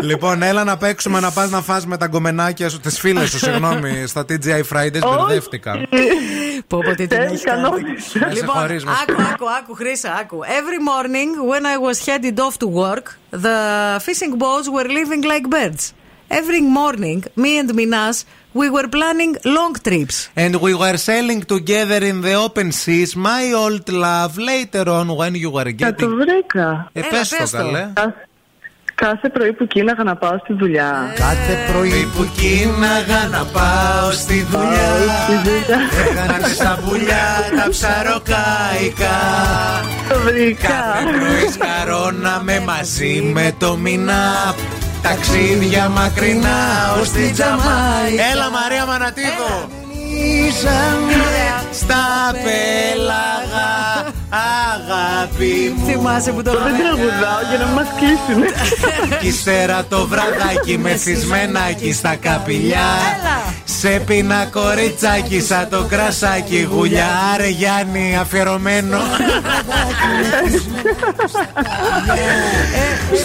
λοιπόν, έλα να παίξουμε να πας να φας με τα γκομενάκια σου, τις φίλες σου, συγγνώμη, στα TGI Fridays. Μπερδεύτηκα. Πω πω τι την Τέλει, έχει κάνει. κανόνισε. Με Λοιπόν, συγχωρείς, με άκου, άκου, άκου, Χρήσα, άκου. Every morning when I was headed off to work, the fishing boats were living like birds. Every morning, me and Minas, we were planning long trips. And we were sailing together in the open seas, my old love. Later on, when you were Θα το getting. βρήκα. Ε, Έλα, πες πες το το. καλέ. Κάθε πρωί που κοίναγα να πάω στη δουλειά. Κάθε πρωί που κοίναγα να πάω στη δουλειά Έκανα στα πουλιά τα ψαροκαϊκά Το βρήκα. Κάθε πρωί σκαρώναμε μαζί με το μηνά Ταξίδια μακρινά ως τη Τζαμάικα. Έλα Μαρία Μανατίδου. Στα πέλαγα αγάπη μου Θυμάσαι που το Δεν τραγουδάω για να μας κλείσουν. Κι ύστερα το βραδάκι μεθυσμενάκι στα καπηλιά Σε πίνα κοριτσάκι σαν το κρασάκι γουλιά Άρε Γιάννη αφιερωμένο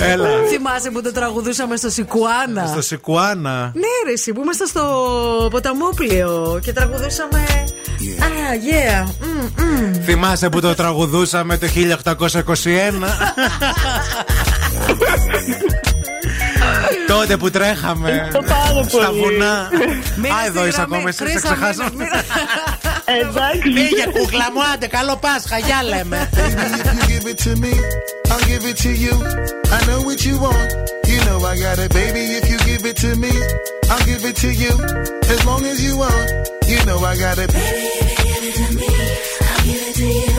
Έλα Θυμάσαι που το τραγουδούσαμε στο Σικουάνα; Στο Σικουάνα Ναι, ρε, εσύ που ήμασταν στο ποταμόπλαιο και τραγουδούσαμε. Α, yeah. Mm, mm. Θυμάσαι που το τραγουδούσαμε το 1821 Τότε που τρέχαμε στα βουνά Μείνε Α, στη εδώ είσαι γραμμή. ακόμα εσύ, σε Χρήσα, ξεχάσα μείνε, μείνε. Εντάξει. Πήγε κούκλα μου, άντε, καλό Πάσχα, γεια λέμε If you give it to me, I'll give it to you. I know what you want. You know I got it, baby. If you give it to me, I'll give it to you. As long as you want, you know I got it. Baby, if you give it to me, I'll give it to you.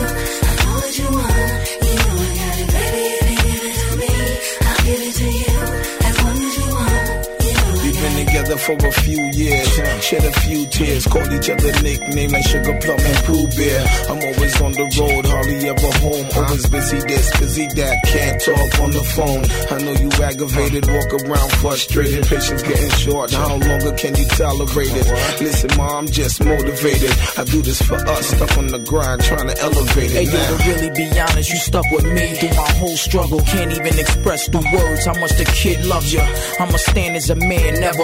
For a few years. Shed a few tears, called each other nicknames like Sugar Plum and Pooh Bear. I'm always on the road, hardly ever home. Always busy this, busy that, can't talk on the phone. I know you aggravated, walk around frustrated. Patience getting short, how longer can you tolerate it? Listen, ma, I'm just motivated. I do this for us, stuck on the grind, trying to elevate it Hey, yo, now. to really be honest, you stuck with me through my whole struggle. Can't even express through words how much the kid loves you. I'ma stand as a man, never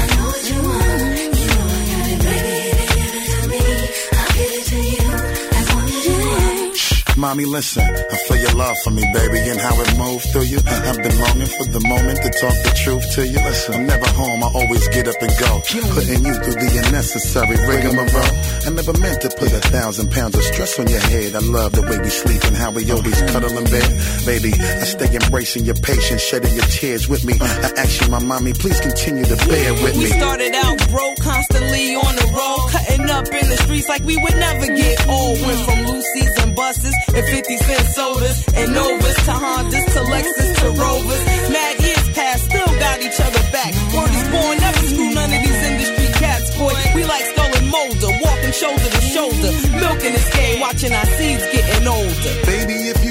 you Mommy, listen, I feel your love for me, baby, and how it moved through you. I've been longing for the moment to talk the truth to you. Listen, I'm never home, I always get up and go. Putting you through the unnecessary rigmarole. I never meant to put a thousand pounds of stress on your head. I love the way we sleep and how we always cuddle in bed. Baby, I stay embracing your patience, shedding your tears with me. I ask you, my mommy, please continue to bear with me. We me. started out broke, constantly on the road, up in the streets like we would never get old. Went from Lucy's and buses and 50 cent sodas and Novas to Hondas to Lexus to Rovers. Mad years past, still got each other back. Word is born, never screw none of these industry cats, boy. We like and Molder, walking shoulder to shoulder, milking this game, watching our seeds getting older. Baby, if you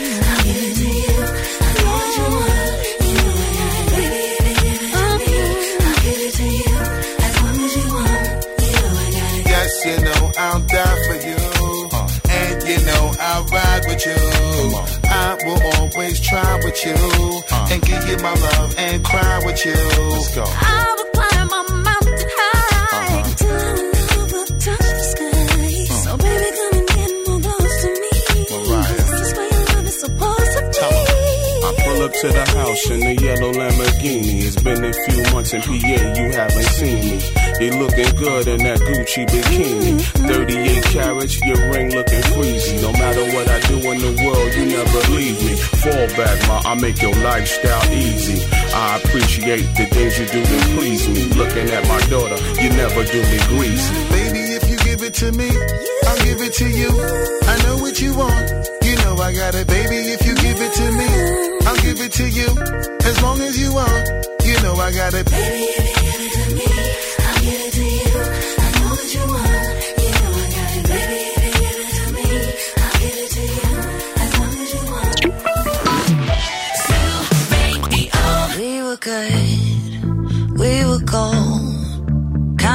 yellow Lamborghini. It's been a few months in PA, you haven't seen me. You looking good in that Gucci bikini. 38 carats, your ring looking freezy. No matter what I do in the world, you never leave me. Fall back, ma, I make your lifestyle easy. I appreciate the things you do to please me. Looking at my daughter, you never do me greasy. Baby, give it to me, I'll give it to you. I know what you want. You know I got it, baby. If you give it to me, I'll give it to you. As long as you want, you know I got it. Baby, if you give it to me, I'll give it to you. I know what you want. You know I got it, baby. If you give it to me, I'll give it to you. As long as you want. We were good, we were gold.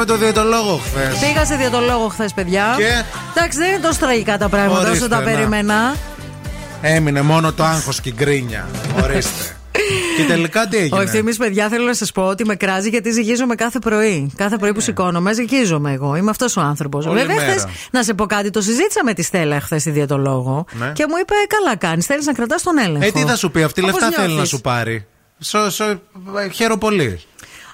με το διαιτολόγο χθες. Πήγα σε διατολόγο χθες, παιδιά. Και; Εντάξει, δεν είναι τόσο τραγικά τα πράγματα όσο Ορίστε, τα να. περίμενα. Έμεινε μόνο το άγχος και η γκρίνια. Ορίστε. και τελικά τι Ο έγινε. ευθύνη, παιδιά, θέλω να σας πω ότι με κράζει γιατί ζυγίζομαι κάθε πρωί. Κάθε πρωί που σηκώνομαι, ζυγίζομαι εγώ. Είμαι αυτός ο άνθρωπος. Όλη Βέβαια, μέρα. χθες, να σε πω κάτι, το συζήτησα με τη Στέλλα χθες στη διατολόγο Ναι. και μου είπε: Καλά κάνεις, θέλεις να κρατάς τον έλεγχο. Ε, τι θα σου πει, αυτή Όπως λεφτά θέλει να νιώθεις; σου πάρει. Σο, σο, χαίρο πολύ.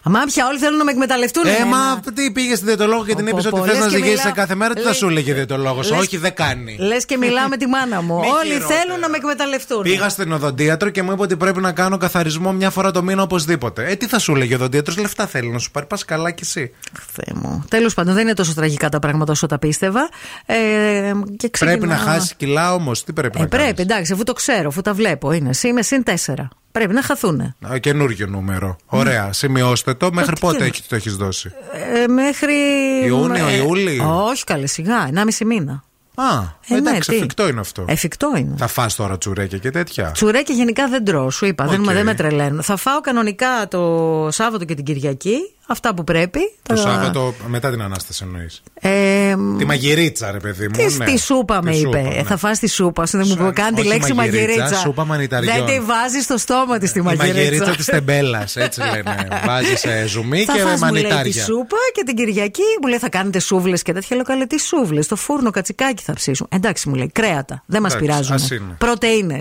Αμά πια όλοι θέλουν να με εκμεταλλευτούν. Ε, εμένα. μα τι πήγε στη διαιτολόγο και την Πω, είπες πω, ότι πω, θες λες να και ζυγίσει μιλά- κάθε μέρα, τι θα λες- σου λέγε διαιτολόγος; λες- Όχι, δεν κάνει. Λες και μιλάω με τη μάνα μου. Μη Όλοι χειρότερα. θέλουν να με εκμεταλλευτούν. Πήγα στην οδοντίατρο και μου είπε ότι πρέπει να κάνω καθαρισμό μια φορά το μήνα οπωσδήποτε. Ε, τι θα σου λέγε ο οδοντίατρος, λεφτά θέλει να σου πάρει. Πας καλά κι εσύ. Θεέ μου. Τέλος πάντων, δεν είναι τόσο τραγικά τα πράγματα όσο τα πίστευα. Ε, και ξεκινάω- Πρέπει να χάσεις κιλά όμως. Τι πρέπει Ε, να κάνεις; πρέπει, εντάξει, αφού το ξέρω, αφού τα βλέπω. Είναι, είμαι συν τέσσερα. Πρέπει να χαθούν. Καινούργιο νούμερο. Ωραία. Σημειώστε το. Μέχρι τι πότε καινούργιο. έχει- το έχεις δώσει; Ε, μέχρι. Ιούνιο, ε, Ιούλη; Όχι, καλέ, σιγά. 1,5 μήνα. Α, Ε, ναι, εντάξει, τι. εφικτό είναι αυτό. Εφικτό είναι. Θα φας τώρα τσουρέκια και τέτοια; Τσουρέκι γενικά δεν τρώω, σου είπα. Δεν, Οκ. με- δεν με τρελαίνουν. Θα φάω κανονικά το Σάββατο και την Κυριακή. Αυτά που πρέπει. Το Τα- Σάββατο μετά την ανάσταση εννοείς. Ε, Τη μαγειρίτσα, ρε παιδί μου. Τι ναι. στη σούπα με Τη είπε. σούπα, Ε, ναι. Θα φας τη σούπα σου, δεν μου κάνει τη όχι λέξη μαγειρίτσα, μαγειρίτσα. σούπα μανιταριών. Δεν τη βάζει στο στόμα της τη Η μαγειρίτσα. μαγειρίτσα της τεμπέλας, έτσι λένε. Βάζει ζουμί Θα και φας, μου λέει, τη μανιτάρια. σούπα και την Κυριακή μου λέει θα κάνετε σούβλες και τέτοια. Λέω καλέ τι σούβλες. Στο φούρνο κατσικάκι θα ψήσουν. Εντάξει μου λέει κρέατα. Δεν μας Εντάξει, πειράζουν. ας είναι. Πρωτενε.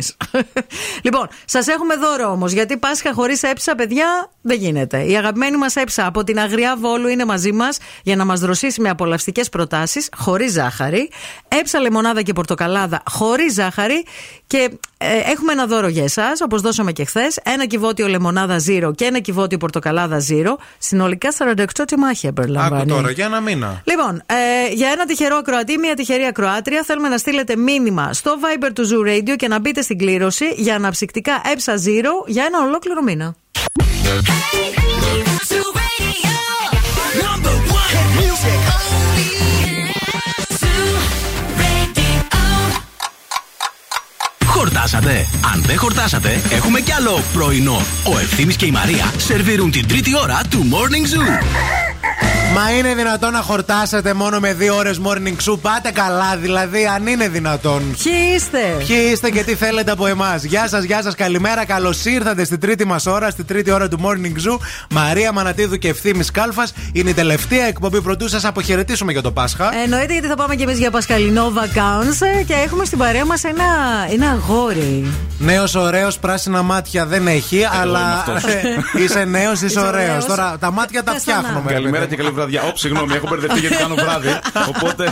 λοιπόν, σας έχουμε δώρο όμως γιατί Πάσχα χωρίς έψα, παιδιά, δεν γίνεται. Η αγαπημένη μας έψα από την Αγριά Βόλου είναι μαζί μας για να μας δροσίσει με απολαυστικές προτάσεις χωρίς ζάχαρη. Έψα λεμονάδα και πορτοκαλάδα χωρίς ζάχαρη. Και ε, έχουμε ένα δώρο για εσάς, όπως δώσαμε και χθες. Ένα κυβότιο λεμονάδα Zero και ένα κυβότιο πορτοκαλάδα Zero. Συνολικά 48 τιμάχια Άκου περιλαμβάνει. τώρα, για ένα μήνα. Λοιπόν, ε, για ένα τυχερό ακροατή, μια τυχερή ακροάτρια, θέλουμε να στείλετε μήνυμα στο Viber του Zoo Radio και να μπείτε στην κλήρωση για αναψυκτικά έψα Zero για ένα ολόκληρο μήνα. Music. Χορτάσατε. Αν δεν χορτάσατε, έχουμε κι άλλο πρωινό. Ο Ευθύμης και η Μαρία σερβίρουν την τρίτη ώρα του Morning Zoo. Μα είναι δυνατόν να χορτάσετε μόνο με δύο ώρες morning show. Πάτε καλά, δηλαδή, αν είναι δυνατόν. Ποιοι είστε, Ποιοι είστε και τι θέλετε από εμάς; Γεια σας, γεια σας, καλημέρα. Καλώς ήρθατε στην τρίτη μας ώρα, στη τρίτη ώρα του morning zoo. Μαρία Μανατίδου και Ευθύμης Κάλφας. Είναι η τελευταία εκπομπή προτού σας αποχαιρετήσουμε για το Πάσχα. Εννοείται γιατί θα πάμε κι εμείς για πασχαλινό vacances και έχουμε στην παρέα μας ένα, ένα αγόρι. Νέος ωραίος, πράσινα μάτια δεν έχει, αλλά είμαι αυτός. είσαι νέος, είσαι Είσαι ωραίος. ωραίος. Τώρα τα μάτια τα Πες τα να. φτιάχνουμε. Καλημέρα και καλή βραδιά. Ω, συγγνώμη, έχω μπερδευτεί γιατί κάνω βράδυ. Οπότε.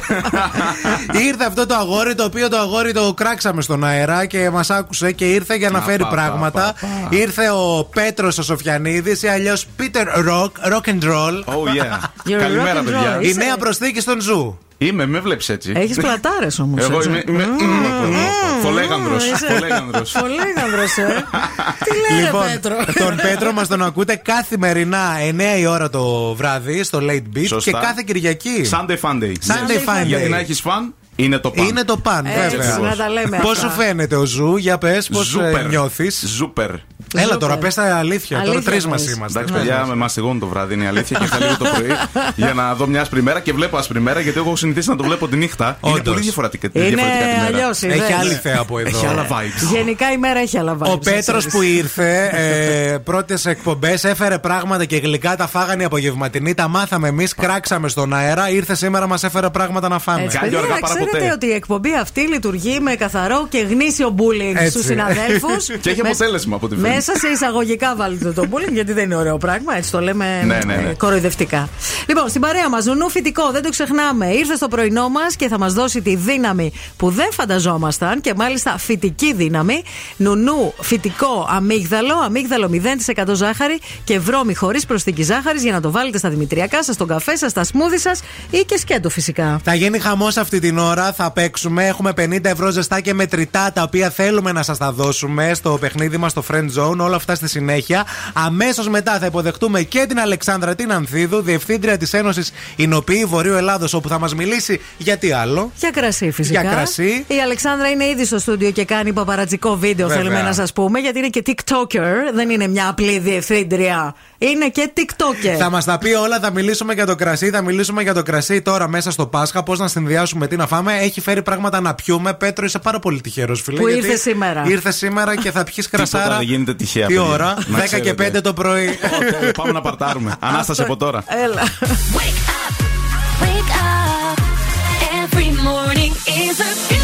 Ήρθε αυτό το αγόρι το οποίο το αγόρι το κράξαμε στον αέρα και μας άκουσε και ήρθε για να Πα, φέρει πα, πράγματα. πα, πα. Ήρθε ο Πέτρος ο Σοφιανίδης ή αλλιώς Peter Rock, Rock and Roll. Oh yeah. You're Καλημέρα, rock and παιδιά. roll. Η Είσαι- νέα προσθήκη στον Zoo. Είμαι, με βλέπεις έτσι. Έχεις πλατάρες όμως. Εγώ είμαι. είμαι... Φολέγανδρος. Φολέγανδρος. Φολέγανδρος, ε. Τι λέει, ρε, Πέτρο; Λοιπόν, τον Πέτρο μας τον ακούτε καθημερινά 9 η ώρα το βράδυ στο Late Beat Σωστά. και κάθε Κυριακή. Sunday Fun Day. Sunday Fun Γιατί Day. να έχεις fun, είναι το παν. Είναι το παν, Έτσι, βέβαια. να τα λέμε Πώς αυτά. σου φαίνεται ο Zoo, για πες, πώς Ζούπερ. νιώθεις; Ζούπερ. Έλα τώρα, πες τα αλήθεια. Τώρα Αλήθεια τρεις μας πες. είμαστε. Εντάξει, παιδιά, με μαστιγώνουν το βράδυ, είναι η αλήθεια. Και ήρθα λίγο το πρωί για να δω μια άσπρη μέρα και βλέπω άσπρη μέρα γιατί εγώ έχω συνηθίσει να το βλέπω τη νύχτα. Είναι Όντως. πολύ διαφορετικά, Είναι διαφορετικά τη μέρα. αλλιώς. Έχει άλλη θέα από εδώ. Έχει άλλα vibes. Γενικά η μέρα έχει άλλα vibes. Ο Πέτρος ξέρεις. που ήρθε, ε, πρώτες εκπομπές, έφερε πράγματα και γλυκά, τα φάγανε οι απογευματινοί, τα μάθαμε εμείς, κράξαμε στον αέρα. Ήρθε σήμερα, μας έφερε πράγματα να φάμε. Έτσι, Καλή παιδιά, ώρα να παρά ξέρετε ποτέ. ότι η εκπομπή αυτή λειτουργεί με καθαρό και γνήσιο bullying Έτσι. στους συναδέλφους. Και έχει αποτέλεσμα από ό,τι φαίνεται. Μέσα σε εισαγωγικά βάλτε το bullying, γιατί δεν είναι ωραίο πράγμα. Έτσι το λέμε Ναι, ναι, ναι. ε, κοροϊδευτικά. Λοιπόν, στην παρέα μας, νουνού φυτικό, δεν το ξεχνάμε. Ήρθε στο πρωινό μας και θα μας δώσει τη δύναμη που δεν φανταζόμασταν και μάλιστα φυτική δύναμη. Νουνού φυτικό αμύγδαλο, αμύγδαλο 0% ζάχαρη και βρώμη χωρίς προσθήκη ζάχαρης για να το βάλετε στα δημητριακά σας, στον καφέ σας, στα σμούδι σας ή και σκέτο φυσικά. Θα γίνει χαμός αυτή την ώρα. Θα παίξουμε. Έχουμε 50 ευρώ ζεστά και μετρητά τα οποία θέλουμε να σας τα δώσουμε στο παιχνίδι μας στο Friend Zone. Όλα αυτά στη συνέχεια. Αμέσως μετά θα υποδεχτούμε και την Αλεξάνδρα την Ανθίδου, διευθύντρια της Ένωσης Ινοποιή Βορείου Ελλάδος, όπου θα μας μιλήσει για τι άλλο. Για κρασί, φυσικά. Για κρασί. Η Αλεξάνδρα είναι ήδη στο στούντιο και κάνει παπαρατζικό βίντεο, Βέβαια. θέλουμε να σας πούμε, γιατί είναι και TikToker. Δεν είναι μια απλή διευθύντρια. Είναι και TikToker. Θα μας τα πει όλα, θα μιλήσουμε για το κρασί, θα μιλήσουμε για το κρασί τώρα μέσα στο Πάσχα. Πώς να συνδυάσουμε, τι να φάμε. Έχει φέρει πράγματα να πιούμε. Πέτρο, είσαι πάρα πολύ τυχερός, φίλε. Που γιατί ήρθε σήμερα. Ήρθε σήμερα και θα πιεις κρασάρα. Τίποτα δεν γίνεται τυχαία. Τι παιδιά. ώρα, Να 10 και ξέρετε. 5 το πρωί. Ω, Πάμε να παρτάρουμε. Ανάσταση από τώρα. Έλα. Wake up. Every morning is a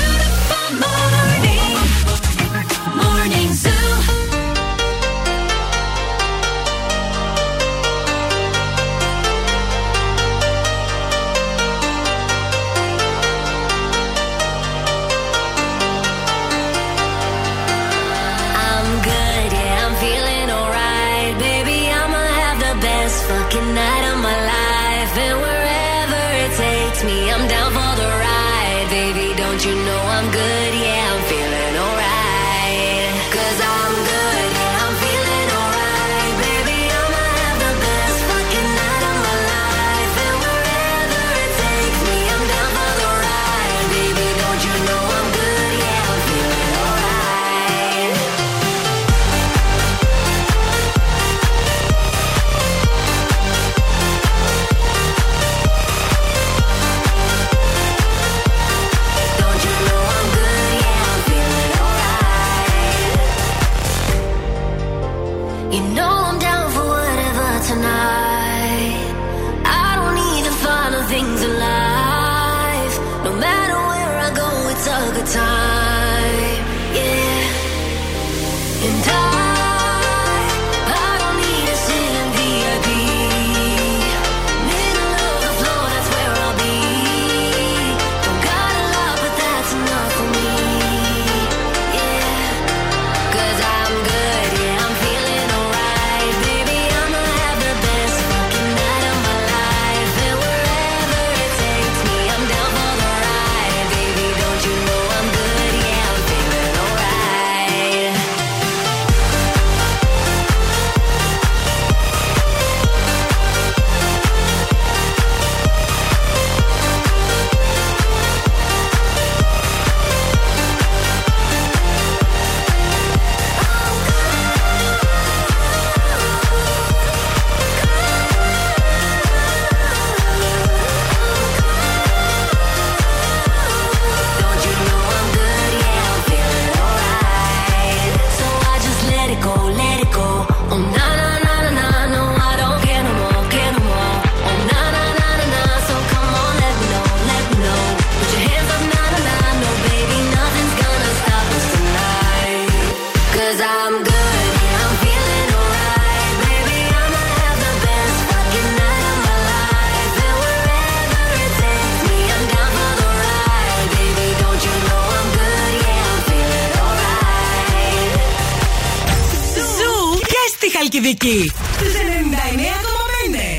στη Χαλκιδική. Στους 99,5.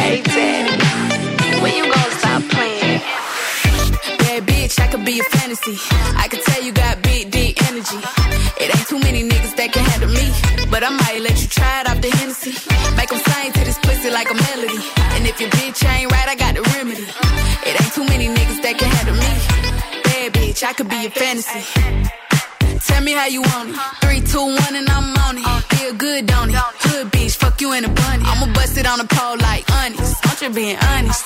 Hey, Daddy, when you gonna stop playing? Bad bitch, I could be a fantasy. I could tell you got big, deep energy. It ain't too many niggas that can handle me. But I might let you try it off the Hennessy. Make 'em sing to this pussy like a melody. And if your bitch ain't right, bitch, I could be a fantasy. Tell me how you want it. Three, two, one, and I'm on it. Feel good, don't it? Hood bitch, fuck you in a bunny. I'ma bust it on the pole like honest. I'm just being honest.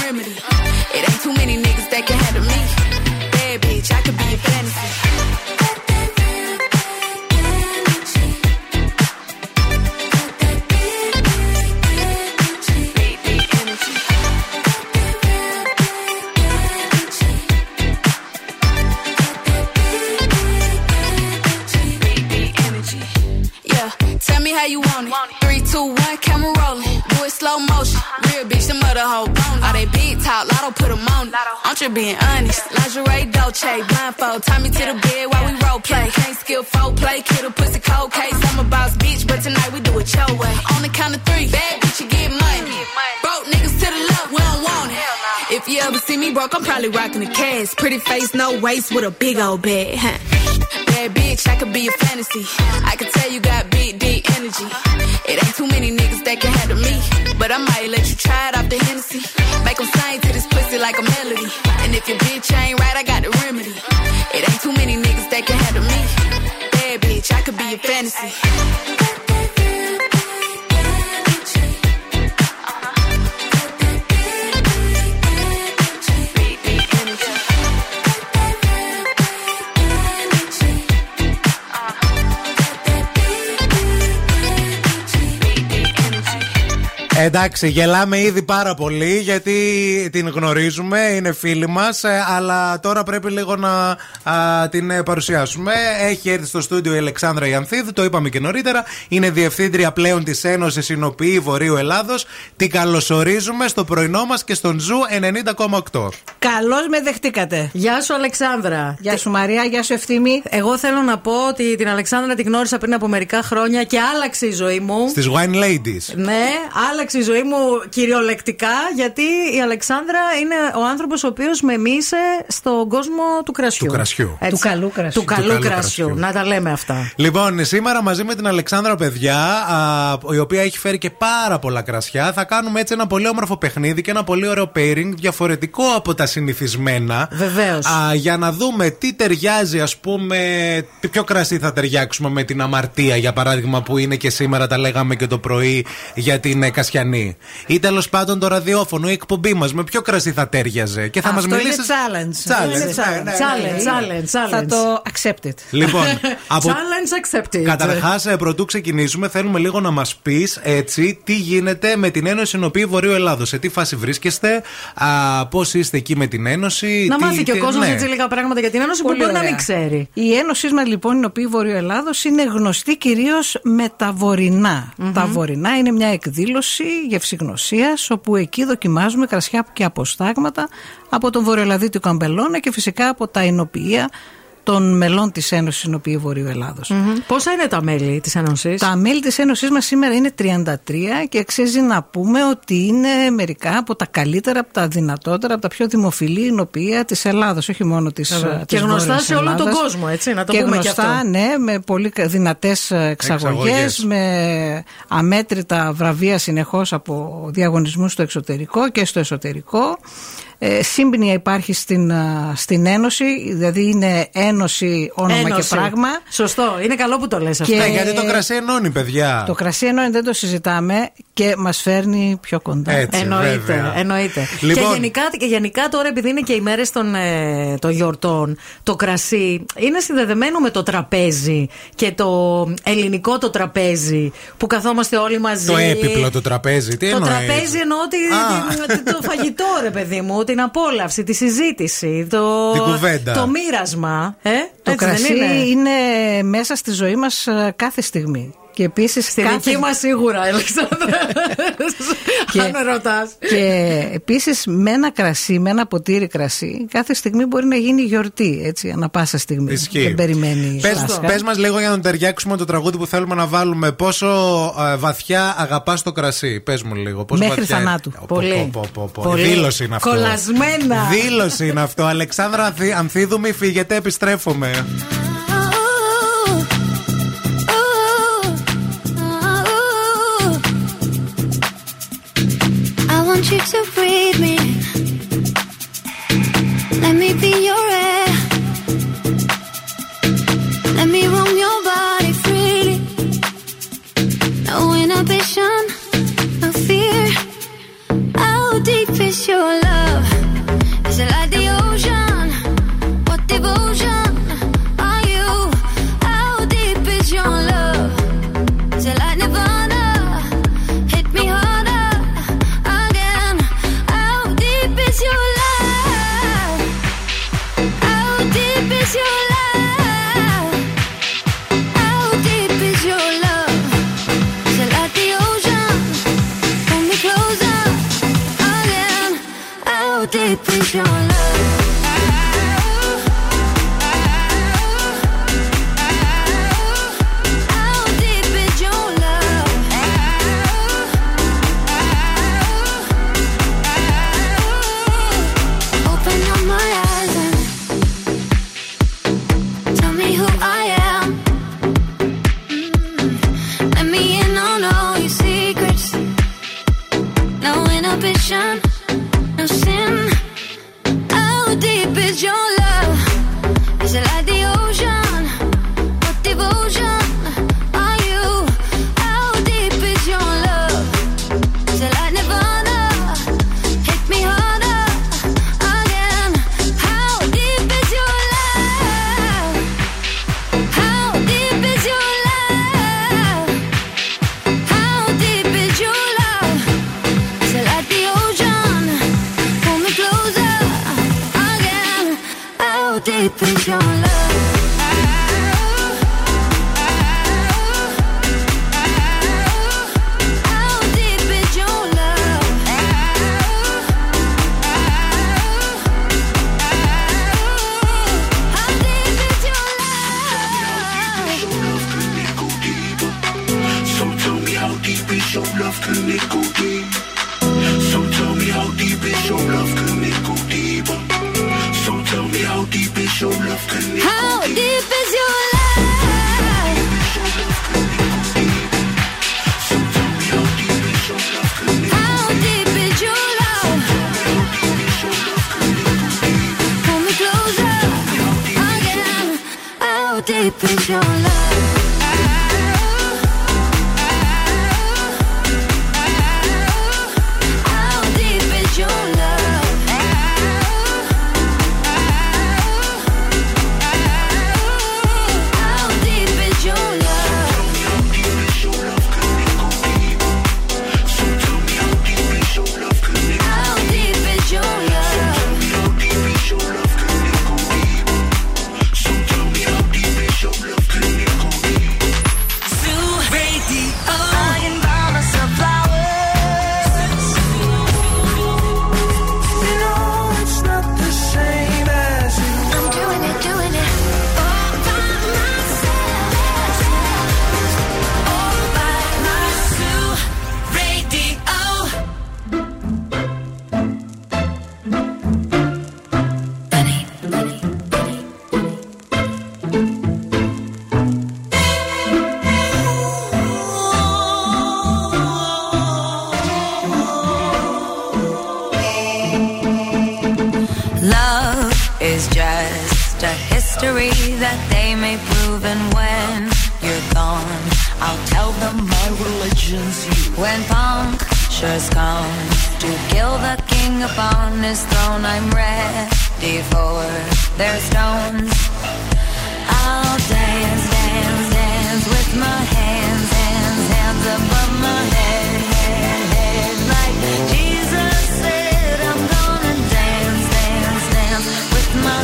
just being honest. Lingerie, Dolce, blindfold. Tie me to the bed while we role play. Can't skill folk play, kid a pussy cold case. I'm a boss bitch, but tonight we do it your way. On the count of three, bad bitch, you get money. Broke niggas to the left, we don't want it. If you ever see me broke, I'm probably rocking the cash. Pretty face, no waist, with a big old bag. Bad bitch, I could be a fantasy. I could tell you got big, deep energy. It ain't too many niggas that can handle me. But I might let you try it off the Hennessy. Make 'em sing if your bitch ain't right, I got the remedy. It ain't too many niggas that can handle me. Bad bitch, I could be a fantasy. Εντάξει, γελάμε ήδη πάρα πολύ γιατί την γνωρίζουμε, είναι φίλη μας. Αλλά τώρα πρέπει λίγο να α, την ε, παρουσιάσουμε. Έχει έρθει στο στούντιο η Αλεξάνδρα Ιανθίδη, το είπαμε και νωρίτερα. Είναι διευθύντρια πλέον της Ένωσης Οινοποιών Βορείου Ελλάδος. Την καλωσορίζουμε στο πρωινό μας και στον Zoo 90,8. Καλώς με δεχτήκατε. Γεια σου, Αλεξάνδρα. Γεια σου, Μαρία. Γεια σου, Ευθύμη. Εγώ θέλω να πω ότι την Αλεξάνδρα την γνώρισα πριν από μερικά χρόνια και άλλαξε η ζωή μου. Στις Wine Ladies. Ναι, άλλαξε η ζωή μου κυριολεκτικά γιατί η Αλεξάνδρα είναι ο άνθρωπος ο οποίος με μίσε στον κόσμο του κρασιού. Του κρασιού. Έτσι. Του καλού κρασιού. Του καλού, Του καλού κρασιού. κρασιού. Να τα λέμε αυτά. Λοιπόν, σήμερα μαζί με την Αλεξάνδρα, παιδιά, α, η οποία έχει φέρει και πάρα πολλά κρασιά, θα κάνουμε έτσι ένα πολύ όμορφο παιχνίδι και ένα πολύ ωραίο pairing, διαφορετικό από τα συνηθισμένα. Βεβαίως. Για να δούμε τι ταιριάζει, ας πούμε, τι ποιο κρασί θα ταιριάξουμε με την αμαρτία, για παράδειγμα, που είναι και σήμερα, τα λέγαμε και το πρωί για την ε, Κασιανή. Ή τέλος πάντων το ραδιόφωνο, η εκπομπή μας, με ποιο κρασί θα τέριαζε. Και θα Αυτό μα μιλήσει. είναι challenge. Challenge. Είναι Ναι, ναι, ναι. Challenge, challenge, challenge. Θα το accepted. Λοιπόν, από Challenge accepted. Καταρχάς, πρωτού ξεκινήσουμε, θέλουμε λίγο να μας πεις έτσι τι γίνεται με την Ένωση Ενωπή Βορείου Ελλάδος. Σε τι φάση βρίσκεστε, πώς είστε εκεί με την Ένωση. Να τι- μάθει και ο τι- κόσμος ναι. έτσι λίγα πράγματα για την Ένωση που Πολύ μπορεί να ωραία. μην ξέρει. Η ένωσή μας λοιπόν, η οποία Βορείου Ελλάδος είναι γνωστή κυρίως με τα βορεινά. Τα βορεινά είναι μια εκδήλωση γευσηγνωσίας, όπου εκεί δοκιμάζουμε κρασιά και αποστάγματα από τον Βορειοελλαδίτικο Αμπελώνα και φυσικά από τα ενοποιεία των μελών της Ένωσης Ενωπή Βορείου Ελλάδος. Μμμ. Πόσα είναι τα μέλη της Ένωσης; Τα μέλη της Ένωσής μας σήμερα είναι 33 και αξίζει να πούμε ότι είναι μερικά από τα καλύτερα, από τα δυνατότερα, από τα πιο δημοφιλή ενωπία της Ελλάδος, όχι μόνο της Βέβαια. της Και γνωστά Βόρειας σε όλο τον Ελλάδας. κόσμο, έτσι, να το και πούμε και γνωστά, αυτό. ναι, με πολύ κα- δυνατές εξαγωγές, Εξαγωγές. με αμέτρητα βραβεία συνεχώς από διαγωνισμούς στο εξωτερικό και στο εσωτερικό. Ε, σύμπνοια υπάρχει στην, α, στην Ένωση, δηλαδή είναι ένωση, όνομα Ένωση. και πράγμα. Σωστό, είναι καλό που το λες αυτό. Και- Ναι, γιατί το κρασί ενώνει, παιδιά. Το κρασί ενώ δεν το συζητάμε και μας φέρνει πιο κοντά. Έτσι, Εννοείται, βέβαια. εννοείται. Λοιπόν. Και, γενικά, και γενικά τώρα, επειδή είναι και οι μέρες των, ε, των γιορτών, το κρασί είναι συνδεδεμένο με το τραπέζι και το ελληνικό το τραπέζι που καθόμαστε όλοι μαζί. Το έπιπλο το τραπέζι, τι Το εννοείς; τραπέζι εννοώ τη- Α. τη- το φαγητό, ρε παιδί μου, την απόλαυση, τη συζήτηση, το, Την κουβέντα. το μοίρασμα. Ε; Το Έτσι δεν κρασί είναι; είναι; μέσα στη ζωή μας ε, κάθε στιγμή. Και επίσης Στη κάθε... δική μας σίγουρα, Αλεξάνδρα. Και- Αν ρωτάς. Και επίσης με ένα κρασί, με ένα ποτήρι κρασί, κάθε στιγμή μπορεί να γίνει γιορτή, έτσι, ανα πάσα στιγμή. Ισχύει. Δεν περιμένει Πες, Πάσχα. πες μας λίγο για να ταιριάξουμε το τραγούδι που θέλουμε να βάλουμε. Πόσο ε, βαθιά αγαπάς το κρασί; Πες μου λίγο. Πόσο Μέχρι βαθιά... θανάτου. Πω, πω, Πολύ. πω, πω, πω. Πολύ. Δήλωση είναι αυτό. Κολλασμένα. Δήλωση είναι αυτό. Αλεξάνδρα Ανθή- Ανθίδουμη, φύγετε, επιστρέφουμε. So.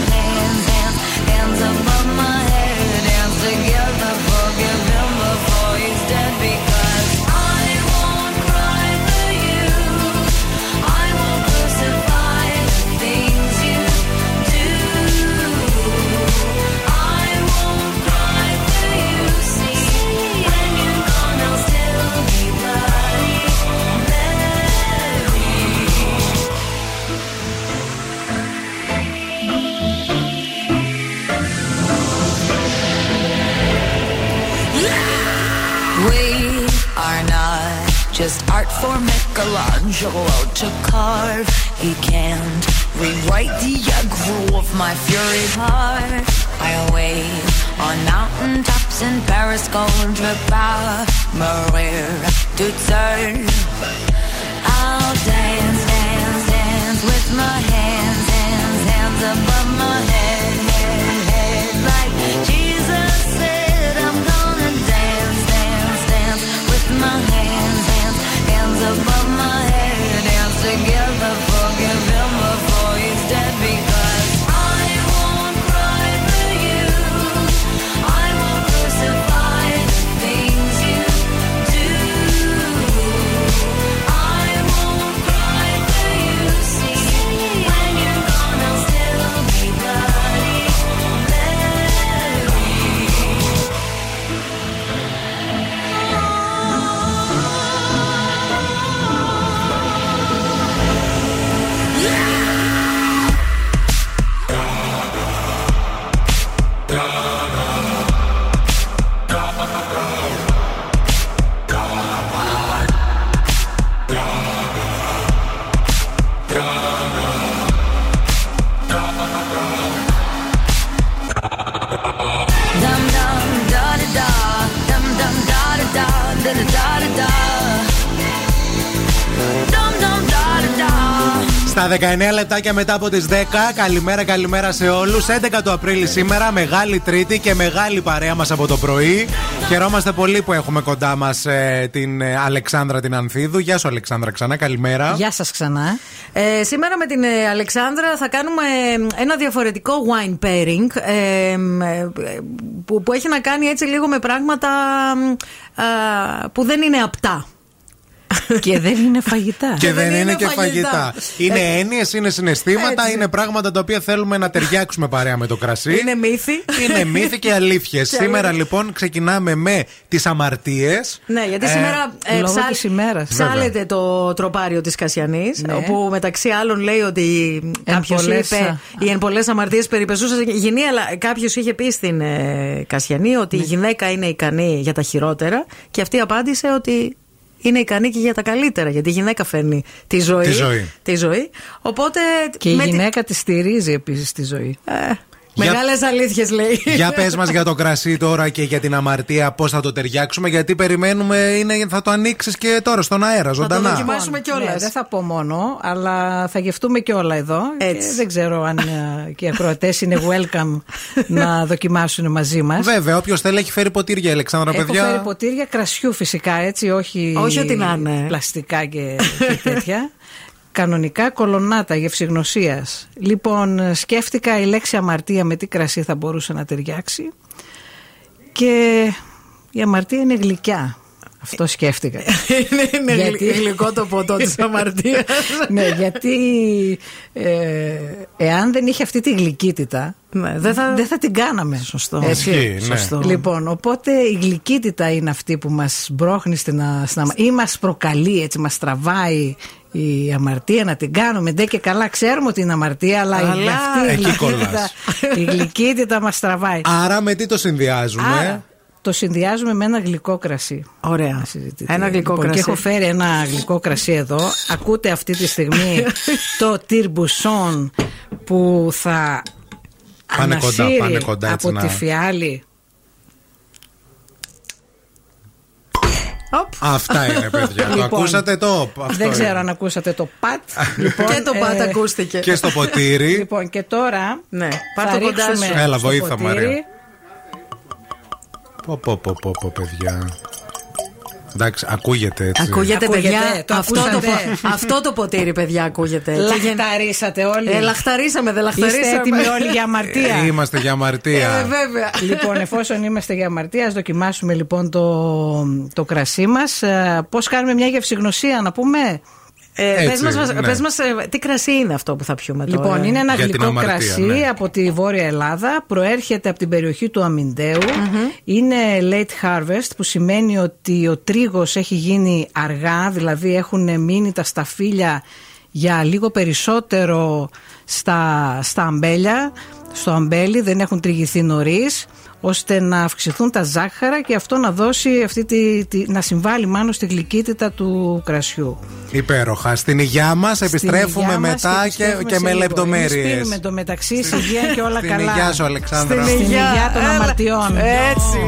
my Michelangelo to carve. He can't rewrite the aggro of my fury heart. I wave on mountaintops in Paris, going to Maria to turn. I'll dance, dance, dance with my hands, hands, hands above my head, Στα 19 λεπτάκια μετά από τις 10, καλημέρα, καλημέρα σε όλους. 11 του Απρίλη σήμερα, μεγάλη Τρίτη και μεγάλη παρέα μας από το πρωί. Χαιρόμαστε πολύ που έχουμε κοντά μας την ε, Αλεξάνδρα την Ανθίδου. Γεια σου, Αλεξάνδρα, ξανά καλημέρα. Γεια σας ξανά. Ε, σήμερα με την ε, Αλεξάνδρα θα κάνουμε ε, ένα διαφορετικό wine pairing ε, ε, ε, που, που έχει να κάνει έτσι λίγο με πράγματα ε, α, που δεν είναι απτά. Και δεν είναι φαγητά. Και δεν είναι και φαγητά. φαγητά. Είναι Ε, έννοιες, είναι συναισθήματα, έτσι. είναι πράγματα τα οποία θέλουμε να ταιριάξουμε παρέα με το κρασί. Είναι μύθι. Είναι μύθοι και αλήθειες. Και Σήμερα αλήθειες. λοιπόν ξεκινάμε με τις αμαρτίες. Ναι, γιατί σήμερα ε, λόγω ψάλ- της ημέρας. ψάλεται το τροπάριο της Κασιανής Ναι. όπου μεταξύ άλλων λέει ότι κάποιος πολλές, είπε α. οι εν πολλές αμαρτίες περιπεσούσαν γυνή αλλά κάποιος είχε πει στην ε, Κασιανή ότι Ναι. η γυναίκα είναι ικανή για τα χειρότερα και αυτή απάντησε ότι είναι ικανή και για τα καλύτερα γιατί η γυναίκα φέρνει τη ζωή, Τη ζωή. τη ζωή. οπότε Και η με τη- γυναίκα τη στηρίζει επίσης τη ζωή. ε, μεγάλες αλήθειες λέει Για πες μας για το κρασί τώρα και για την αμαρτία, πώς θα το ταιριάξουμε. Γιατί περιμένουμε, είναι, θα το ανοίξεις και τώρα στον αέρα, ζωντανά. δοκιμάσουμε κιόλας. Ναι, δεν θα πω μόνο, αλλά θα γευτούμε και όλα εδώ. Έτσι. Και δεν ξέρω αν ε, και οι ακροατές είναι welcome να δοκιμάσουν μαζί μας. Βέβαια, όποιος θέλει έχει φέρει ποτήρια, Αλεξάνδρα, Έχω παιδιά. φέρει ποτήρια κρασιού φυσικά, έτσι, όχι, Όχι ό,τι να είναι. πλαστικά και, και τέτοια. Κανονικά κολονάτα γευσηγνωσίας. Λοιπόν, σκέφτηκα η λέξη αμαρτία με τι κρασί θα μπορούσε να ταιριάξει. Και η αμαρτία είναι γλυκιά. Αυτό σκέφτηκα. είναι, είναι Γιατί- γλυ- γλυκό το ποτό της αμαρτίας ναι, γιατί ε, εάν δεν είχε αυτή τη γλυκύτητα, Ναι, δεν θα- δεν θα την κάναμε. Σωστό. Έτσι. Ισχύει, ναι. Σωστό. Λοιπόν, οπότε η γλυκύτητα είναι αυτή που μας μπρόχνει στην, α- στην αμα- ή μας προκαλεί, έτσι μας τραβάει η αμαρτία να την κάνουμε. Ντε και καλά ξέρουμε ότι είναι αμαρτία, αλλά, η- Αλλά αυτή η εκεί γλυκύτητα, κολλάς. η γλυκύτητα μας τραβάει. Άρα με τι το συνδυάζουμε; Άρα, το συνδυάζουμε με ένα γλυκό κρασί. Ωραία. Να συζητηθεί. Ένα γλυκό Λοιπόν, κρασί. Και έχω φέρει ένα γλυκό κρασί εδώ. Ακούτε αυτή τη στιγμή το τυρμπουσόν που θα Πάνε κοντά, ανασύρει πάνε κοντά, έτσι από να- τη φιάλη. Αυτά είναι, παιδιά. το Λοιπόν, ακούσατε το. Αυτό Δεν είναι. ξέρω αν ακούσατε το πατ. λοιπόν, και το πάτα ε, ακούστηκε. Και στο ποτήρι. Λοιπόν, και τώρα Ναι, θα πάρ' το κοντά ρίξουμε σου. Έλα, στο βοήθα, ποτήρι. Μαρία. Πω, πω, πω, πω, πω, παιδιά. Εντάξει, ακούγεται έτσι. Ακούγεται, Ακούγεται, παιδιά. το αυτό, το, ακούσατε. πο- αυτό το ποτήρι, παιδιά, ακούγεται. Και γεν- Λαχταρίσατε όλοι. Ε, λαχταρίσαμε, δεν λαχταρίσαμε. Είστε έτοιμοι όλοι για αμαρτία. Ε, Είμαστε για αμαρτία. Ε, βέβαια. λοιπόν, εφόσον είμαστε για αμαρτία, ας δοκιμάσουμε λοιπόν το, το κρασί μας. Ε, πώς κάνουμε μια γευσηγνωσία, να πούμε; Ε, Έτσι, πες, μας, ναι. πες μας, ε, τι κρασί είναι αυτό που θα πιούμε τώρα; Λοιπόν, είναι ένα Για την γλυκό αμαρτία, κρασί ναι. από τη Βόρεια Ελλάδα. Προέρχεται από την περιοχή του αμυντεου Είναι late harvest, που σημαίνει ότι ο τρίγος έχει γίνει αργά, δηλαδή έχουν μείνει τα σταφύλια για λίγο περισσότερο στα, στα αμπέλια. στο αμπέλι, δεν έχουν τριγηθεί νωρίς, ώστε να αυξηθούν τα ζάχαρα και αυτό να δώσει αυτή τη, τη- να συμβάλλει μάλλον στη γλυκύτητα του κρασιού. Υπέροχα. Στην υγειά μας επιστρέφουμε υγειά μας μετά και, επιστρέφουμε και σε με λίγο. λεπτομέρειες. Εμείς πίνουμε το μεταξύ, υγεία και όλα Στην καλά. υγειά σου, Αλεξάνδρα. Στην υγεία. υγεία των Έλα. αμαρτιών. Έτσι.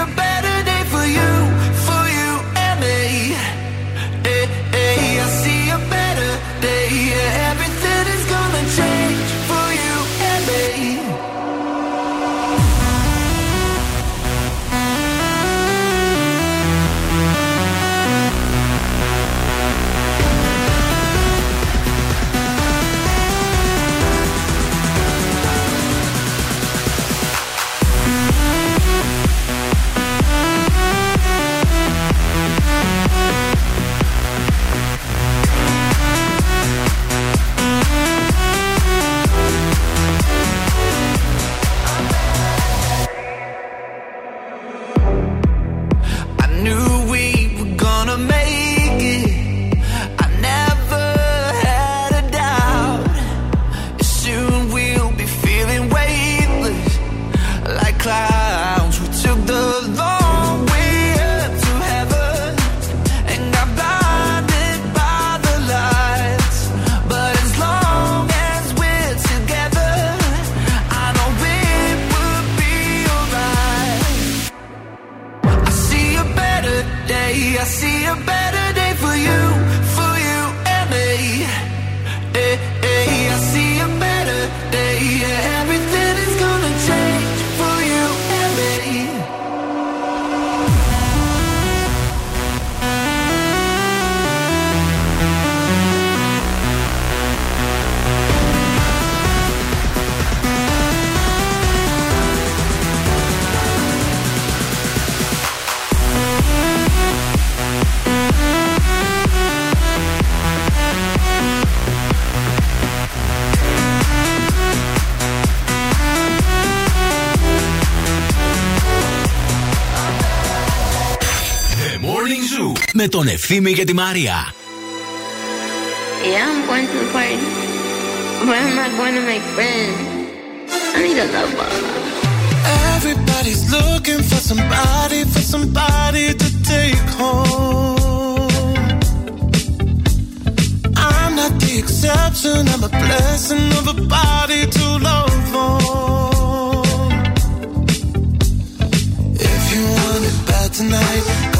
your bed. Με τον Ευθύμη και τη Μαρία. Yeah, I'm going to the party. But I'm not going to make friends. I need a lover. Everybody's looking for somebody, for somebody to take home. I'm not the exception, I'm a blessing of a body to love on. If you want it bad tonight, come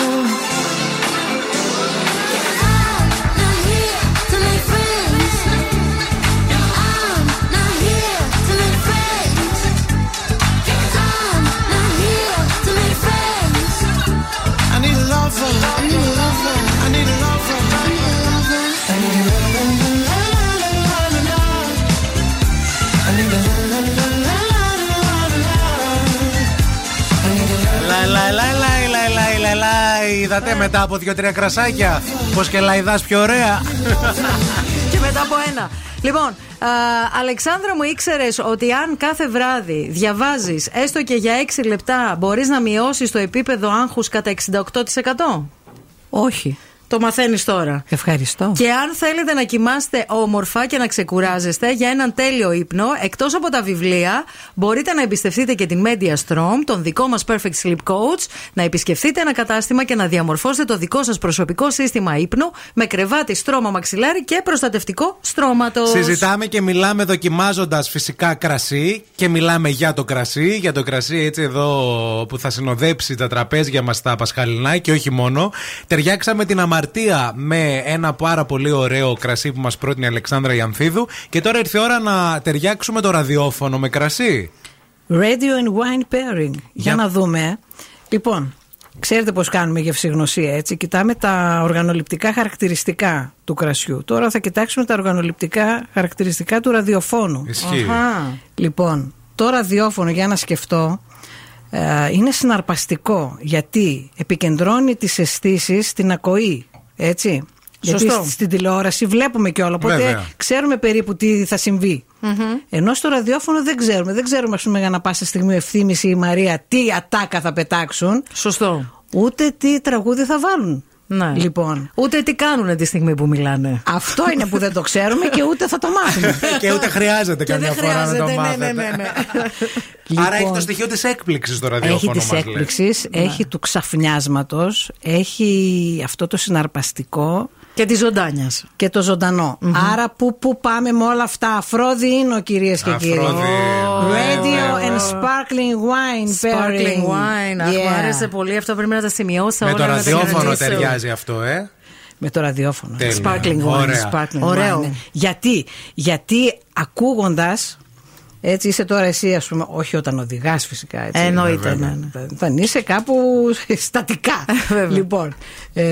Είδατε μετά από δύο-τρία κρασάκια πω και λαϊδά πιο ωραία. και μετά από ένα. Λοιπόν, α, Αλεξάνδρα μου, ήξερες ότι αν κάθε βράδυ διαβάζεις έστω και για 6 λεπτά, μπορείς να μειώσεις το επίπεδο άγχους κατά 68%? Όχι. Το μαθαίνεις τώρα. Ευχαριστώ. Και αν θέλετε να κοιμάστε όμορφα και να ξεκουράζεστε για έναν τέλειο ύπνο, εκτός από τα βιβλία, μπορείτε να εμπιστευτείτε και την Media Strom, τον δικό μας Perfect Sleep Coach, να επισκεφτείτε ένα κατάστημα και να διαμορφώσετε το δικό σας προσωπικό σύστημα ύπνου με κρεβάτι, στρώμα μαξιλάρι και προστατευτικό στρώματος. Συζητάμε και μιλάμε δοκιμάζοντας φυσικά κρασί και μιλάμε για το κρασί. Για το κρασί έτσι εδώ που θα συνοδέψει τα τραπέζια μας τα πασχαλινά και όχι μόνο. Ταιριάξαμε την αμαρτία με ένα πάρα πολύ ωραίο κρασί που μας πρότεινε η Αλεξάνδρα Ιανθίδου. Και τώρα ήρθε η ώρα να ταιριάξουμε το ραδιόφωνο με κρασί. Radio and wine pairing. Για, να δούμε. Λοιπόν, ξέρετε πώς κάνουμε γευσηγνωσία, έτσι. Κοιτάμε τα οργανοληπτικά χαρακτηριστικά του κρασιού. Τώρα θα κοιτάξουμε τα οργανοληπτικά χαρακτηριστικά του ραδιοφώνου. Ισχύει. Αχα. Λοιπόν, το ραδιόφωνο για να σκεφτώ ε, είναι συναρπαστικό γιατί επικεντρώνει τις αισθήσεις στην ακοή. Έτσι. Σωστό. Γιατί στην τηλεόραση βλέπουμε και όλα. Οπότε Βέβαια. ξέρουμε περίπου τι θα συμβεί. Ενώ στο ραδιόφωνο δεν ξέρουμε. Δεν ξέρουμε, ας πούμε, για να πάσα στιγμή ο ευθύνη ή η Μαρία τι ατάκα θα πετάξουν. Σωστό. Ούτε τι τραγούδι θα βάλουν. Ναι. Λοιπόν. Ούτε τι κάνουν τη στιγμή που μιλάνε. Αυτό είναι που δεν το ξέρουμε και ούτε θα το μάθουμε. και ούτε χρειάζεται Και καμιά δεν φορά να το χρειάζεται, ναι, μάθετε. ναι, ναι, ναι. Άρα έχει Λοιπόν. το στοιχείο της έκπληξης το Έχει ραδιόφωνο της μας, λες. έκπληξης, έχει του ξαφνιάσματος, έχει αυτό το συναρπαστικό. Και τη ζωντάνιας. Και το ζωντανο Άρα, πού, πού πάμε με όλα αυτά. Αφρόδιινο, κυρίες και κύριοι. Radio and sparkling wine Sparkling pairing. wine. Αχ, μου Yeah. άρεσε πολύ αυτό. Πρέπει να τα σημειώσω Με όλα. το να τα ραδιόφωνο κρατήσω. ταιριάζει αυτό, ε; Με το ραδιόφωνο. Τέλεια. Sparkling wine. Ωραία. Sparkling Ωραίο. wine. Γιατί, γιατί ακούγοντας. Έτσι είσαι τώρα εσύ, ας πούμε, όχι όταν οδηγάς φυσικά. Έτσι, Εννοείται, Βέβαια. ναι, ναι. Όταν είσαι κάπου στατικά. Βέβαια. λοιπόν, ε,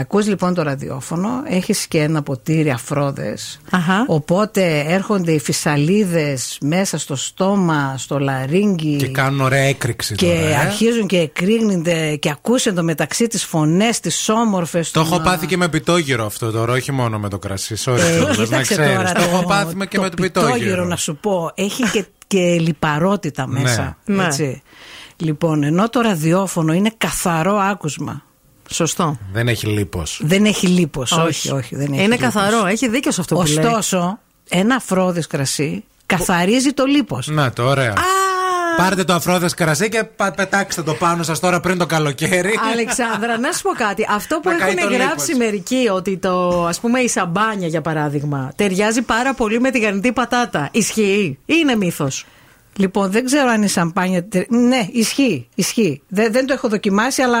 ακούς λοιπόν το ραδιόφωνο, έχεις και ένα ποτήρι αφρόδες, Αχα. οπότε έρχονται οι φυσαλίδες μέσα στο στόμα, στο λαρίνγκι Και κάνουν ωραία έκρηξη και τώρα. ε. αρχίζουν και εκρήγνεται και ακούς εντωμεταξύ τις φωνές, τις όμορφες Το των, έχω α, πάθει και με πιτόγυρο αυτό τώρα, όχι μόνο με το κρασί. Sorry, ε, κιόλας, να κοίταξε ξέρεις. τώρα Το έχω πάθει με και με το πιτόγυρο. να σου πω έχει και, και λιπαρότητα μέσα Ναι. έτσι. λοιπόν ενώ το ραδιόφωνο είναι καθαρό άκουσμα Σωστό. Δεν έχει λίπος. δεν έχει λίπος Όχι. όχι, όχι, δεν έχει Είναι λίπος. καθαρό. Έχει δίκιο σε αυτό που λέει. ωστόσο ένα αφρόδες κρασί καθαρίζει το λίπος Να το, ωραία. Πάρτε το αφρόδες κρασί και πα- πετάξτε το πάνω σας τώρα πριν το καλοκαίρι. Αλεξάνδρα, να σου πω κάτι. Αυτό που Να καεί έχουν το γράψει λίπος. μερικοί, ότι το, ας πούμε, η σαμπάνια για παράδειγμα, ταιριάζει πάρα πολύ με τη γαρνητή πατάτα. Ισχύει ή είναι μύθος; Λοιπόν, δεν ξέρω αν η σαμπάνια. τε- Ναι, ισχύει. ισχύει. Δεν, δεν το έχω δοκιμάσει, αλλά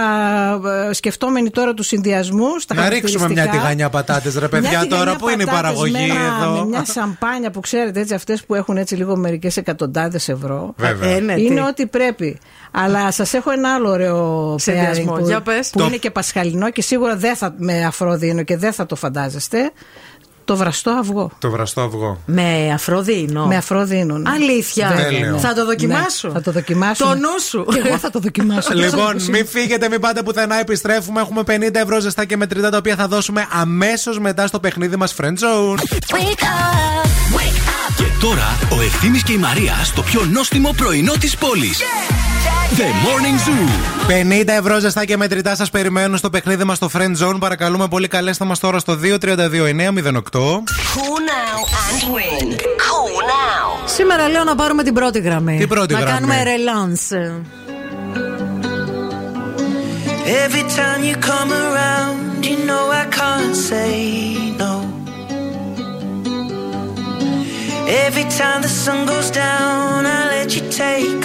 ε, σκεφτόμενοι τώρα τους συνδυασμούς. Να ρίξουμε μια τηγανιά πατάτες ρε Μια παιδιά τηγανιά τώρα. Πού είναι η πατάτες παραγωγή με ένα- εδώ. Με μια σαμπάνια που ξέρετε έτσι, αυτές που έχουν έτσι λίγο μερικές εκατοντάδες ευρώ. Βέβαια. Ε, ναι, τι. είναι ό,τι πρέπει. Αλλά σας έχω ένα άλλο ωραίο Συνδυασμό. pairing που, Για πες. που Το- είναι και πασχαλινό και σίγουρα δεν θα με αφρόδινο και δεν θα το φαντάζεστε. Το βραστό αυγό. Το βραστό αυγό. Με αφροδίνο. Με αφρόδινο. ναι. Αλήθεια. Τέλειο. Θα το δοκιμάσω. Ναι, θα το δοκιμάσω. Το νου σου. Και εγώ θα το δοκιμάσω. Λοιπόν, μην φύγετε, μην πάτε πουθενά. Επιστρέφουμε. Έχουμε 50 ευρώ ζεστά και μετρητά τα οποία θα δώσουμε αμέσως μετά στο παιχνίδι μας Friend Zone. Και τώρα ο Ευθύμης και η Μαρία στο πιο νόστιμο πρωινό της πόλης. The Morning Zoo. 50 ευρώ ζεστά και μετρητά σας περιμένουν στο παιχνίδι μας στο Friend Zone. Παρακαλούμε πολύ, καλέστε μας τώρα στο 232-908. Call now and win. Call now. Σήμερα λέω να πάρουμε την πρώτη γραμμή. Τι πρώτη να γραμμή; κάνουμε relance. Every time you come around, you know I can't say no. Every time the sun goes down, I let you take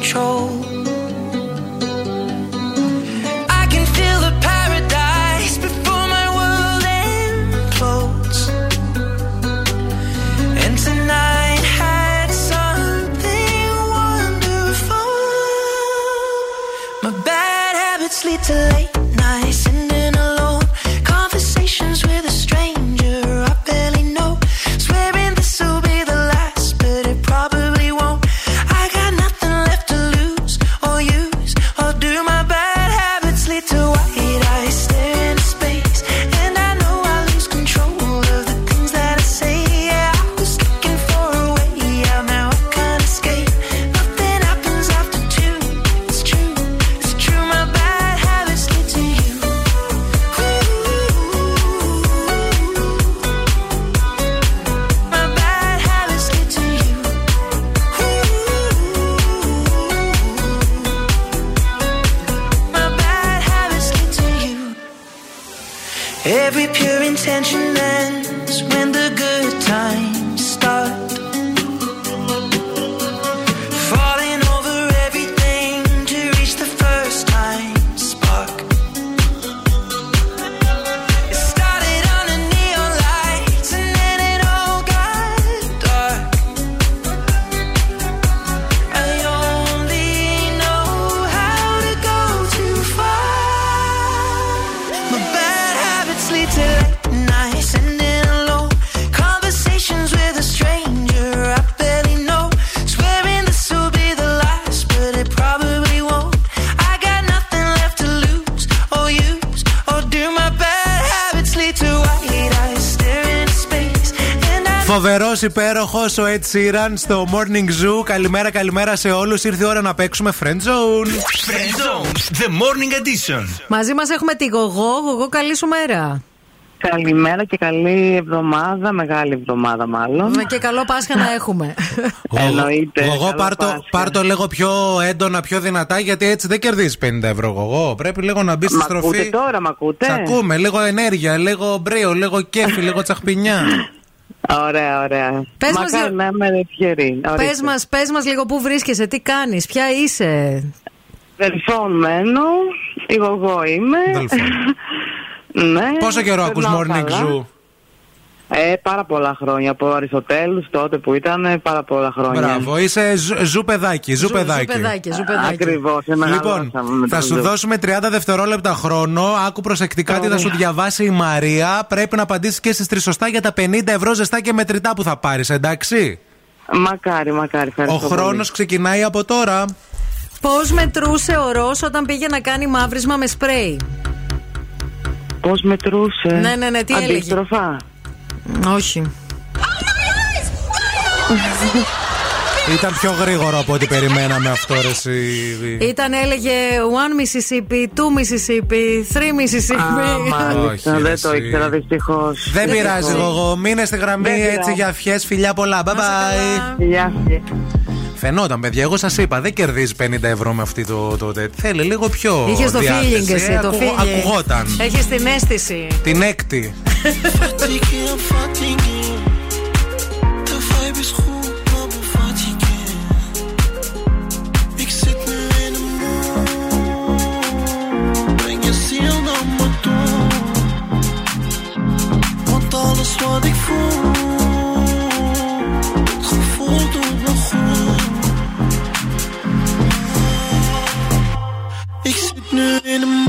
control. Φοβερός υπέροχος ο Ed Sheeran στο Morning Zoo. Καλημέρα, καλημέρα σε όλους. Ήρθε η ώρα να παίξουμε Friend Zone. Friend Zone, the morning edition. Μαζί μας έχουμε τη Γογό. Γογό, καλή σου μέρα. Καλημέρα και καλή εβδομάδα, μεγάλη εβδομάδα μάλλον. Ναι, Και καλό Πάσχα να έχουμε. Εννοείται. Εγώ Καλό πάρ το, Πάσχα. πάρ το λίγο πιο έντονα, πιο δυνατά, γιατί έτσι δεν κερδίζεις 50 ευρώ. Εγώ πρέπει λίγο να μπεις στη Μ' στροφή. ακούτε τώρα, μ' ακούτε; Σ' ακούμε, λίγο ενέργεια, λίγο μπρίο, λίγο κέφι, λίγο τσαχπινιά. Ωραία, ωραία. Πες μας Μακάρι για- να είμαι ευχερή. Πες μας, πες μας λίγο πού βρίσκεσαι, τι κάνεις, ποια είσαι. Δελφών μένω, εγώ είμαι. ναι. Πόσο καιρό ακούς περνάω Morning καλά. Zoo? Ε, πάρα πολλά χρόνια. Από Αριστοτέλους τότε που ήταν, ε, πάρα πολλά χρόνια. Μπράβο, είσαι ζου, ζου παιδάκι, ζου, παιδάκι. Ακριβώς, Λοιπόν, θα σου δώσουμε 30 δευτερόλεπτα χρόνο. Άκου προσεκτικά τι θα σου διαβάσει η Μαρία. Πρέπει να απαντήσεις και στις τρει σωστά για τα 50 ευρώ ζεστά και μετρητά που θα πάρεις, εντάξει; Μακάρι, μακάρι. Ο Ευχαριστώ πολύ. χρόνος ξεκινάει από τώρα. Πώς μετρούσε ο Ρος όταν πήγε να κάνει μαύρισμα με σπρέι; Πώς μετρούσε; Ναι, ναι, ναι, τι έλεγε; Αντίστροφα. Όχι. Ήταν πιο γρήγορο από ό,τι περιμέναμε αυτό, ρε, εσύ. Ήταν, έλεγε One Mississippi, Two Mississippi, Three Mississippi. Μάλιστα, Όχι, δεν ρε, το εσύ. ήξερα δυστυχώς. Δεν πειράζει, εγώ. Μείνε στη γραμμή Δεν έτσι πειράζει. για ευχές. Φιλιά πολλά. Bye bye. Γεια Φαινόταν, παιδιά. Εγώ σας είπα, δεν κερδίζει 50 ευρώ με αυτή το. το, το Θέλει λίγο πιο. Είχες το διάθεση. feeling εσύ, το Ακουγο- feeling. Ακουγόταν. Έχεις την αίσθηση. Την έκτη. Fatigué, I'm fatigué. De in the morning.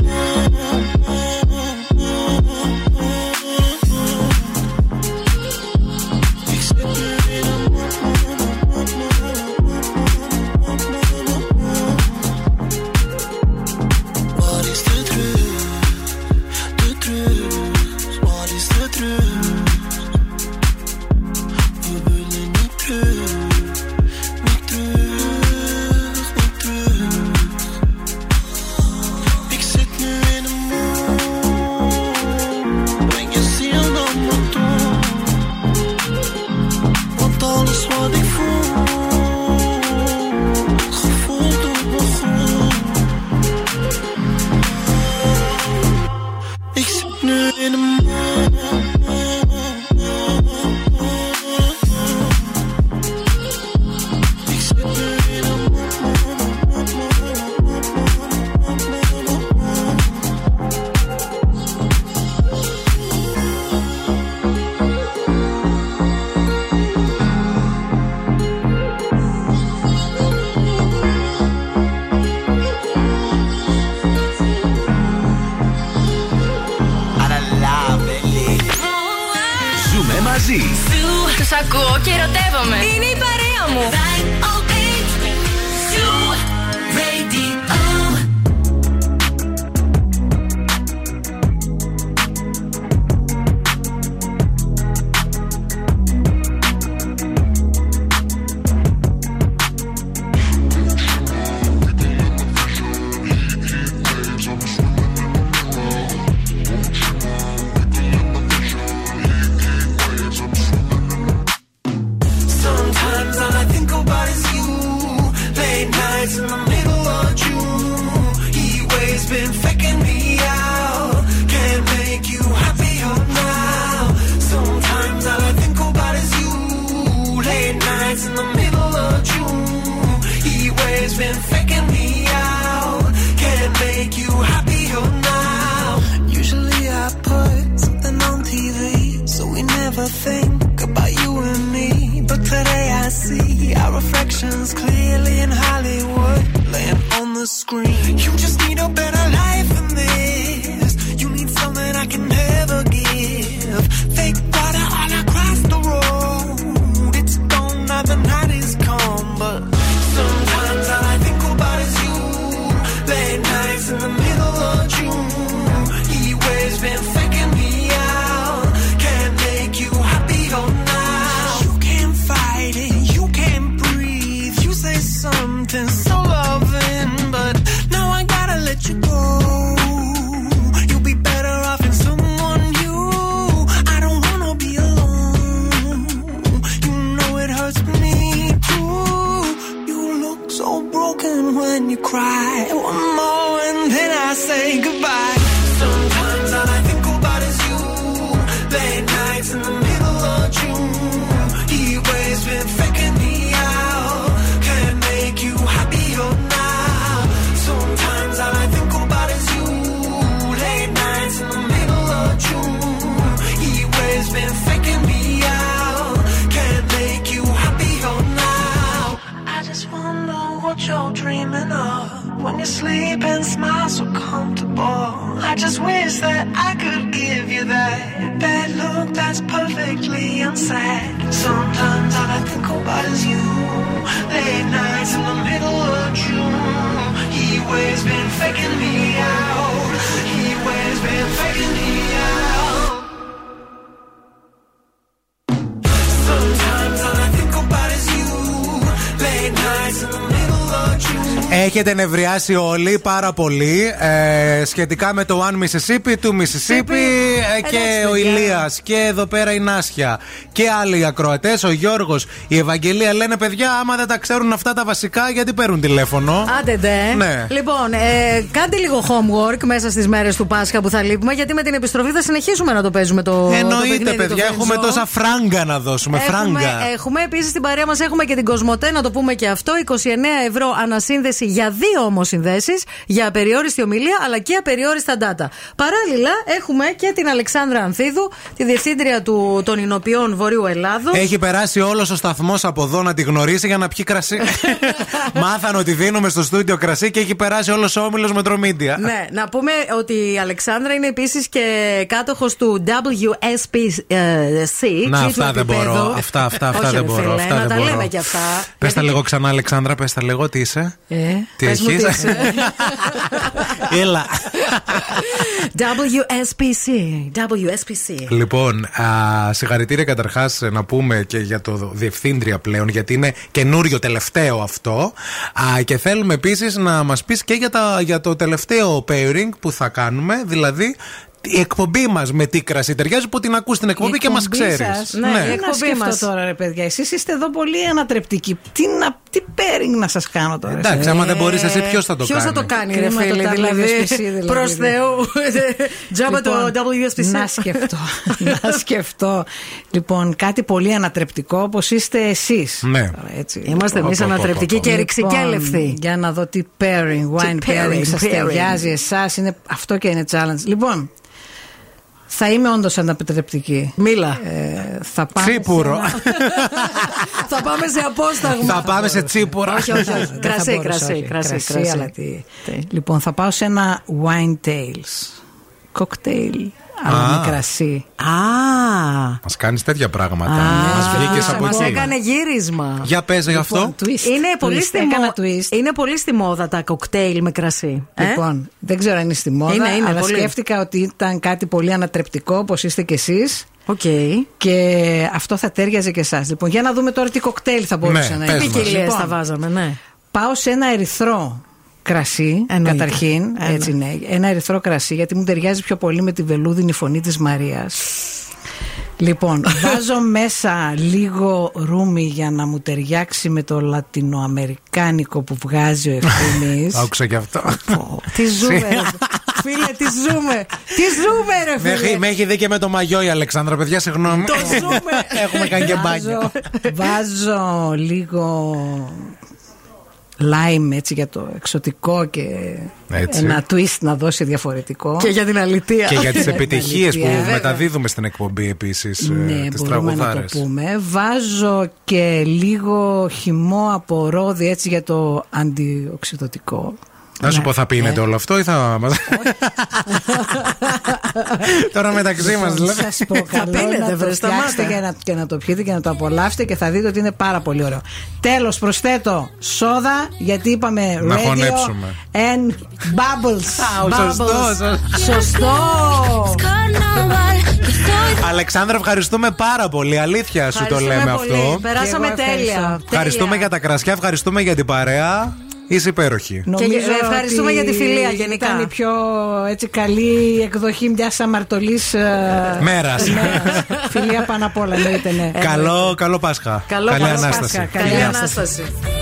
Έχετε νευριάσει όλοι πάρα πολύ ε, σχετικά με το One Mississippi, του Mississippi ε, και Εντάξει, ο παιδιά. Ηλίας και εδώ πέρα η Νάσια και άλλοι ακροατές, ο Γιώργος, η Ευαγγελία λένε παιδιά άμα δεν τα ξέρουν αυτά τα βασικά γιατί παίρνουν τηλέφωνο; Άντε ντε. Ναι. Λοιπόν, ε, κάντε λίγο homework μέσα στις μέρες του Πάσχα που θα λείπουμε, γιατί με την επιστροφή θα συνεχίσουμε να το παίζουμε το. το Εννοείται παιχνίδι, το παιδιά, Game έχουμε Show. τόσα φράγκα να δώσουμε. Έχουμε, φράγκα. έχουμε επίσης στην παρέα μας έχουμε και την Κοσμοτέ, να το πούμε και αυτό. 29 ευρώ ανασύνδεση για δύο όμω συνδέσει, για απεριόριστη ομιλία αλλά και απεριόριστα data. Παράλληλα, έχουμε και την Αλεξάνδρα Ανθίδου, τη διευθύντρια του, των Ινοποιών Βορείου Ελλάδος. Έχει περάσει όλος ο σταθμός από εδώ να τη γνωρίσει για να πιει κρασί. Μάθαν ότι δίνουμε στο στούντιο κρασί και έχει περάσει όλος ο όμιλος Μετρομίντια. Ναι, να πούμε ότι η Αλεξάνδρα είναι επίσης και κάτοχος του WSPC. Να, τρίτου αυτά δεν επίπεδου. μπορώ. Αυτά, αυτά, αυτά Όχι, δεν ρε μπορώ. φίλε, Αυτά να δεν τα μπορώ. λέμε και αυτά. Πες τα Γιατί- λίγο ξανά, Αλεξάνδρα, πες τα λίγο, τι είσαι; Ε, Τι πες μου έχεις; είσαι. Έλα. WSPC. WSPC. Λοιπόν, α, συγχαρητήρια καταρχάς να πούμε και για το διευθύντρια πλέον, γιατί είναι καινούριο τελευταίο αυτό. Α, και θέλουμε επίσης να μας πεις και για, τα, για το τελευταίο pairing που θα κάνουμε, δηλαδή η εκπομπή μας με τι κρασί ταιριάζει που την ακούς την εκπομπή και μας ξέρεις. Ναι, Ναι, η ναι. Να εκπομπή σκεφτώ μας. τώρα, ρε παιδιά. Εσείς είστε εδώ πολύ ανατρεπτικοί. Τι, να, τι pairing να σας κάνω τώρα. Εντάξει, εσείς. άμα δεν μπορείς εσύ, ποιος θα το Ποιος κάνει; θα το κάνει, ρε Κρίμα το φίλε, δηλαδή. WSPC, δηλαδή. Προς Θεού. Τζάμπα το WSPC. Να σκεφτώ. να σκεφτώ. Λοιπόν, κάτι πολύ ανατρεπτικό όπως είστε εσείς. Ναι. Είμαστε εμείς ανατρεπτικοί και ρηξικέλευθοι. για να δω τι pairing, wine Τι pairing, pairing, σας pairing. ταιριάζει εσάς. Αυτό και είναι challenge. Λοιπόν, θα είμαι όντως ανατρεπτική. Μίλα. Ε, θα πάμε Τσίπουρο. σε ένα- Θα πάμε σε απόσταγμα. Θα πάμε σε τσίπουρα. Όχι, όχι, όχι. Δεν Κρασί, θα μπορούσα, κρασί, όχι. κρασί, κρασί, κρασί. αλλά τι. Λοιπόν, θα πάω σε ένα wine tales. Κοκτέιλ, αλλά Α. με κρασί. Α, Μας κάνεις τέτοια πράγματα. Μας βγήκες από Μας εκεί. έκανε γύρισμα. Για πες για αυτό. Λοιπόν, twist. Είναι πολύ, Twist. στη Έκανα μο- twist. είναι πολύ στη μόδα τα κοκτέιλ με κρασί. Ε; Λοιπόν, δεν ξέρω αν είναι στη μόδα, Είναι, είναι, αλλά πολύ. σκέφτηκα ότι ήταν κάτι πολύ ανατρεπτικό, όπως είστε κι εσείς. Οκ. Και αυτό θα ταίριαζε και εσάς. Λοιπόν, για να δούμε τώρα τι κοκτέιλ θα μπορούσε Ναι, να πες είναι. μας. Ποικιλίες Λοιπόν, θα βάζαμε, ναι. Πάω σε ένα ερυθρό κρασί, Εννοείται. καταρχήν. Ένα. Έτσι ναι. Ένα ερυθρό κρασί, γιατί μου ταιριάζει πιο πολύ με τη βελούδινη φωνή της Μαρίας. Λοιπόν, βάζω μέσα λίγο ρούμι για να μου ταιριάξει με το λατινοαμερικάνικο που βγάζει ο Ευθύμης. Άκουσα και αυτό. Τι ζούμε. ρε. Φίλε, τι ζούμε. Τι ζούμε, ρε Με έχει, φίλε. με έχει δει και με το μαγιό η Αλεξάνδρα, παιδιά, συγγνώμη. Το ζούμε. Έχουμε κάνει και μπάνιο. Βάζω, βάζω λίγο lime έτσι για το εξωτικό και Έτσι. ένα twist να δώσει διαφορετικό. Και για την αλητία. Και για τις Για την επιτυχίες που αλήθεια, βέβαια. μεταδίδουμε στην εκπομπή επίσης. Ναι, τις μπορούμε να το τραγουδάρες. πούμε. Βάζω και λίγο χυμό από ρόδι έτσι για το αντιοξυδοτικό. Να σου Ναι, πω, θα πίνετε ναι. όλο αυτό ή θα μα. Τώρα μεταξύ μας Λοιπόν, λέμε. Σας πω καλό πίνετε, να το βρε, φτιάξετε σταμάτα. και να, και να το πιείτε και να το απολαύσετε και θα δείτε ότι είναι πάρα πολύ ωραίο. Τέλος προσθέτω σόδα γιατί είπαμε Να radio χωνέψουμε. and bubbles. Α, ο Bubbles. σωστός. Σωστό. Αλεξάνδρα, ευχαριστούμε πάρα πολύ. Αλήθεια σου το Ευχαριστούμε λέμε πολύ. αυτό. Περάσαμε Και εγώ τέλεια. ευχαριστώ. Ευχαριστούμε Τέλεια. για τα κρασιά, ευχαριστούμε για την παρέα. Είσαι υπέροχη. Νομίζω Και ευχαριστούμε ότι για τη φιλία γενικά. Ήταν η πιο έτσι, καλή εκδοχή μιας αμαρτωλής Μέρας. Φιλία πάνω απ' όλα, εννοείται, ναι. Καλό, καλό Πάσχα. Καλό Καλή Πάσχα. Ανάσταση. Πάσχα. Καλή Καλή Ανάσταση. Ανάσταση.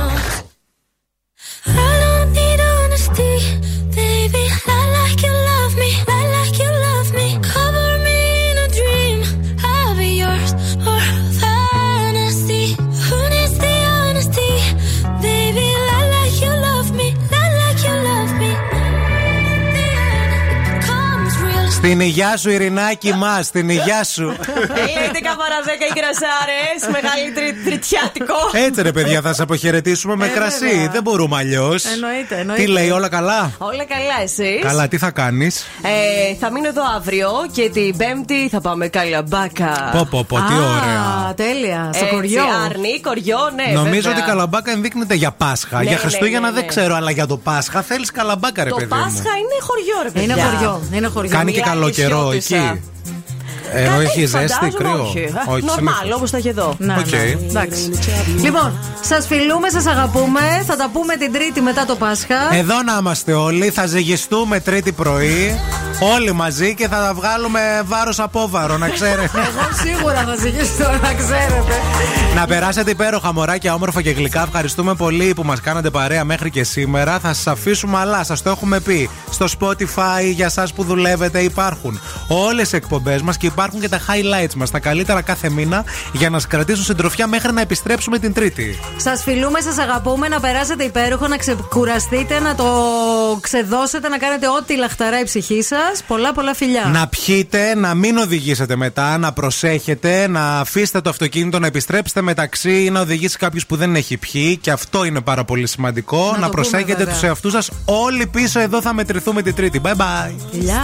Στην υγειά σου, Ειρηνάκη μα, στην υγειά σου. Είναι 11 παρά 10 οι κρασάρε. Μεγάλη τρι, τριτιάτικο. Έτσι ρε παιδιά, θα σε αποχαιρετήσουμε με Ε, κρασί. βέβαια. Δεν μπορούμε αλλιώς. Εννοείται, εννοείται. Τι λέει, όλα καλά; Όλα καλά, εσείς; Καλά, τι θα κάνεις; Ε, θα μείνω εδώ αύριο και την Πέμπτη θα πάμε καλαμπάκα. Πω, πω, πω, τι ωραία. Α, τέλεια. Στο Έτσι, χωριό. Άρνη, κοριό, ναι. Νομίζω βέβαια. ότι η καλαμπάκα ενδείκνυται για Πάσχα. Ναι, για ναι, Χριστούγεννα ναι, δεν ναι. ξέρω, αλλά για το Πάσχα θέλεις καλαμπάκα, ρε Το παιδί μου. Πάσχα είναι χωριό, ρε παιδιά. Είναι χωριό. Είναι χωριό. Κάνει και Μιλάει καλό καιρό νησιώτισσα. εκεί. Ε, Ενώ έχει ζέστη, Φαντάζομαι κρύο. Όχι, Όχι, Νορμάλ, συνήθως. όπως τα έχει εδώ. Ναι, Οκ. ναι. Εντάξει. Λοιπόν, σας φιλούμε, σας αγαπούμε. Θα τα πούμε την Τρίτη μετά το Πάσχα. Εδώ να είμαστε όλοι, θα ζυγιστούμε Τρίτη πρωί όλοι μαζί και θα τα βγάλουμε βάρος απόβαρο, να ξέρετε. Εγώ σίγουρα θα ζυγιστώ, να ξέρετε. να περάσετε υπέροχα μωράκια, όμορφα και γλυκά. Ευχαριστούμε πολύ που μας κάνατε παρέα μέχρι και σήμερα. Θα σας αφήσουμε αλλά, σας το έχουμε πει. Στο Spotify για εσάς που δουλεύετε υπάρχουν όλες οι εκπομπές μας και υπάρχουν και τα highlights μας, τα καλύτερα κάθε μήνα για να σας κρατήσουν συντροφιά μέχρι να επιστρέψουμε την Τρίτη. Σας φιλούμε, σας αγαπούμε, να περάσετε υπέροχο, να ξεκουραστείτε, να το ξεδώσετε, να κάνετε ό,τι λαχταρά η ψυχή σας. Πολλά, πολλά φιλιά. Να πιείτε, να μην οδηγήσετε μετά, να προσέχετε, να αφήσετε το αυτοκίνητο να επιστρέψετε μεταξύ ή να οδηγήσει κάποιος που δεν έχει πιει. Και αυτό είναι πάρα πολύ σημαντικό. Να Να, το πούμε, προσέχετε βέβαια. τους εαυτούς σας. Όλοι πίσω εδώ θα μετρηθούμε την Τρίτη. Bye bye. Φιλιά.